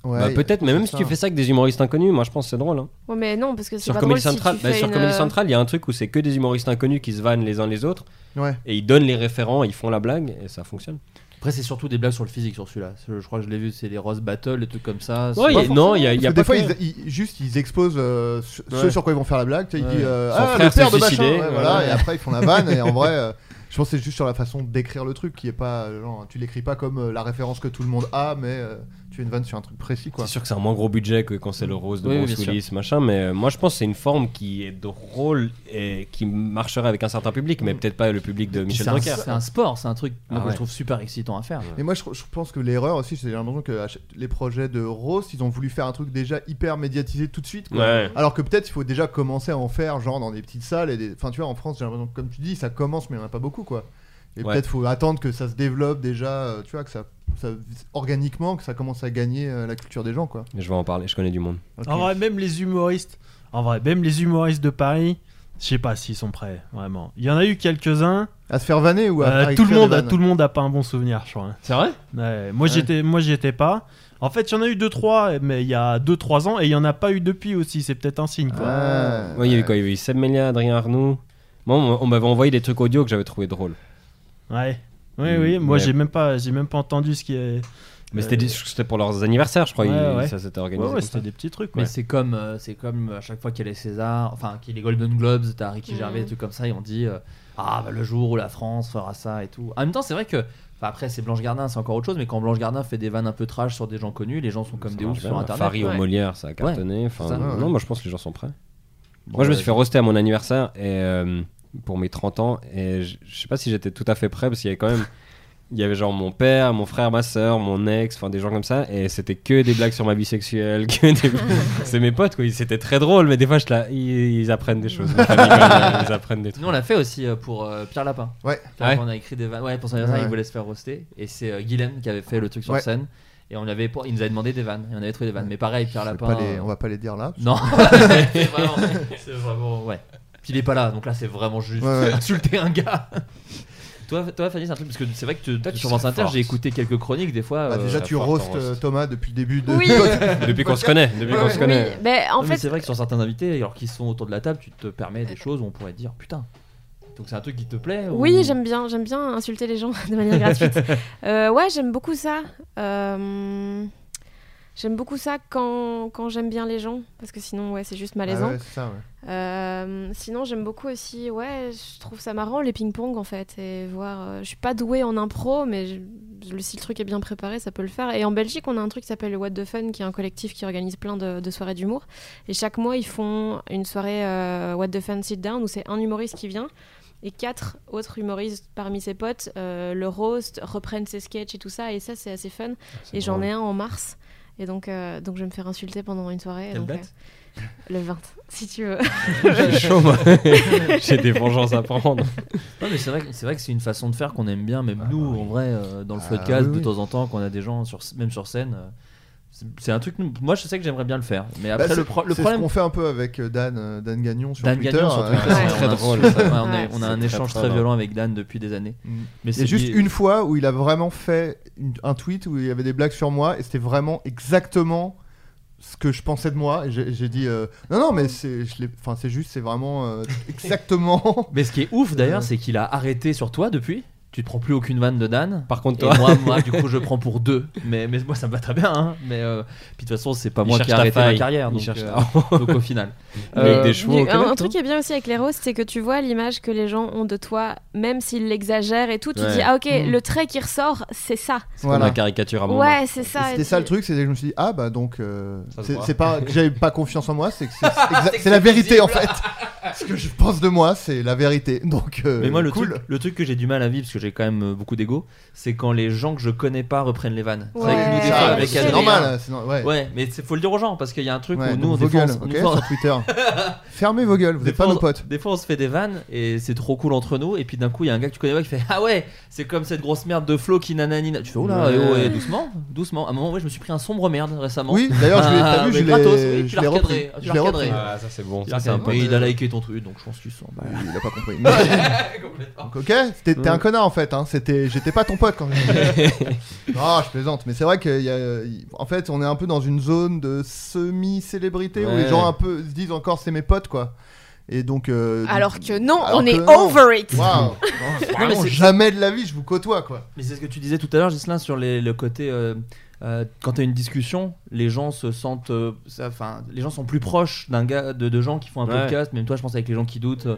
Ouais, bah, peut-être, mais même si tu fais ça avec des humoristes inconnus, moi je pense que c'est drôle. hein. Ouais, mais non, parce que c'est Sur pas Comedy drôle si Central, tu bah, fais sur une, Comedy Central, il y a un truc où c'est que des humoristes inconnus qui se vannent les uns les autres Ouais. et ils donnent les référents, ils font la blague et ça fonctionne. Après c'est surtout des blagues sur le physique sur celui-là. Je crois que je l'ai vu, c'est des rose battles, des trucs comme ça. Ouais, y a- non, il y a, y pas des fois, que- ils, ils- juste ils exposent euh, ce sur quoi ils vont faire la blague. Tu sais, Ouais. Il dit euh, Son ah frère le père de machin. ouais, voilà. et après ils font la vanne et en vrai, euh, je pense que c'est juste sur la façon d'écrire le truc qui est pas genre tu l'écris pas comme euh, la référence que tout le monde a, mais euh, tu fais une vanne sur un truc précis quoi. C'est sûr que c'est un moins gros budget que quand c'est le rose de Oui, Bruce Willis, machin, mais euh, moi je pense que c'est une forme qui est drôle et qui marcherait avec un certain public, mais peut-être pas le public de Michel Drucker. c'est un sport, c'est un truc moi, Ah que ouais. je trouve super excitant à faire. Et moi je, je pense que l'erreur aussi, c'est j'ai l'impression que les projets de Roast, ils ont voulu faire un truc déjà hyper médiatisé tout de suite. Quoi. Ouais. Alors que peut-être il faut déjà commencer à en faire genre dans des petites salles et des... enfin tu vois en France j'ai l'impression que comme tu dis ça commence mais il n'y en a pas beaucoup quoi. Et Ouais. peut-être faut attendre que ça se développe déjà, euh, tu vois que ça, ça organiquement que ça commence à gagner euh, la culture des gens quoi. Mais je vais en parler, je connais du monde. En vrai, même les humoristes, en vrai, même les humoristes de Paris, je sais pas s'ils sont prêts, vraiment. Il y en a eu quelques-uns. À se faire vanner ou à, euh, à tout le monde, tout le monde a pas un bon souvenir, je crois. hein. C'est vrai? Ouais, moi Ouais. j'étais, moi j'y étais pas. En fait, il y en a eu deux trois, mais il y a 2-3 ans, et il y en a pas eu depuis aussi. C'est peut-être un signe. Quoi. Ouais. Ouais, il y a eu quoi? Il y a eu Seb Melia, Adrien Arnoux. Moi, on on m'avait envoyé des trucs audio que j'avais trouvé drôles. Ouais. Oui, Mm, oui. Moi, j'ai même pas, j'ai même pas entendu ce qui est. Mais Euh, c'était pour leurs anniversaires, je crois. Ouais, ouais. Ça s'était organisé. ouais, c'était ça. des petits trucs. Mais c'est comme, euh, c'est comme à chaque fois qu'il y a les Césars, enfin qu'il y a les Golden Globes, t'as Ricky Mhm. Gervais, des trucs comme ça, et on dit euh, ah bah, le jour où la France fera ça et tout. En même temps, c'est vrai que, enfin après c'est Blanche Gardin, c'est encore autre chose, mais quand Blanche Gardin fait des vannes un peu trash sur des gens connus, les gens sont comme Ça des oufs sur internet. Farid ou Ouais. Molière, ça a cartonné. Enfin, ça. Non, moi je pense que les gens sont prêts. Bon, moi, je me suis fait roaster à mon anniversaire et euh, pour mes 30 ans et je, je sais pas si j'étais tout à fait prêt parce qu'il y avait quand même. Il y avait genre mon père, mon frère, ma soeur, mon ex, enfin des gens comme ça, et c'était que des blagues sur ma bisexuelle. Que des... C'est mes potes, quoi. C'était très drôle, mais des fois, je la... ils, ils apprennent des choses. Ils apprennent des trucs. Nous on l'a fait aussi euh, pour euh, Pierre Lapin. Ouais. Pierre Ouais. On a écrit des vannes. Ouais, pour son anniversaire, Ouais. il voulait se faire roaster. Et c'est euh, Guylaine qui avait fait le truc sur Ouais. scène. Et on avait, il nous avait demandé des vannes. Et on avait trouvé des vannes. Mais pareil, Pierre Lapin. les- euh, on va pas les dire là. Non, c'est vraiment, c'est vraiment, ouais. Puis il est pas là, donc là c'est vraiment juste Ouais, ouais. insulter un gars. toi, toi, Fanny, c'est un truc parce que c'est vrai que tu, Toi, tu sur France Inter, j'ai écouté quelques chroniques des fois. Bah, euh, déjà tu roastes roast. euh, Thomas depuis le début de. Oui. Depuis qu'on se connaît, depuis qu'on se Oui, connaît. ben, en non, mais fait, c'est vrai que sur certains invités, alors qu'ils sont autour de la table, tu te permets des choses où on pourrait te dire putain. Donc c'est un truc qui te plaît ou- Oui, j'aime bien, j'aime bien insulter les gens de manière gratuite. Euh, ouais, j'aime beaucoup ça. Euh, J'aime beaucoup ça quand, quand j'aime bien les gens, parce que sinon, ouais, c'est juste Ah malaisant. ouais, c'est ça, ouais. Euh, sinon, j'aime beaucoup aussi, ouais, je trouve ça marrant les ping-pong en fait, et voir. euh, je suis pas douée en impro, mais je- si le truc est bien préparé, ça peut le faire. Et en Belgique, on a un truc qui s'appelle le What the Fun, qui est un collectif qui organise plein de, de soirées d'humour. Et chaque mois, ils font une soirée euh, What the Fun Sit Down où c'est un humoriste qui vient. Et quatre autres humoristes parmi ses potes euh, le roast, reprennent ses sketchs et tout ça. Et ça, c'est assez fun. Et j'en ai un en mars. Et donc, euh, donc je vais me faire insulter pendant une soirée. Quelle donc, date euh, Le 20, si tu veux. J'ai chaud, moi. J'ai des vengeances à prendre. Non, mais c'est vrai, que- c'est vrai que c'est une façon de faire qu'on aime bien, même nous, en vrai, euh, dans le Ah, podcast, oui, de oui. temps en temps, qu'on a des gens, sur, même sur scène. C'est- un truc, moi je sais que j'aimerais bien le faire. Mais après, Bah, le, c'est- pro- le c'est problème. ce qu'on fait un peu avec euh, Dan, euh, Dan Gagnon sur Dan Twitter. Gagnon sur euh, Twitter, Ouais. c'est Très on a- drôle. ouais, on, a, Ouais, on a un échange très, violent avec Dan depuis des années. Mm. Mais c'est a juste une fois où il a vraiment fait une- un tweet où il y avait des blagues sur moi et c'était vraiment exactement ce que je pensais de moi. J'ai dit euh, non, non, mais c'est enfin, c'est juste, c'est vraiment euh, exactement. Mais ce qui est ouf d'ailleurs, Euh. c'est qu'il a arrêté sur toi depuis. Tu te prends plus aucune vanne de Dan. Par contre, Et toi, moi, moi, du coup, je prends pour deux. Mais, mais moi, ça me va très bien. hein. Mais euh, puis de toute façon, c'est pas Il moi qui ai arrêté ma faille. carrière. Il Donc, cherche euh, donc au final. Euh, des chevaux Du- au un, truc qui est bien aussi avec les roasts, c'est que tu vois l'image que les gens ont de toi, même s'ils l'exagèrent et tout. Tu Ouais. dis, ah ok, Mm. le trait qui ressort, c'est ça. C'est comme Voilà. la caricature à mon Ouais, c'est ça. C'était ça le truc, c'est que je me suis dit, ah bah donc, euh, c'est pas que j'avais pas confiance en moi, c'est que c'est la vérité en fait. Ce que je pense de moi, c'est la vérité. Donc, Mais moi, le, cool. truc, le truc que j'ai du mal à vivre, parce que j'ai quand même euh, beaucoup d'ego, c'est quand les gens que je connais pas reprennent les vannes. Ouais. avec c'est normal. c'est no- ouais. Ouais, mais il faut le dire aux gens parce qu'il y a un truc Ouais, où nous, on fois- sur Twitter. Fermez vos gueules, vous des êtes pas nos potes. Des fois, on se fait des vannes et c'est trop cool entre nous. Et puis d'un coup, il y a un gars que tu connais pas qui fait Ah ouais, c'est comme cette grosse merde de Flo qui nananina. Tu fais Oh là, Ouais. doucement, doucement. À un moment, ouais, je me suis pris un sombre merde récemment. Oui, d'ailleurs, je l'ai- Ah, t'as vu, je l'ai je recadré, Je l'as l'ai recadré. repris. Ah, ça c'est bon. Il a, c'est un peu. mais il a liké ton truc, donc je pense que tu sens. Bah, Oui, il a pas compris. Donc, ok, t'es un connard en fait. Hein. C'était, j'étais pas ton pote quand non, je plaisante. Mais c'est vrai que, y a- en fait, on est un peu dans une zone de semi-célébrité où les gens un peu se disent encore c'est mes potes quoi. Et donc. euh, Alors que non, Alors on que est non. over it. Non, c'est- jamais de la vie je vous côtoie quoi. Mais c'est ce que tu disais tout à l'heure, Gislain, sur les- le côté. euh, euh, quand tu as une discussion, les gens se sentent. euh, Enfin, les gens sont plus proches d'un gars, de, de gens qui font un Ouais. podcast. Même toi, je pense avec les gens qui doutent.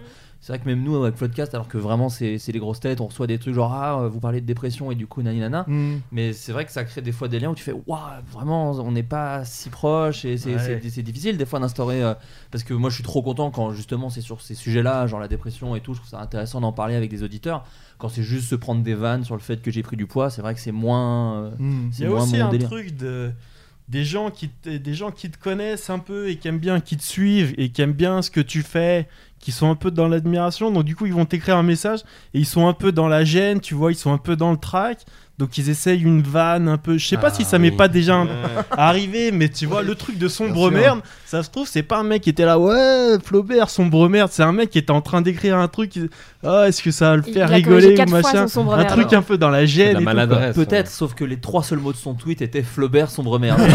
C'est vrai que même nous, avec Floodcast, alors que vraiment, c'est c'est les grosses têtes, on reçoit des trucs genre Ah, vous parlez de dépression et du coup, nani nana. Hmm. Mais c'est vrai que ça crée des fois des liens où tu fais Waouh, vraiment, on n'est pas si proches et c'est Ouais. difficile des fois d'instaurer. euh, parce que moi, je suis trop content quand justement c'est sur ces sujets-là, genre la dépression et tout. Je trouve ça intéressant d'en parler avec des auditeurs. Quand c'est juste se prendre des vannes sur le fait que j'ai pris du poids, c'est vrai que c'est moins. euh, c'est Il y a moins aussi mon un délire. truc de des gens qui te, des gens qui te connaissent un peu et qui aiment bien, qui te suivent et qui aiment bien ce que tu fais, qui sont un peu dans l'admiration. Donc du coup, ils vont t'écrire un message et ils sont un peu dans la gêne, tu vois, ils sont un peu dans le track. Donc ils essayent une vanne un peu. Je sais pas Ah, si ça m'est oui. pas déjà Ouais. arrivé, mais tu vois, le truc de sombre merde, ça se trouve, c'est pas un mec qui était là, ouais, Flaubert, sombre merde. C'est un mec qui était en train d'écrire un truc. qui- Ah, est-ce que ça va le faire rigoler ou machin Un truc un peu dans la gêne. la maladresse. Peut-être, sauf que les trois seuls mots de son tweet étaient Flaubert sombre merde.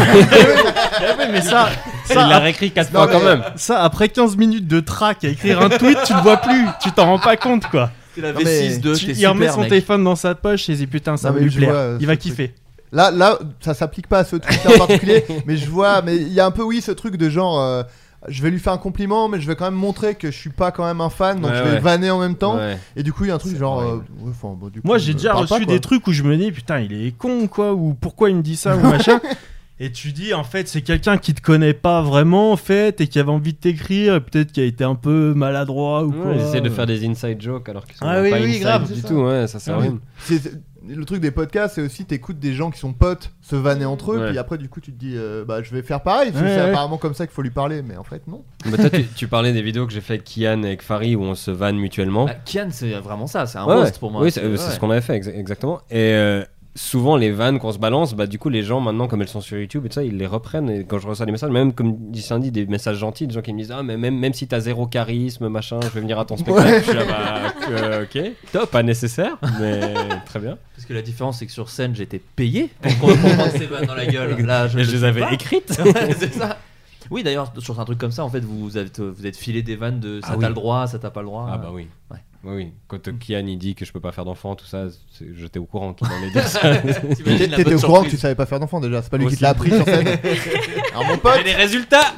Ah ouais, mais ça, Il l'a réécrit 4 Non, fois quand même. Ça, après 15 minutes de track à écrire un tweet, tu le vois plus, tu t'en rends pas compte quoi. Il avait mais- 6 2 Tu- il remet son téléphone dans sa poche et il dit putain, ça Non, va mais lui je plaire. vois, euh, il va ce truc. kiffer. Là, là, ça s'applique pas à ce truc en particulier, mais je vois, mais il y a un peu, oui, ce truc de genre, euh, je vais lui faire un compliment, mais je vais quand même montrer que je suis pas quand même un fan, donc Ouais, je vais ouais. vanner en même temps. Ouais. Et du coup, il y a un truc C'est genre, euh, horrible. ouais, enfin, bon, du coup, Moi, j'ai euh, déjà parle reçu pas, quoi. des trucs où je me dis putain, il est con quoi, ou pourquoi il me dit ça ou machin. Et tu dis en fait, c'est quelqu'un qui te connaît pas vraiment en fait et qui avait envie de t'écrire, et peut-être qui a été un peu maladroit ou quoi. Ils essaient de faire des inside jokes alors qu'ils sont Ah oui, pas oui, inside grave, du c'est ça. tout. Ouais, ça sert à Oui. rien. Le truc des podcasts, c'est aussi t'écoutes des gens qui sont potes se vanner entre eux, Ouais. puis après, du coup, tu te dis, euh, bah, je vais faire pareil, parce que Ouais, c'est ouais. apparemment comme ça qu'il faut lui parler, mais en fait, non. Mais toi, tu, tu parlais des vidéos que j'ai fait avec Kian et avec Farid où on se vanne mutuellement. Bah, Kian, c'est vraiment ça, c'est un Ouais, roast pour moi. Oui, c'est euh, c'est ouais. ce qu'on avait fait, exa- exactement. Et euh, souvent, les vannes qu'on se balance, bah, du coup, les gens, maintenant, comme elles sont sur YouTube et tout ça, ils les reprennent. Et quand je reçois des messages, même comme dit Sandy, des messages gentils, des gens qui me disent Ah, mais même, même si t'as zéro charisme, machin, je vais venir à ton spectacle. Ouais. Je suis là, bah, euh, ok, top, pas nécessaire, mais très bien. Parce que la différence, c'est que sur scène, j'étais payé pour qu'on me prenne ces vannes dans la gueule. Là, je Et je les avais pas. écrites. c'est ça. Oui, d'ailleurs, sur un truc comme ça, en fait, vous êtes, vous êtes filé des vannes de ça Ah t'as oui. le droit, ça t'as pas le droit. Ah, bah oui. Ouais. Oui, oui. Quand euh, Kian il dit que je peux pas faire d'enfant, tout ça, j'étais au courant qu'il allait dire ça. T'étais au courant que tu savais pas faire d'enfant déjà, c'est pas lui qui te l'a appris sur scène. Alors, mon pote, des résultats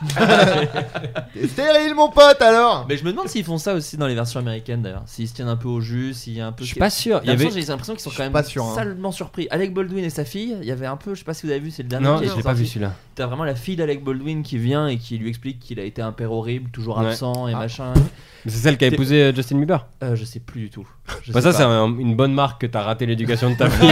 t'es stérile, mon pote, alors Mais je me demande s'ils font ça aussi dans les versions américaines d'ailleurs. S'ils se tiennent un peu au jus, s'il y a un peu. Je suis pas sûr. Il y avait... J'ai l'impression qu'ils sont Je quand même pas sûr, hein. salement surpris. Alec Baldwin et sa fille, il y avait un peu, je sais pas si vous avez vu, c'est le dernier Non, je l'ai pas vu celui-là. T'as vraiment la fille d'Alec Baldwin qui vient et qui lui explique qu'il a été un père horrible, toujours absent et Ah. machin. Mais C'est celle qui a épousé euh, Justin Bieber. Euh, je sais plus du tout. Je Bah sais ça, c'est un- une bonne marque que t'as raté l'éducation de ta fille.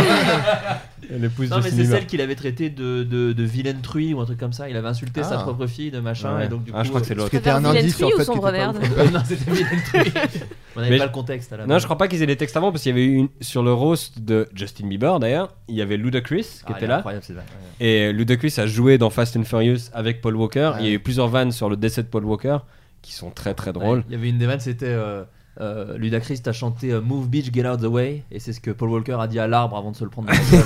Non mais c'est celle qu'il avait traité de, de, de vilaine truie ou un truc comme ça. Il avait insulté sa Ah. propre fille de machin Ouais. et donc du coup. Ah, je crois que c'est euh, l'autre. T'es un indice sur le fait que euh, non c'était vilaine truie. On avait Mais pas je- le contexte à la Non, je crois pas qu'ils aient les textes avant parce qu'il y avait eu une... sur le roast de Justin Bieber d'ailleurs, il y avait Ludacris qui Ah, était là. Incroyable, c'est vrai. Ouais. Et Ludacris a joué dans Fast and Furious avec Paul Walker. Il y a eu plusieurs vannes sur le décès de Paul Walker qui sont très très drôles. Il y avait une des vannes, c'était euh, Ludacris a chanté euh, Move Beach, Get Out the Way, et c'est ce que Paul Walker a dit à l'arbre avant de se le prendre dans la gueule.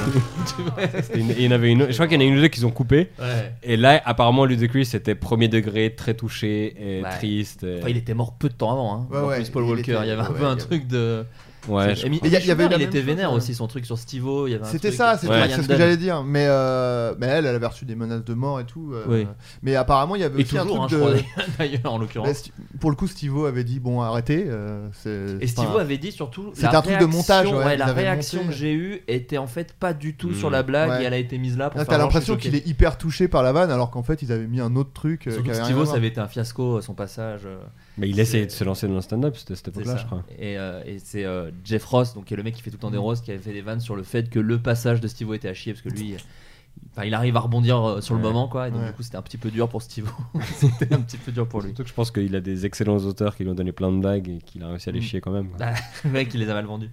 Tu vois Et il y en avait une autre- Je crois qu'il y en a une ou deux qu'ils ont coupé. Ouais. Et là, apparemment, Ludacris était premier degré, très touché et Ouais. triste. et- Enfin, il était mort peu de temps avant. Hein, Ouais, en ouais, plus, Paul il Walker. était- il y avait un ouais, peu un il truc de. Ouais, je crois. Il y a- il y avait Schumer, la il même était chose, vénère aussi, son truc sur Stivo. il y avait un C'était truc- ça, c'était Ouais. c'est ce que Ryan j'allais dire. Mais, euh, mais elle, elle avait reçu des menaces de mort et tout. euh, Oui. Mais apparemment, il y avait Et aussi un toujours, hein, truc crois, de. d'ailleurs, en Bah, l'occurrence. Sti- pour le coup, Stivo avait dit bon, arrêtez. euh, c'est- Et Stivo enfin, avait dit surtout. C'était la un truc de montage, la avaient réaction monté. que j'ai eue était en fait pas du tout Mm. sur la blague Ouais. et elle a été mise là pour Là, faire t'as genre, je suis l'impression qu'il choqué. est hyper touché par la vanne, alors qu'en fait, ils avaient mis un autre truc. euh, Surtout qui que avait rien Stivo, à ça voir. avait été un fiasco, son passage. euh, Mais il essayait de se lancer dans le stand-up, c'était cette époque-là, ça. je crois. Et, euh, et c'est euh, Jeff Ross, donc qui est le mec qui fait tout le temps des roses, qui avait fait des vannes sur le fait que le passage de Stivo était à chier parce que lui, il, enfin, il arrive à rebondir euh, sur le Ouais. moment, quoi. Et donc Ouais. du coup, c'était un petit peu dur pour Stivo. c'était un petit peu dur pour lui. Surtout que je pense qu'il a des excellents auteurs qui lui ont donné plein de blagues et qu'il a réussi à les Mm. chier quand même. quoi. Le mec, il les a mal vendus.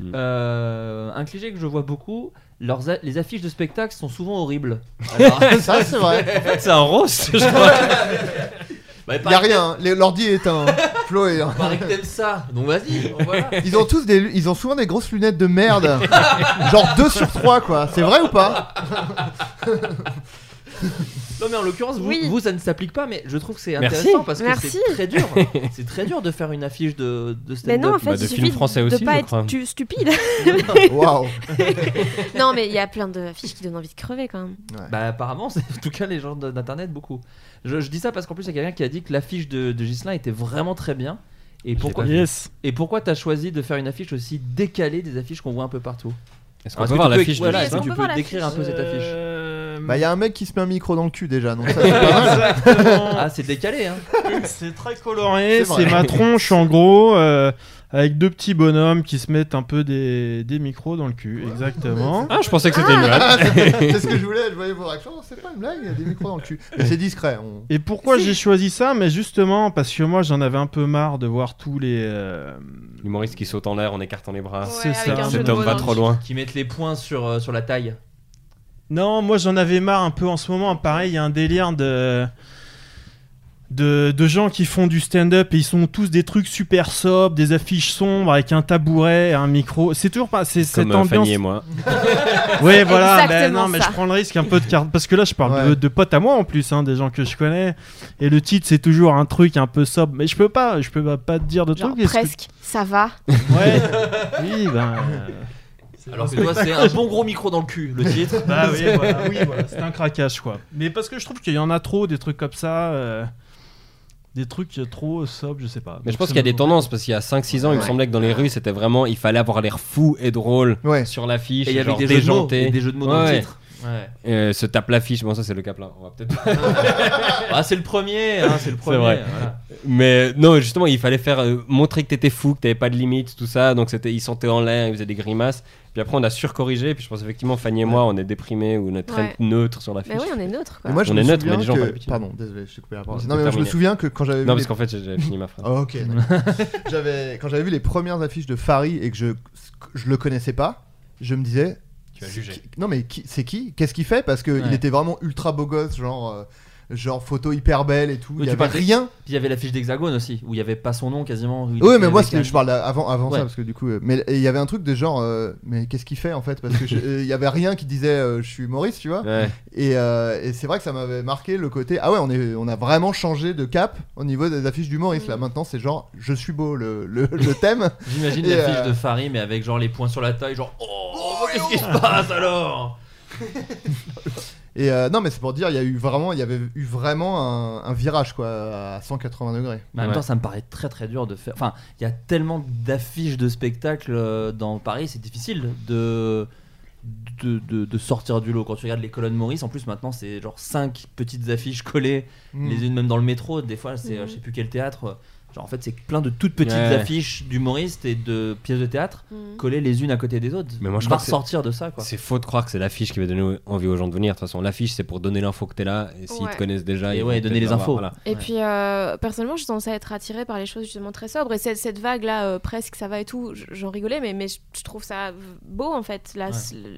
Mm. Euh, un cliché que je vois beaucoup, leurs a- les affiches de spectacle sont souvent horribles. Alors, Ça, c'est vrai. En fait, c'est un roast, je crois. Bah, il y a rien, les- l'ordi est éteint. Flo est. que t'aimes ça, donc vas-y, voilà. Ils ont tous des, lu- ils ont souvent des grosses lunettes de merde, genre 2 sur 3 quoi. C'est vrai ou pas? Non mais en l'occurrence, vous, Oui. vous, ça ne s'applique pas, mais je trouve que c'est Merci. intéressant parce que Merci. c'est très dur. c'est très dur de faire une affiche de, de stand-up. Mais non, en fait, Bah, de il films suffit français de aussi, pas je être tu- stupide. Waouh. non, mais il y a plein d'affiches qui donnent envie de crever quand même. Bah apparemment, c'est en tout cas les gens de- d'internet beaucoup. Je, je dis ça parce qu'en plus il y a quelqu'un qui a dit que l'affiche de, de Ghislain était vraiment très bien. Et pourquoi Yes. Et pourquoi t'as choisi de faire une affiche aussi décalée des affiches qu'on voit un peu partout? Est-ce Alors, qu'on peut voir l'affiche est-ce que tu peux décrire un peu cette affiche Euh, Bah, il y a un mec qui se met un micro dans le cul déjà, donc ça c'est pas mal. Exactement. Ah, c'est décalé hein c'est très coloré, c'est ma tronche en gros, euh, avec deux petits bonhommes qui se mettent un peu des, des micros dans le cul, exactement. Ah, je pensais que c'était une Ah, blague. c'est ce que je voulais, je voyais vos réactions. C'est pas une blague, il y a des micros dans le cul. Mais c'est discret. on- Et pourquoi j'ai choisi ça? Mais justement parce que moi j'en avais un peu marre de voir tous les... euh, L'humoriste qui saute en l'air en écartant les bras. C'est ça. Cet homme va trop loin. Qui mettent les points sur, euh, sur la taille. Non, moi j'en avais marre un peu en ce moment. Pareil, il y a un délire de... De, de gens qui font du stand-up et ils sont tous des trucs super sobres, des affiches sombres avec un tabouret, un micro. C'est toujours pas. C'est cette Comme euh, ambiance. Fanny et moi. Oui, voilà. Ben non, mais je prends le risque un peu de carte parce que là, je parle de, Ouais. de potes à moi en plus, hein, des gens que je connais. Et le titre, c'est toujours un truc un peu sobre. Mais je peux pas, je peux pas, pas te dire de Genre trucs. que- presque, ça va. Ouais. oui, ben. euh, Alors que toi, c'est un bon gros micro dans le cul, le titre. Bah oui, voilà, oui, voilà, c'est un craquage quoi. Mais parce que je trouve qu'il y en a trop des trucs comme ça, euh, des trucs trop sobres, je sais pas. Mais je pense qu'il y a des tendances parce qu'il y a 5-6 ans, il me semblait que dans les rues, c'était vraiment, il fallait avoir l'air fou et drôle Ouais. sur l'affiche. Et il y avait des jeux, de mots, et des jeux de mots dans Ouais. le titre. Ouais. Euh, se tape l'affiche, bon ça c'est le cap là, on va peut-être pas- Ah, c'est le premier, hein, c'est le premier. vrai. voilà. Mais non, justement, il fallait faire euh, montrer que t'étais fou, que t'avais pas de limites, tout ça. Donc c'était, ils sentaient en l'air, ils faisaient des grimaces. Puis après, on a surcorrigé. Puis je pense effectivement, Fanny et moi, on est déprimés ou on est très Ouais. neutre sur l'affiche. Mais oui, on est neutre quoi. Moi, je On me est neutre, souviens mais les gens que-. Pardon, désolé, je t'ai coupé la parole. Non, mais moi, je me souviens que quand j'avais vu. Non, les- parce qu'en fait, j'ai j'ai fini ma phrase. Ah, ok. j'avais quand j'avais vu les premières affiches de Farid et que je je le connaissais pas, je me disais. Tu as c'est jugé. qui- Non mais qui- c'est qui? Qu'est-ce qu'il fait? Parce que il Ouais. était vraiment ultra beau gosse, genre euh, genre photo hyper belle et tout. Oui, il y avait rien. Puis il y avait l'affiche d'Hexagone aussi, où il y avait pas son nom quasiment. Oui, mais moi je parle avant avant Ouais. ça parce que du coup, euh, mais il y avait un truc de genre, euh, mais qu'est-ce qu'il fait en fait? Parce que je- euh, il y avait rien qui disait euh, je suis humoriste, tu vois? Ouais. Et, euh, et c'est vrai que ça m'avait marqué le côté ah ouais on est on a vraiment changé de cap au niveau des affiches d'humoriste là maintenant c'est genre je suis beau le le, le thème J'imagine l'affiche euh, de Farid, mais avec genre les points sur la taille, genre Oh, qu'est-ce qui se passe alors? et euh, non mais c'est pour dire il y a eu vraiment il y avait eu vraiment un, un virage quoi à 180 degrés Mais en même Ouais. temps, ça me paraît très très dur de faire. Enfin, il y a tellement d'affiches de spectacles euh, dans Paris, c'est difficile de... De, de- de sortir du lot. Quand tu regardes les colonnes Maurice, en plus maintenant c'est genre 5 petites affiches collées, Mm. les unes même dans le métro. Des fois, c'est Mhm. je sais plus quel théâtre. Genre en fait, c'est plein de toutes petites Ouais. affiches d'humoristes et de pièces de théâtre Mhm. collées les unes à côté des autres. Mais moi, je Va crois que c'est- sortir de ça quoi. C'est faux de croire que c'est l'affiche qui va donner envie aux gens de venir. De toute façon, l'affiche, c'est pour donner l'info que t'es là. Et s'ils Ouais. te connaissent déjà, Et ils ouais, vont donner les infos. voilà. Et Ouais. puis, euh, personnellement, je suis censée être attirée par les choses justement très sobres. Et cette, cette vague-là, euh, presque, ça va et tout, j'en rigolais, mais, mais je, je trouve ça beau en fait. Là,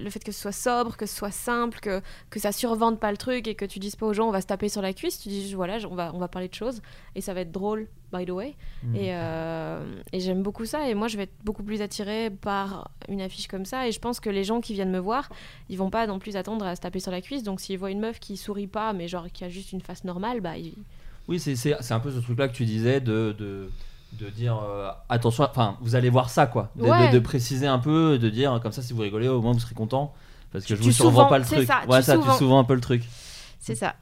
Le fait que ce soit sobre, que ce soit simple, que, que ça survende pas le truc et que tu dises pas aux gens on va se taper sur la cuisse. Tu dis voilà, on va, on va parler de choses et ça va être drôle, by the way. Et, euh, et j'aime beaucoup ça. Et moi, je vais être beaucoup plus attirée par une affiche comme ça. Et je pense que les gens qui viennent me voir, ils vont pas non plus attendre à se taper sur la cuisse. Donc, s'ils voient une meuf qui sourit pas, mais genre qui a juste une face normale, bah ils. Oui, c'est un peu ce truc-là que tu disais de, de, de dire euh, attention, enfin, vous allez voir ça quoi, de, de- Ouais. de préciser un peu, de dire comme ça, si vous rigolez, au moins vous serez content. Parce que je Tu vous survends souvent- pas le truc. ça, ouais, tu ça, tu souvent. souvent un peu le truc. C'est ça.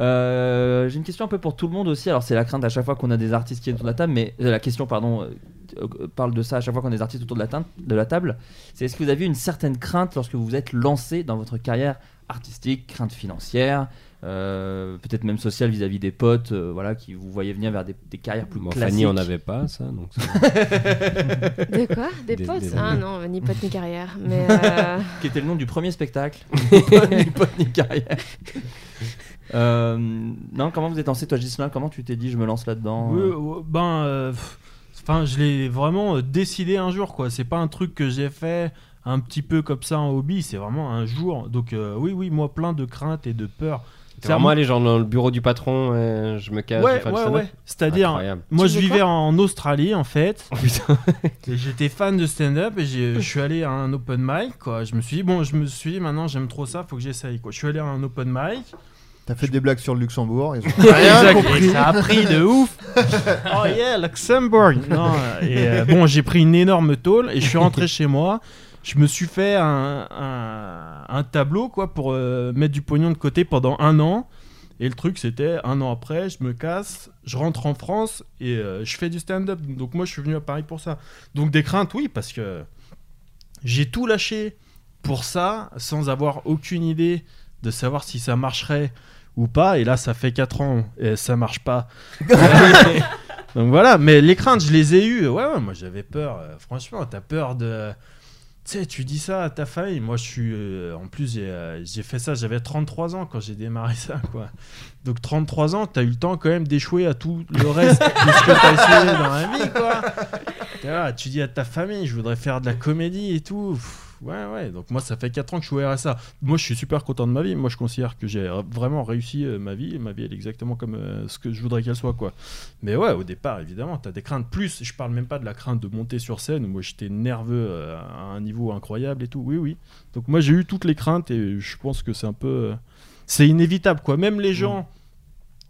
Euh, J'ai une question un peu pour tout le monde aussi. Alors, c'est la crainte à chaque fois qu'on a des artistes qui viennent autour de la table, mais euh, la question, pardon, euh, parle de ça à chaque fois qu'on a des artistes autour de la, teinte- de la table. C'est est-ce que vous avez une certaine crainte lorsque vous vous êtes lancé dans votre carrière artistique, crainte financière, euh, peut-être même sociale vis-à-vis des potes, euh, voilà, qui vous voyaient venir vers des, des carrières plus Bon, classiques. Fanny en avait pas, ça. Donc ça- De quoi? Des, Des- potes des Ah non, ni potes ni carrière. Mais euh, Qui était le nom du premier spectacle. ni pote ni pote ni carrière. Euh, non, comment vous êtes lancé, toi, Gislain Comment tu t'es dit, je me lance là-dedans? Oui, euh ben, euh, enfin, je l'ai vraiment décidé un jour, quoi. C'est pas un truc que j'ai fait un petit peu comme ça en hobby, c'est vraiment un jour. Donc, euh, oui, oui, moi, plein de craintes et de peurs. T'es vraiment allé genre dans le bureau du patron, euh, je me cache. Ouais, ouais, ouais. C'est-à-dire, Incroyable. moi, je vivais en Australie, en fait. Oh. Et J'étais fan de stand-up et j'ai- je suis allé à un open mic, quoi. Je me suis dit, bon, je me suis dit, maintenant, j'aime trop ça, faut que j'essaye. Je suis allé à un open mic. T'as fait des blagues sur le Luxembourg. Ils ont Exact, rien et compris. ça a pris de ouf. oh yeah, Luxembourg. Non, et euh, bon, j'ai pris une énorme tôle et je suis rentré chez moi. Je me suis fait un, un- un tableau quoi pour euh, mettre du pognon de côté pendant un an. Et le truc, c'était un an après, je me casse, je rentre en France et euh, je fais du stand-up. Donc moi, je suis venu à Paris pour ça. Donc des craintes, oui, parce que j'ai tout lâché pour ça, sans avoir aucune idée de savoir si ça marcherait ou pas. Et là, ça fait 4 ans et ça marche pas. Donc voilà, mais les craintes, je les ai eues. Ouais, ouais, moi j'avais peur. Euh, franchement, t'as peur de. Tu sais, tu dis ça à ta famille. Moi, je suis. euh, en plus, j'ai euh, j'ai fait ça, j'avais 33 ans quand j'ai démarré ça, quoi. Donc, 33 ans, t'as eu le temps quand même d'échouer à tout le reste de ce que t'as essayé dans la vie, quoi. Voilà, tu dis à ta famille, je voudrais faire de la comédie et tout. Pff, Ouais, ouais. Donc, moi, ça fait 4 ans que je suis au RSA. Moi, je suis super content de ma vie. Moi, je considère que j'ai vraiment réussi euh, ma vie. Ma vie, elle est exactement comme euh, ce que je voudrais qu'elle soit, quoi. Mais ouais, au départ, évidemment, t'as des craintes. Plus, je parle même pas de la crainte de monter sur scène. où Moi, j'étais nerveux euh, à un niveau incroyable et tout. Oui, oui. Donc, moi, j'ai eu toutes les craintes et je pense que c'est un peu. C'est inévitable, quoi. Même les gens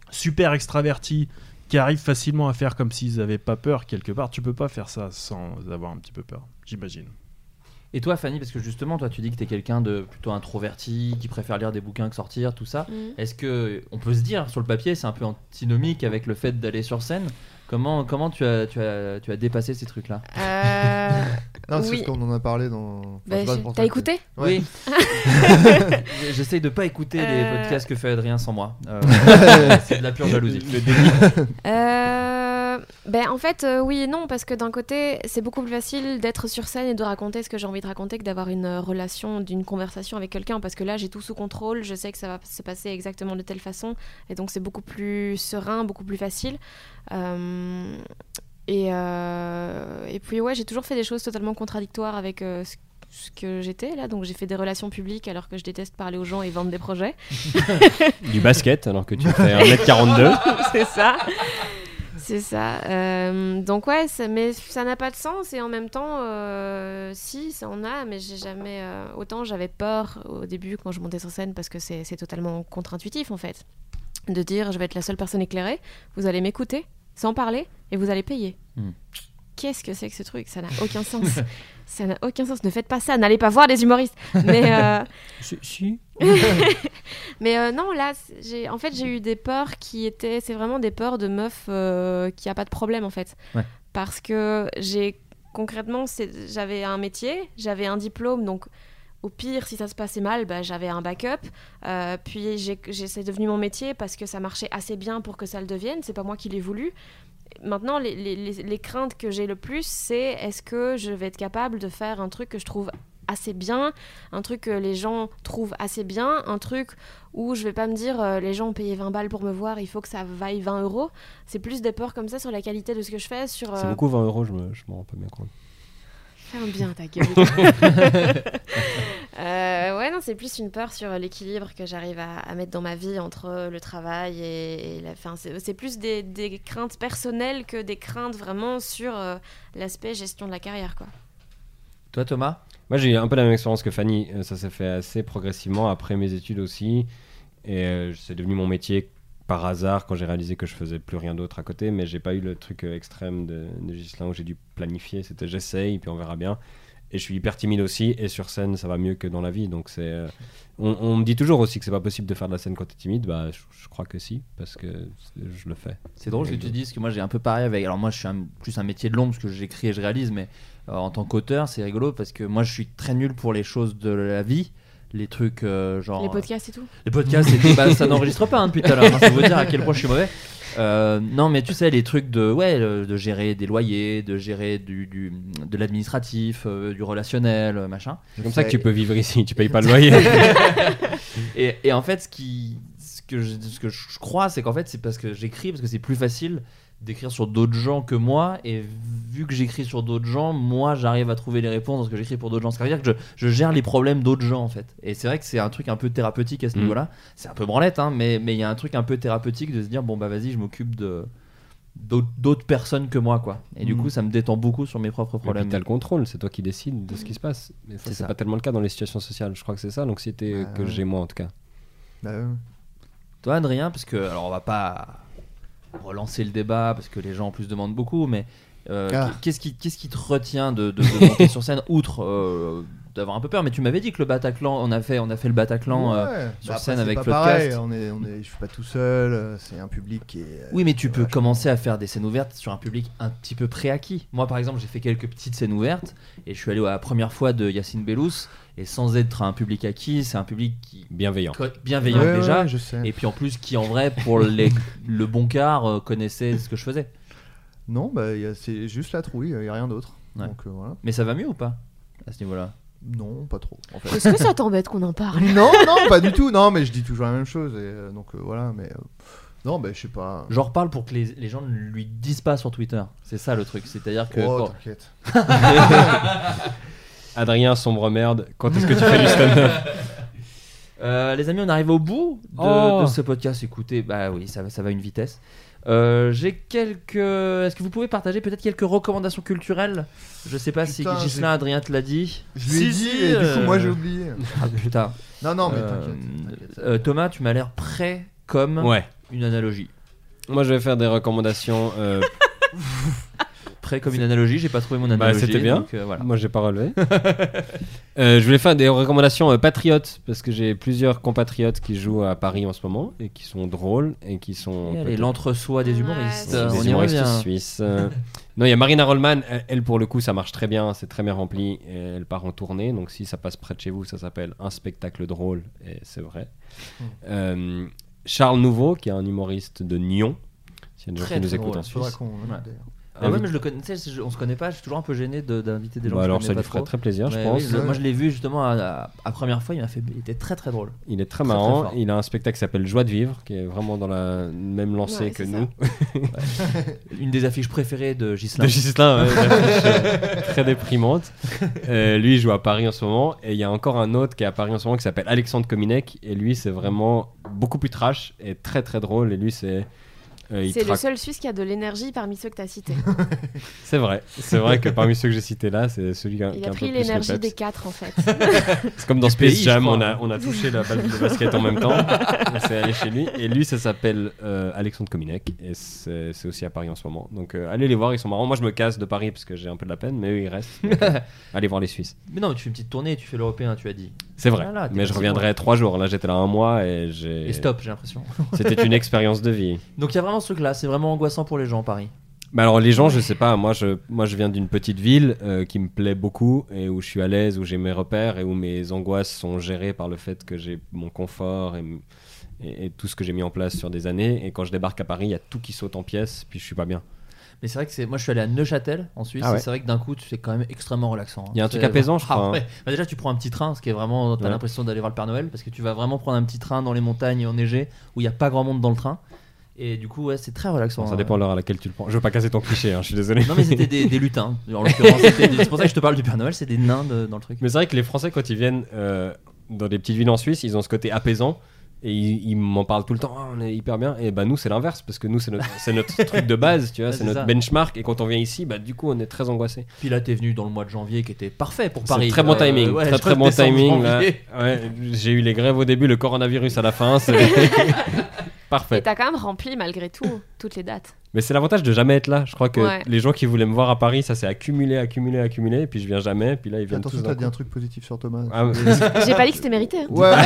super extravertis qui arrivent facilement à faire comme s'ils avaient pas peur, quelque part, tu peux pas faire ça sans avoir un petit peu peur, j'imagine. Et toi, Fanny, parce que justement, toi, tu dis que t'es quelqu'un de plutôt introverti, qui préfère lire des bouquins que sortir, tout ça. Mhm. Est-ce que on peut se dire sur le papier, c'est un peu antinomique avec le fait d'aller sur scène Comment, comment tu, as, tu, as, tu as dépassé ces trucs-là? Euh, Non, c'est Oui. ce qu'on en a parlé dans. enfin, bah, T'as que- écouté? Ouais. Oui. J'essaye de pas écouter les Euh. podcasts que fait Adrien sans moi. Euh, c'est de la pure jalousie. Euh, ben en fait euh, oui et non parce que d'un côté c'est beaucoup plus facile d'être sur scène et de raconter ce que j'ai envie de raconter que d'avoir une euh, relation, d'une conversation avec quelqu'un parce que là j'ai tout sous contrôle, je sais que ça va se passer exactement de telle façon et donc c'est beaucoup plus serein, beaucoup plus facile. Euh, et, euh, et puis ouais j'ai toujours fait des choses totalement contradictoires avec ce ce que j'étais là donc j'ai fait des relations publiques alors que je déteste parler aux gens et vendre des projets Du basket, alors que tu fais 1m42. c'est ça. C'est ça. Euh, donc ouais, mais ça n'a pas de sens et en même temps, euh, si, ça en a, mais j'ai jamais... euh, autant j'avais peur au début quand je montais sur scène parce que c'est c'est totalement contre-intuitif en fait. De dire je vais être la seule personne éclairée, vous allez m'écouter sans parler et vous allez payer. Hmm. Qu'est-ce que c'est que ce truc? Ça n'a aucun sens. ça n'a aucun sens. Ne faites pas ça. N'allez pas voir les humoristes. Mais euh, si. mais euh, non, là, j'ai, en fait, j'ai eu des peurs qui étaient, c'est vraiment des peurs de meuf euh, qui a pas de problème en fait, Ouais. parce que j'ai concrètement, j'avais un métier, j'avais un diplôme, donc au pire, si ça se passait mal, bah, j'avais un backup. Euh, puis j'ai- c'est devenu mon métier parce que ça marchait assez bien pour que ça le devienne. C'est pas moi qui l'ai voulu. Maintenant, les, les- les- les craintes que j'ai le plus, c'est est-ce que je vais être capable de faire un truc que je trouve assez bien, un truc que les gens trouvent assez bien, un truc où je vais pas me dire euh, les gens ont payé 20 balles pour me voir, il faut que ça vaille 20 euros. C'est plus des peurs comme ça sur la qualité de ce que je fais, sur... C'est euh, beaucoup 20 euros, je me, je m'en rends pas bien compte. Ferme bien ta gueule. Euh, ouais, non, c'est plus une peur sur l'équilibre que j'arrive à, à mettre dans ma vie entre le travail et, et la fin. C'est plus des, des craintes personnelles que des craintes vraiment sur euh, l'aspect gestion de la carrière, quoi. Toi, Thomas? Moi, j'ai eu un peu la même expérience que Fanny. Euh, Ça s'est fait assez progressivement après mes études aussi. Et euh, c'est devenu mon métier par hasard quand j'ai réalisé que je faisais plus rien d'autre à côté, mais j'ai pas eu le truc euh, extrême de, de Ghislain où j'ai dû planifier. C'était j'essaye, puis on verra bien. Et je suis hyper timide aussi, et sur scène, ça va mieux que dans la vie. Donc c'est, euh, on, on me dit toujours aussi que c'est pas possible de faire de la scène quand t'es timide. Bah, je, je crois que si, parce que je le fais. C'est drôle que tu dis, parce que moi j'ai un peu pareil avec. Alors moi je suis un- plus un métier de l'ombre, parce que j'écris et je réalise, mais euh, en tant qu'auteur, c'est rigolo parce que moi je suis très nul pour les choses de la vie. Les trucs euh, genre. Les podcasts et tout. Les podcasts, c'était- bah, ça n'enregistre pas hein, depuis tout à l'heure. hein, ça veut dire à quel point je suis mauvais. Euh, non, mais tu sais, les trucs de, ouais, euh, de gérer des loyers, de gérer du, du- de l'administratif, euh, du relationnel, euh, machin. C'est comme ça que tu peux vivre ici, tu payes pas le loyer. et, et en fait, ce, qui, ce, que je, ce que je crois, c'est qu'en fait, c'est parce que j'écris, parce que c'est plus facile d'écrire sur d'autres gens que moi. Et vu que j'écris sur d'autres gens, moi, j'arrive à trouver les réponses dans ce que j'écris pour d'autres gens. Qui veut dire que je, je gère les problèmes d'autres gens, en fait. Et c'est vrai que c'est un truc un peu thérapeutique à ce Mm. niveau-là. C'est un peu branlette, hein, mais mais il y a un truc un peu thérapeutique de se dire, bon, bah vas-y, je m'occupe de d'autres personnes que moi quoi et du Mm. coup ça me détend beaucoup sur mes propres problèmes t'as le contrôle, c'est toi qui décides de ce qui se passe. Mais ça, C'est ça. pas tellement le cas dans les situations sociales. Je crois que c'est ça l'anxiété Bah, que ouais. j'ai moi en tout cas. Bah, ouais. Toi, Adrien, parce que alors on va pas relancer le débat parce que les gens en plus demandent beaucoup, mais euh, Ah. qu'est-ce qui qu'est-ce qui te retient de, de- de monter sur scène outre euh, d'avoir un peu peur? Mais tu m'avais dit que le Bataclan, on a fait on a fait le Bataclan euh, sur Bah, scène avec pas Floodcast. pareil, on est, on est, je suis pas tout seul, c'est un public qui est. Oui, mais tu peux commencer à faire des scènes ouvertes sur un public un petit peu préacquis. Moi, par exemple, j'ai fait quelques petites scènes ouvertes et je suis allé à la première fois de Yacine Bellous. Et sans être un public acquis, c'est un public qui Bienveillant. bienveillant Ouais, déjà, ouais, je sais. et puis en plus qui en vrai pour les, le bon quart euh, connaissait ce que je faisais. Non, bah, il y a- c'est juste la trouille, il y a rien d'autre. Ouais. Donc euh, voilà. Mais ça va mieux ou pas à ce niveau-là? Non, pas trop. En fait. Est-ce que ça t'embête qu'on en parle? Non, non, pas du tout. Non, mais je dis toujours la même chose. Et, euh, donc euh, voilà, mais. euh, non, bah, je sais pas. J'en reparle pour que les, les gens ne lui disent pas sur Twitter. C'est ça le truc. C'est-à-dire que. Oh, quand- t'inquiète. Adrien, sombre merde, quand est-ce que tu fais du stand-up? Euh, les amis, on arrive au bout de, Oh. de ce podcast. Écoutez, bah oui, ça, va- ça va à une vitesse. Euh, J'ai quelques. Est-ce que vous pouvez partager peut-être quelques recommandations culturelles? Je sais pas Putain, si Gislain Adrien te l'a dit. Je lui ai Si, dit, si, et du coup, euh, moi j'ai oublié. Ah putain. Non, non, mais t'inquiète. t'inquiète. euh, Thomas, tu m'as l'air prêt comme Ouais. une analogie. Moi, je vais faire des recommandations. comme une analogie, j'ai pas trouvé mon Bah, analogie. c'était bien. donc, euh, voilà. Moi, j'ai pas relevé. Euh, je voulais faire des recommandations euh, patriotes parce que j'ai plusieurs compatriotes qui jouent à Paris en ce moment et qui sont drôles et qui sont. Et l'entre-soi des humoristes. Ouais, des y humoristes revient. suisses. euh. non, il y a Marina Rollman. Elle, elle, pour le coup, ça marche très bien. C'est très bien rempli. Et elle part en tournée. Donc, si ça passe près de chez vous, ça s'appelle Un spectacle drôle. Et c'est vrai. Hmm. Euh, Charles Nouveau, qui est un humoriste de Nyon. S'il y a des gens qui nous écoutent en Suisse. Ah ouais, mais je le connais, tu sais, je- on se connaît pas, je suis toujours un peu gêné de- d'inviter des gens Bah que alors, je ça lui ferait très plaisir, je pense. oui, le- Ouais. moi je l'ai vu justement à la à première fois, il m'a fait il était très très drôle. Il est très Très, marrant. très il a un spectacle qui s'appelle Joie de vivre, qui est vraiment dans la même lancée Ouais, que nous. Une des affiches préférées de Gislain. De Gislain, ouais, euh, très déprimante. Euh, lui, il joue à Paris en ce moment. Et il y a encore un autre qui est à Paris en ce moment qui s'appelle Alexandre Kominek. Et lui, c'est vraiment beaucoup plus trash et très très drôle. Et lui, c'est. Euh, C'est le seul Suisse qui a de l'énergie parmi ceux que tu as cités. C'est vrai. C'est vrai que parmi ceux que j'ai cités là, c'est celui qui a, Il pris l'énergie des quatre en fait. C'est comme dans Du Space pays, Jam, on a, on a touché la balle de basket en même temps. Et c'est allé chez lui. Et lui, ça s'appelle euh, Alexandre Kominek. Et c'est aussi à Paris en ce moment. Donc euh, allez les voir, ils sont marrants. Moi, je me casse de Paris parce que j'ai un peu de la peine, mais eux, ils restent. Donc, euh, allez voir les Suisses. Mais non, mais tu fais une petite tournée, tu fais l'européen, tu as dit. C'est vrai. Voilà, mais je reviendrai trois jours. Là, j'étais là un mois et j'ai. Et stop, j'ai l'impression. C'était une expérience de vie. Donc il y a vraiment ce truc là, c'est vraiment angoissant pour les gens Paris. Bah alors les gens, je sais pas, moi je, moi je viens d'une petite ville euh, qui me plaît beaucoup et où je suis à l'aise, où j'ai mes repères et où mes angoisses sont gérées par le fait que j'ai mon confort et, et- et tout ce que j'ai mis en place sur des années. Et quand je débarque à Paris, il y a tout qui saute en pièces, puis je suis pas bien. Mais c'est vrai que c'est. Moi je suis allé à Neuchâtel en Suisse, Ah ouais. et c'est vrai que d'un coup c'est quand même extrêmement relaxant. hein. Il y a un truc apaisant, je Ah crois, hein. ouais. Bah, déjà tu prends un petit train, ce qui est vraiment. T'as Ouais. l'impression d'aller voir le Père Noël, parce que tu vas vraiment prendre un petit train dans les montagnes enneigées où il n'y a pas grand monde dans le train. Et du coup, ouais, c'est très relaxant. ça hein. dépend de l'heure à laquelle tu le prends. Je veux pas casser ton cliché, hein, je suis désolé. Non mais c'était des, des lutins. C'est pour ça que je te parle du Père Noël, c'est des nains de- dans le truc. Mais c'est vrai que les Français, quand ils viennent euh, dans des petites villes en Suisse, ils ont ce côté apaisant. Et ils, ils m'en parlent tout le temps, Ah, on est hyper bien. Et bah nous, c'est l'inverse, parce que nous, c'est notre, c'est notre truc de base, tu vois, c'est c'est notre ça. benchmark. Et quand on vient ici, bah du coup, on est très angoissé. Puis là, t'es venu dans le mois de janvier qui était parfait pour C'est Paris. très bon Euh, timing, ouais, très très bon timing. Là. janvier. Ouais, j'ai eu les grèves au début, le coronavirus à la fin. c'est- Parfait. t'as quand même rempli malgré tout toutes les dates. Mais c'est l'avantage de jamais être là. Je crois que Ouais. les gens qui voulaient me voir à Paris, ça s'est accumulé, accumulé, accumulé. Et puis je viens jamais. Et puis là, ils viennent Attention, tous. t'as dit un truc positif sur Thomas. Ah, mais- J'ai pas dit que c'était mérité. hein. Ouais.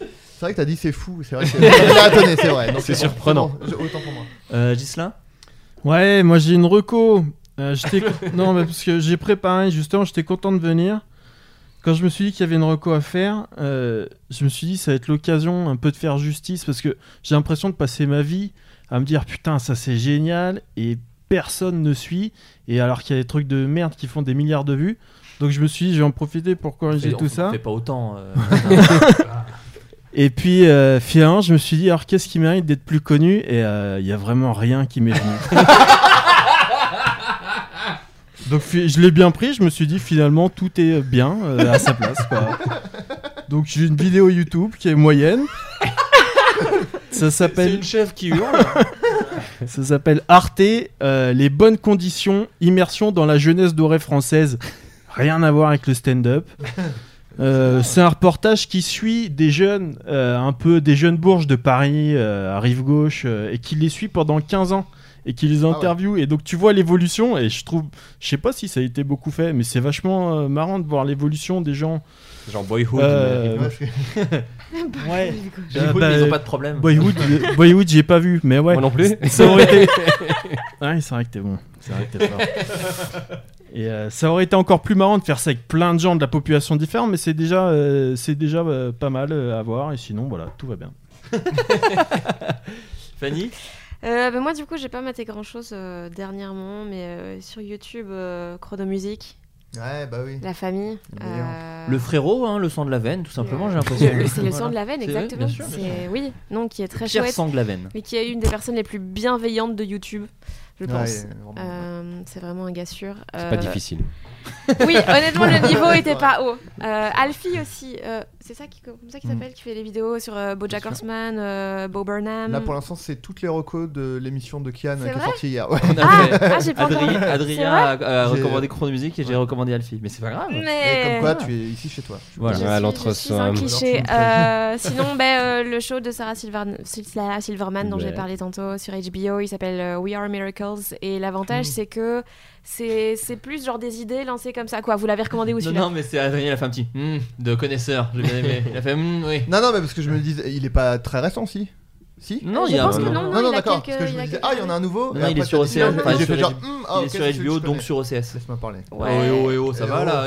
c'est vrai que t'as dit c'est fou. C'est vrai que c'est vrai. Donc, C'est surprenant. bon, je- autant pour moi. Euh, Ghislain? Ouais, moi j'ai une reco. Euh, non, mais parce que j'ai préparé justement, j'étais content de venir. Quand je me suis dit qu'il y avait une reco à faire, euh, je me suis dit ça va être l'occasion un peu de faire justice parce que j'ai l'impression de passer ma vie à me dire putain ça c'est génial et personne ne suit et alors qu'il y a des trucs de merde qui font des milliards de vues. Donc je me suis dit je vais en profiter pour corriger Fait- tout on ça. fait pas autant. euh, Et puis euh, finalement je me suis dit alors qu'est-ce qui mérite d'être plus connu? Et euh, il y a vraiment rien qui m'est venu. Donc je l'ai bien pris, je me suis dit finalement tout est bien euh, à sa place. quoi. Donc j'ai une vidéo YouTube qui est moyenne. Ça C'est s'appelle une chef qui hurle. ça s'appelle Arte, euh, les bonnes conditions, immersion dans la jeunesse dorée française. Rien à voir avec le stand-up. Euh, c'est un reportage qui suit des jeunes, un peu des jeunes bourges de Paris, à rive gauche, et qui les suit pendant 15 ans et qui les ouais. interviewe. Et donc tu vois l'évolution, et je trouve, je sais pas si ça a été beaucoup fait, mais c'est vachement euh, marrant de voir l'évolution des gens. Genre Boyhood. Euh, Ouais, Euh, écoute, bah, mais ils ont pas de problème. Boyhood, Boyhood, j'ai pas vu, mais ouais. Moi non plus. Ça aurait été. ouais, c'est vrai que t'es bon. C'est vrai que t'es fort. Et euh, ça aurait été encore plus marrant de faire ça avec plein de gens de la population différente, mais c'est déjà, euh, c'est déjà euh, pas mal euh, à voir. Et sinon, voilà, tout va bien. Fanny? Euh, bah, moi, du coup, j'ai pas maté grand chose dernièrement, mais euh, sur YouTube, euh, Chronomusique, Ouais, bah oui. La famille. Le euh, Le frérot, hein, le sang de la veine, tout simplement, j'ai l'impression. le- C'est le Voilà. sang de la veine, exactement. bien sûr, bien C'est- Oui, non, qui est très Pierre chouette. sang de la veine. Mais qui est une des personnes les plus bienveillantes de YouTube, je Ouais, pense. Euh, c'est vraiment un gars sûr. C'est Euh, pas difficile. Oui, honnêtement, le niveau était pas haut. Euh, Alfie aussi, euh, c'est ça qui, comme ça qu'il Mm. s'appelle, qui fait les vidéos sur euh, BoJack. Horseman, euh, Bo Burnham. Là pour l'instant, c'est toutes les recos de l'émission de Kian qui est sortie hier. Ouais. On Ah, ah, j'ai pas Adrien, Adrien a, recommandé Chrono Musique et j'ai recommandé Alfie. Mais c'est pas grave. Et Mais comme quoi, tu es ici chez toi. Voilà. Je Ouais, suis- l'entre- je suis un soi- cliché. Alors, tu Euh, sinon, ben, euh, le show de Sarah, Silver- Sarah Silverman dont j'ai parlé tantôt sur HBO, il s'appelle euh, We Are Et l'avantage, Mm. c'est que c'est c'est plus genre des idées lancées comme ça. Quoi, vous l'avez recommandé où Non, non, mais c'est Adrien, il a fait un petit hmm de connaisseur. J'ai bien aimé. Il a fait hmm, oui. Non, non, mais parce que je me dis, il est pas très récent, si Si Non, il y a pense un- que non, non, d'accord. quelques- Parce que je il me disais, ah, il y en a un nouveau. Non, il est sur OCS. j'ai fait genre, ah, il est sur HBO, je donc sur OCS. Laisse-moi parler. Ouais. Oh, ça va là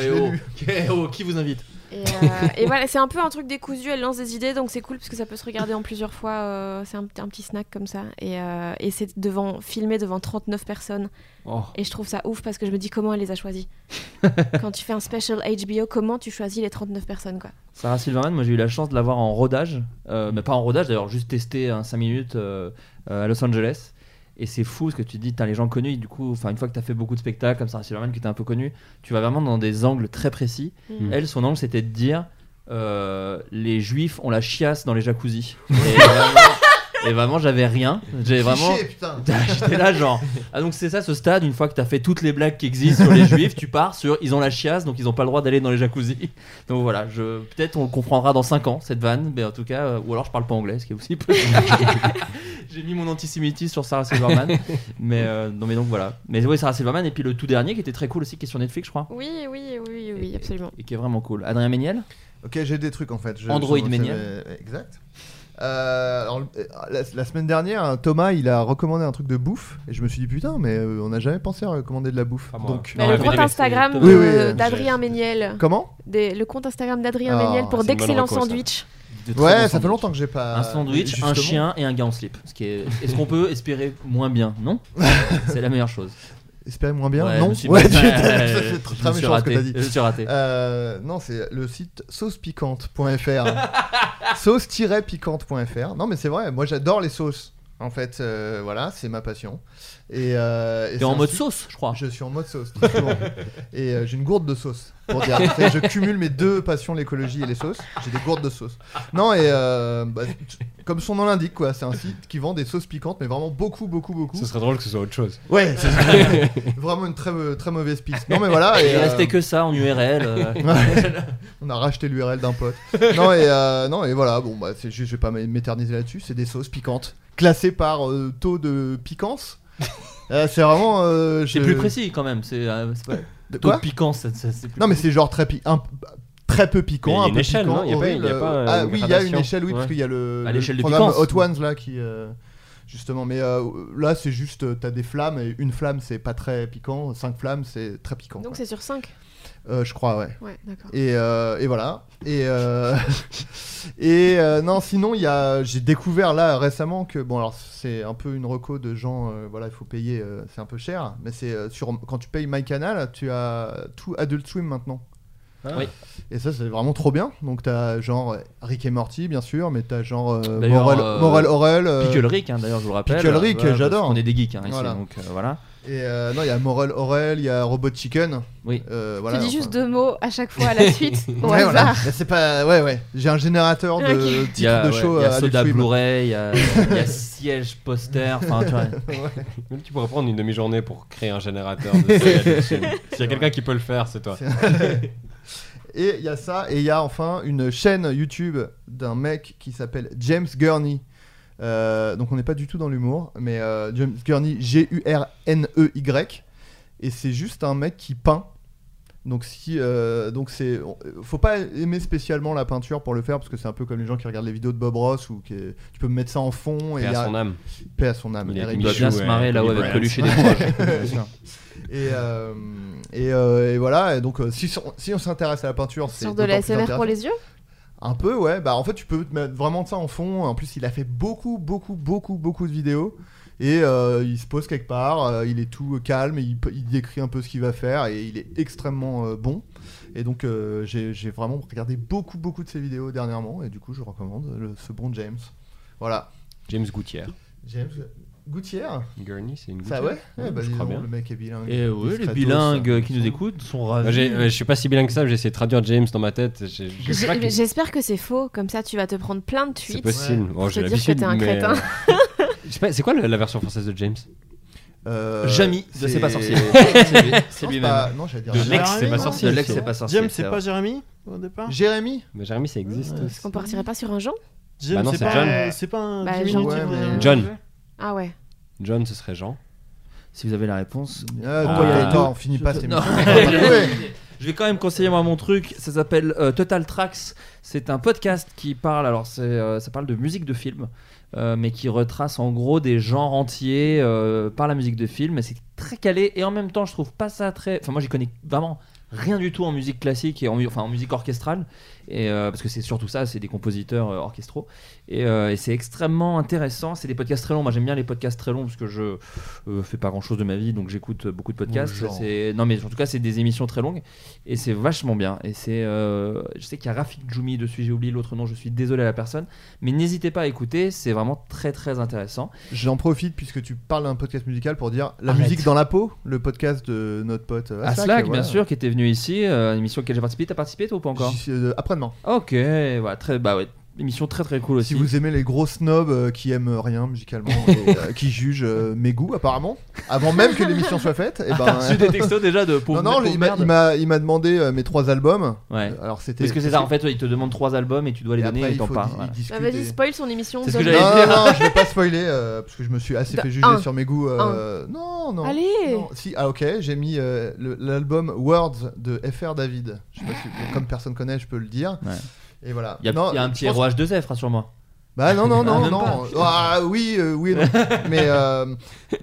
Qui vous invite? Et, euh, et voilà, c'est un peu un truc décousu, elle lance des idées, donc c'est cool parce que ça peut se regarder en plusieurs fois. euh, c'est un, un petit snack comme ça. Et, euh, et c'est devant, filmé devant 39 personnes. Oh. Et je trouve ça ouf parce que je me dis comment elle les a choisis. Quand tu fais un special HBO, comment tu choisis les 39 personnes quoi? Sarah Silverman, moi j'ai eu la chance de l'avoir en rodage, euh, mais pas en rodage d'ailleurs, juste testé 5 minutes euh, euh, à Los Angeles. Et c'est fou ce que tu dis, t'as les gens connus, et du coup, enfin une fois que t'as fait beaucoup de spectacles comme Sarah Silverman, que t'es un peu connu, tu vas vraiment dans des angles très précis. Mm. Elle, son angle c'était de dire euh, les juifs ont la chiasse dans les jacuzzis. Et et vraiment, j'avais rien. J'ai vraiment. J'étais là genre ah donc c'est ça ce stade une fois que t'as fait toutes les blagues qui existent sur les juifs tu pars sur ils ont la chiasse donc ils ont pas le droit d'aller dans les jacuzzi donc voilà je peut-être on le comprendra dans 5 ans cette vanne mais en tout cas euh, ou alors je parle pas anglais ce qui est aussi possible j'ai mis mon antisémitisme sur Sarah Silverman mais euh, non mais donc voilà mais oui Sarah Silverman et puis le tout dernier qui était très cool aussi qui est sur Netflix je crois Oui, oui, oui, oui, absolument. et qui est vraiment cool Adrien Méniel? Ok, j'ai des trucs en fait. Je- Android Méniel. Exact. Euh, alors, la, la semaine dernière, Thomas il a recommandé un truc de bouffe et je me suis dit putain, mais euh, on n'a jamais pensé à recommander de la bouffe. Moi. Donc, Non, le compte Instagram Oui, oui, d'Adrien Méniel. comment? Des- le compte Instagram d'Adrien Ah, Méniel pour bonne d'excellents sandwichs. Ouais, ça fait longtemps que j'ai pas. un sandwich, Justement. un chien et un gars en slip. Ce qui est, est-ce qu'on peut espérer moins bien Non, c'est la meilleure chose. Espérez moins bien. Ouais, non. Ouais, Ouais, c'est très ce que t'as dit. Je suis raté. Euh, non, c'est le site saucepiquante.fr. Sauce-piquante.fr. Non, mais c'est vrai, moi j'adore les sauces. En fait, euh, voilà, c'est ma passion. Et, euh, et T'es c'est en mode sauce, je crois. Je suis en mode sauce, tout simplement. et euh, j'ai une gourde de sauce. Pour dire, je cumule mes deux passions, l'écologie et les sauces. J'ai des gourdes de sauce. Non, et euh, bah, t- comme son nom l'indique, quoi, c'est un site qui vend des sauces piquantes, mais vraiment beaucoup, beaucoup, beaucoup. Ce serait drôle que ce soit autre chose. Ouais, c'est vraiment une très, euh, très mauvaise piste. Non, mais voilà. Il et, euh, restait que ça en URL. euh. On a racheté l'URL d'un pote. Non et, euh, non et voilà, bon bah c'est juste, je vais pas m'éterniser là-dessus, c'est des sauces piquantes classées par euh, taux de piquance. Euh, c'est vraiment. euh, C'est je- plus précis quand même. C'est euh, c'est pas. De Taux quoi de piquant, ça- ça- c'est plus Non mais c'est genre très pi- un- très peu piquant, Mais il y a un une peu échelle, piquant, non? Il y a pas- il y a horrible. pas, euh, ah une oui, il y a une gradation. échelle, oui, parce Ouais. qu'il y a le, À le l'échelle de programme piquance. Hot Ones là qui euh, justement. Mais euh, là c'est juste, euh, t'as des flammes et une flamme c'est pas très piquant, cinq flammes c'est très piquant. Donc quoi. c'est sur 5 Euh, je crois ouais. Et, euh, et voilà. Et, euh, et non, sinon, il y a, j'ai découvert là récemment que, bon, alors c'est un peu une reco de gens, voilà, il faut payer, c'est un peu cher, mais c'est sur, quand tu payes MyCanal, tu as tout Adult Swim maintenant. Oui. Et ça, c'est vraiment trop bien. Donc, t'as genre Rick et Morty, bien sûr, mais t'as genre euh, Morel, euh, Morel Aurel. euh, Pickle Rick, hein, d'ailleurs, je vous le rappelle. Pickle Rick, Voilà, j'adore. qu'on est des geeks hein, ici, Voilà. donc euh, voilà. Et euh, non, il y a Morel Aurel, il y a Robot Chicken. Oui. Euh, voilà, tu dis enfin. juste deux mots à chaque fois à la suite, au Ouais, voilà. c'est pas. Ouais, ouais. J'ai un générateur de Ok. Il y titres a, de ouais, show il y a à Soda. Blu-ray, il y a, il y a siège poster, enfin tu vois. Tu pourrais prendre une demi-journée pour créer un générateur de. S'il y a quelqu'un qui peut le faire, c'est toi. Et il y a ça, et il y a enfin une chaîne YouTube d'un mec qui s'appelle James Gurney. Euh, donc on n'est pas du tout dans l'humour, mais euh, James Gurney, G-U-R-N-E-Y. Et c'est juste un mec qui peint. Donc si, euh, donc c'est, faut pas aimer spécialement la peinture pour le faire parce que c'est un peu comme les gens qui regardent les vidéos de Bob Ross ou qui, tu peux mettre ça en fond et Paix à a- son âme. paix à son âme. Il Il bien se marrer là-haut avec. Coluche et des proches. Bien sûr. Et, euh, et, euh, et voilà, et donc euh, si, si on s'intéresse à la peinture, c'est Sur de la SMR pour les yeux? Un peu, ouais. Bah, en fait, tu peux te mettre vraiment de ça en fond. En plus, il a fait beaucoup, beaucoup, beaucoup, beaucoup de vidéos. Et euh, il se pose quelque part. euh, il est tout calme. Il, il décrit un peu ce qu'il va faire. Et il est extrêmement euh, bon. Et donc, euh, j'ai vraiment regardé beaucoup, beaucoup de ses vidéos dernièrement. Et du coup, je recommande le- ce bon James. Voilà. James Gouttière. James Gouttière Gurney, c'est une Ça, gouttière ouais, Ouais, bah, je crois donc, bien. Le mec est bilingue. Et oui, les bilingues ça. qui nous écoutent sont ravis. je suis pas si bilingue que ça, j'ai essayé de traduire James dans ma tête. que- J'espère que c'est faux, comme ça tu vas te prendre plein de C'est tweets. possible. Ouais. Bon, Pour j'ai te dire que t'es un mais, crétin. euh, c'est quoi la, la version française de James? Euh, Jamy de C'est pas sorcier. C'est C'est c'est lui-même. pas- Non, j'allais dire. De l'ex, c'est pas sorcier. De l'ex, c'est pas sorcier. James, c'est pas Jérémy au départ? Jérémy Mais Jérémy, ça existe. Ouais. Est-ce qu'on partirait pas sur un Jean? James, Bah non, c'est c'est pas, John. c'est pas un Bah, Jean. Ouais, euh, mais- John. Ah ouais. John, ce serait Jean. Si vous avez la réponse. Ah, Ah. toi, attends, on finit pas. Ouais. Je vais quand même conseiller moi mon truc. Ça s'appelle euh, Total Tracks. C'est un podcast qui parle. Alors c'est, euh, ça parle de musique de film, euh, mais qui retrace en gros des genres entiers euh, par la musique de film. C'est très calé. Et en même temps, je trouve pas ça très. Enfin moi, j'y connais vraiment rien du tout en musique classique et en, musique orchestrale. Et euh, parce que c'est surtout ça, c'est des compositeurs orchestraux. Et, euh, et c'est extrêmement intéressant. C'est des podcasts très longs. Moi, j'aime bien les podcasts très longs parce que je euh, fais pas grand chose de ma vie, donc j'écoute beaucoup de podcasts. C'est- non, mais en tout cas, c'est des émissions très longues et c'est vachement bien. Et c'est, euh, je sais qu'il y a Rafik Djoumi dessus. J'ai oublié l'autre nom. Je suis désolé à la personne, mais n'hésitez pas à écouter. C'est vraiment très très intéressant. J'en profite puisque tu parles d'un podcast musical pour dire la Arrête. musique dans la peau, le podcast de notre pote euh, Aslak, Aslak, bien voilà. sûr, qui était venu ici, euh, une émission à laquelle j'ai participé. T'as participé toi ou pas encore euh, Après-demain. Ok, voilà, très, bah ouais, émission très très cool aussi. Si vous aimez les gros snobs euh, qui aiment rien musicalement et euh, qui jugent euh, mes goûts apparemment, avant même que l'émission soit faite, et ben. T'as reçu des textos déjà de non pauvres non, pauvres il m'a- il m'a demandé euh, mes trois albums. Ouais. Alors c'était. Parce que c'est ça, en fait, ouais, il te demande trois albums et tu dois les Et donner après, et il t'en faut parles. voilà. Bah, Vas-y, spoil son émission. C'est ce que donne- j'allais Non, dire. non, non, je vais pas spoiler euh, parce que je me suis assez De fait juger un. sur mes goûts. euh, Non, non. Allez Non, si, ah ok, j'ai mis euh, l'album Words de FR David. Je sais pas si, comme personne connaît, je peux le dire. Ouais. Et voilà. Il y a, Non, il y a un je petit pense- ROH 2F, rassure-moi. Bah non, non, Ah, non, même non. Ah oui, euh, oui, non. mais euh,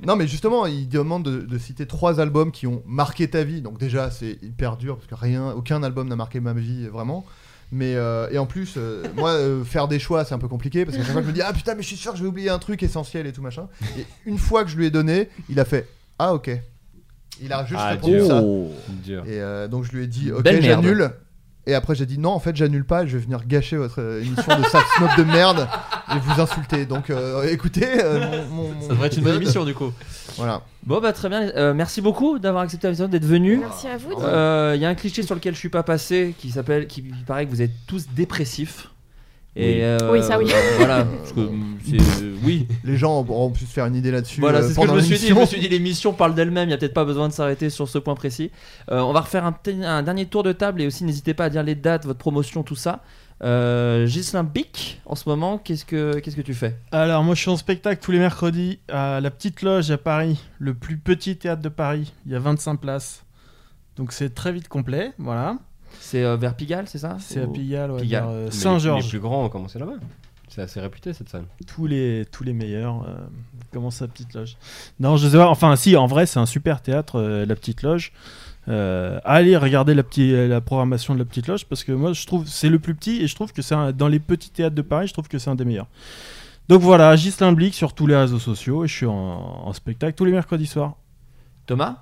non, mais justement, il demande de, de citer trois albums qui ont marqué ta vie. Donc déjà, c'est hyper dur parce que rien, aucun album n'a marqué ma vie euh, vraiment. Mais euh, et en plus, euh, moi, euh, faire des choix, c'est un peu compliqué parce qu'à chaque fois, je me dis ah putain, mais je suis sûr que je vais oublier un truc essentiel et tout machin. Et une fois que je lui ai donné, il a fait ah ok. Il a juste Ah, répondu dur. ça. Dur. Et euh, donc je lui ai dit ok j'annule. Et après j'ai dit non en fait j'annule pas, je vais venir gâcher votre euh, émission de sale snob de merde et vous insulter. Donc euh, écoutez, euh, mon, mon- Ça devrait être une bonne émission du coup. Voilà. Bon bah très bien, Euh, merci beaucoup d'avoir accepté l'invitation, d'être venu. Merci à vous. Il y a un cliché sur lequel je suis pas passé qui s'appelle, qui il paraît que vous êtes tous dépressifs. Et Oui. euh, Oui, ça, oui. Voilà, parce que, c'est- oui. Les gens auront pu se faire une idée là-dessus. Voilà, euh, c'est ce que je me suis dit. Je me suis dit, l'émission parle d'elle-même, il n'y a peut-être pas besoin de s'arrêter sur ce point précis. Euh, on va refaire un, dernier tour de table et aussi n'hésitez pas à dire les dates, votre promotion, tout ça. Euh, Ghislain Bic, en ce moment, qu'est-ce que, qu'est-ce que tu fais? Alors, moi, je suis en spectacle tous les mercredis à la Petite Loge à Paris, le plus petit théâtre de Paris. Il y a 25 places. Donc, c'est très vite complet. Voilà. C'est euh, vers Pigalle, c'est ça? C'est à Pigalle, ouais, Pigalle. vers, euh, Mais Les Saint-Georges. plus grands ont commencé là-bas. C'est assez réputé cette salle. Tous les, tous les meilleurs euh, commencent à Petite Loge. Non, je sais pas. Enfin, si, en vrai, c'est un super théâtre, euh, la Petite Loge. Euh, allez regarder la, petite, la programmation de la Petite Loge parce que moi, je trouve c'est le plus petit et je trouve que c'est dans les petits théâtres de Paris, je trouve que c'est un des meilleurs. Donc voilà, Gislain Blic sur tous les réseaux sociaux et je suis en, en spectacle tous les mercredis soirs. Thomas?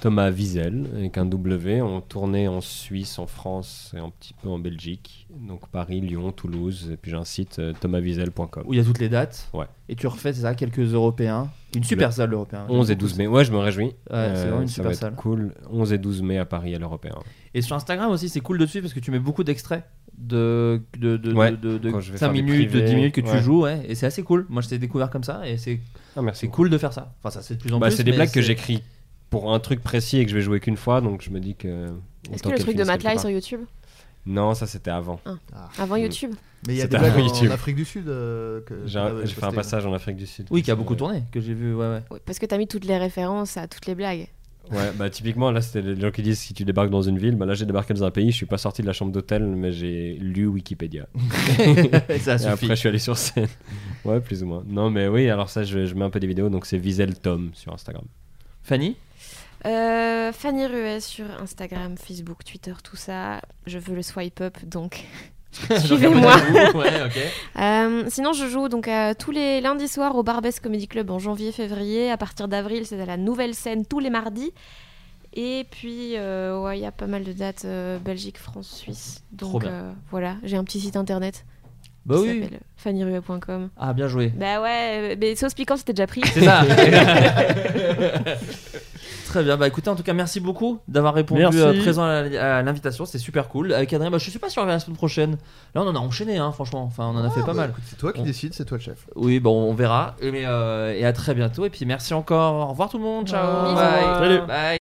Thomas Wiesel, avec un W, on tournait en Suisse, en France et un petit peu en Belgique. Donc Paris, Lyon, Toulouse, et puis j'ai un site euh, thomaswiesel.com. Où il y a toutes les dates. Ouais. Et tu refais, ça, quelques Européens. Une super Le salle, l'Européen. 11 et 12 mai, ouais, je me réjouis. Ouais, c'est vraiment une ça super va être salle. cool. 11 et 12 mai à Paris, à l'Européen. Et sur Instagram aussi, c'est cool de suivre parce que tu mets beaucoup d'extraits de, de, de, Ouais, de, de quand je vais 5 faire des minutes, de privés, 10 minutes que tu ouais. joues. Ouais, et c'est assez cool. Moi, je t'ai découvert comme ça et c'est Ah, merci. c'est cool de faire ça. Enfin, ça, c'est de plus en Bah, plus. c'est des mais blagues que j'écris pour un truc précis et que je vais jouer qu'une fois, donc je me dis que. Est-ce que le truc de matelas est sur YouTube? Non, ça c'était avant. Avant Mm. YouTube? Mais il y a C'était des blagues en, YouTube. en Afrique du Sud. euh, J'ai fait un passage en Afrique du Sud. Oui, qui a beaucoup tourné, que j'ai vu. Ouais, ouais. Oui, Parce que t'as mis toutes les références à toutes les blagues. Ouais, bah typiquement là c'était les gens qui disent si tu débarques dans une ville, bah là j'ai débarqué dans un pays, je suis pas sorti de la chambre d'hôtel mais j'ai lu Wikipédia. Et ça Et suffit. après je suis allé sur scène. Ouais, plus ou moins. Non mais oui, alors ça je, je mets un peu des vidéos donc c'est Wiesel Tom sur Instagram. Fanny? Euh, Fanny Ruet sur Instagram, Facebook, Twitter, tout ça. Je veux le swipe up, donc suivez-moi. ouais. Euh, sinon, je joue donc euh, tous les lundis soirs au Barbès Comedy Club en janvier-février. À partir d'avril, c'est à la nouvelle scène tous les mardis. Et puis, ouais, il y a pas mal de dates Belgique, France, Suisse. Donc voilà, j'ai un petit site internet Bah qui oui. s'appelle. Ah, bien joué. Bah ouais, mais sauce piquante, c'était déjà pris. C'est ça. Très bien, bah écoutez, en tout cas, merci beaucoup d'avoir répondu Merci. euh, présent à l'invitation, c'était super cool. Avec Adrien, bah, je suis pas sûr la semaine prochaine. Là, on en a enchaîné, hein, franchement. Enfin, on en a fait pas bah, mal. C'est toi qui On- décides, c'est toi le chef. Oui, bon, on verra. Et, mais, euh, et à très bientôt. Et puis merci encore. Au revoir tout le monde. Ciao. Bisous. Bye. Salut. Bye.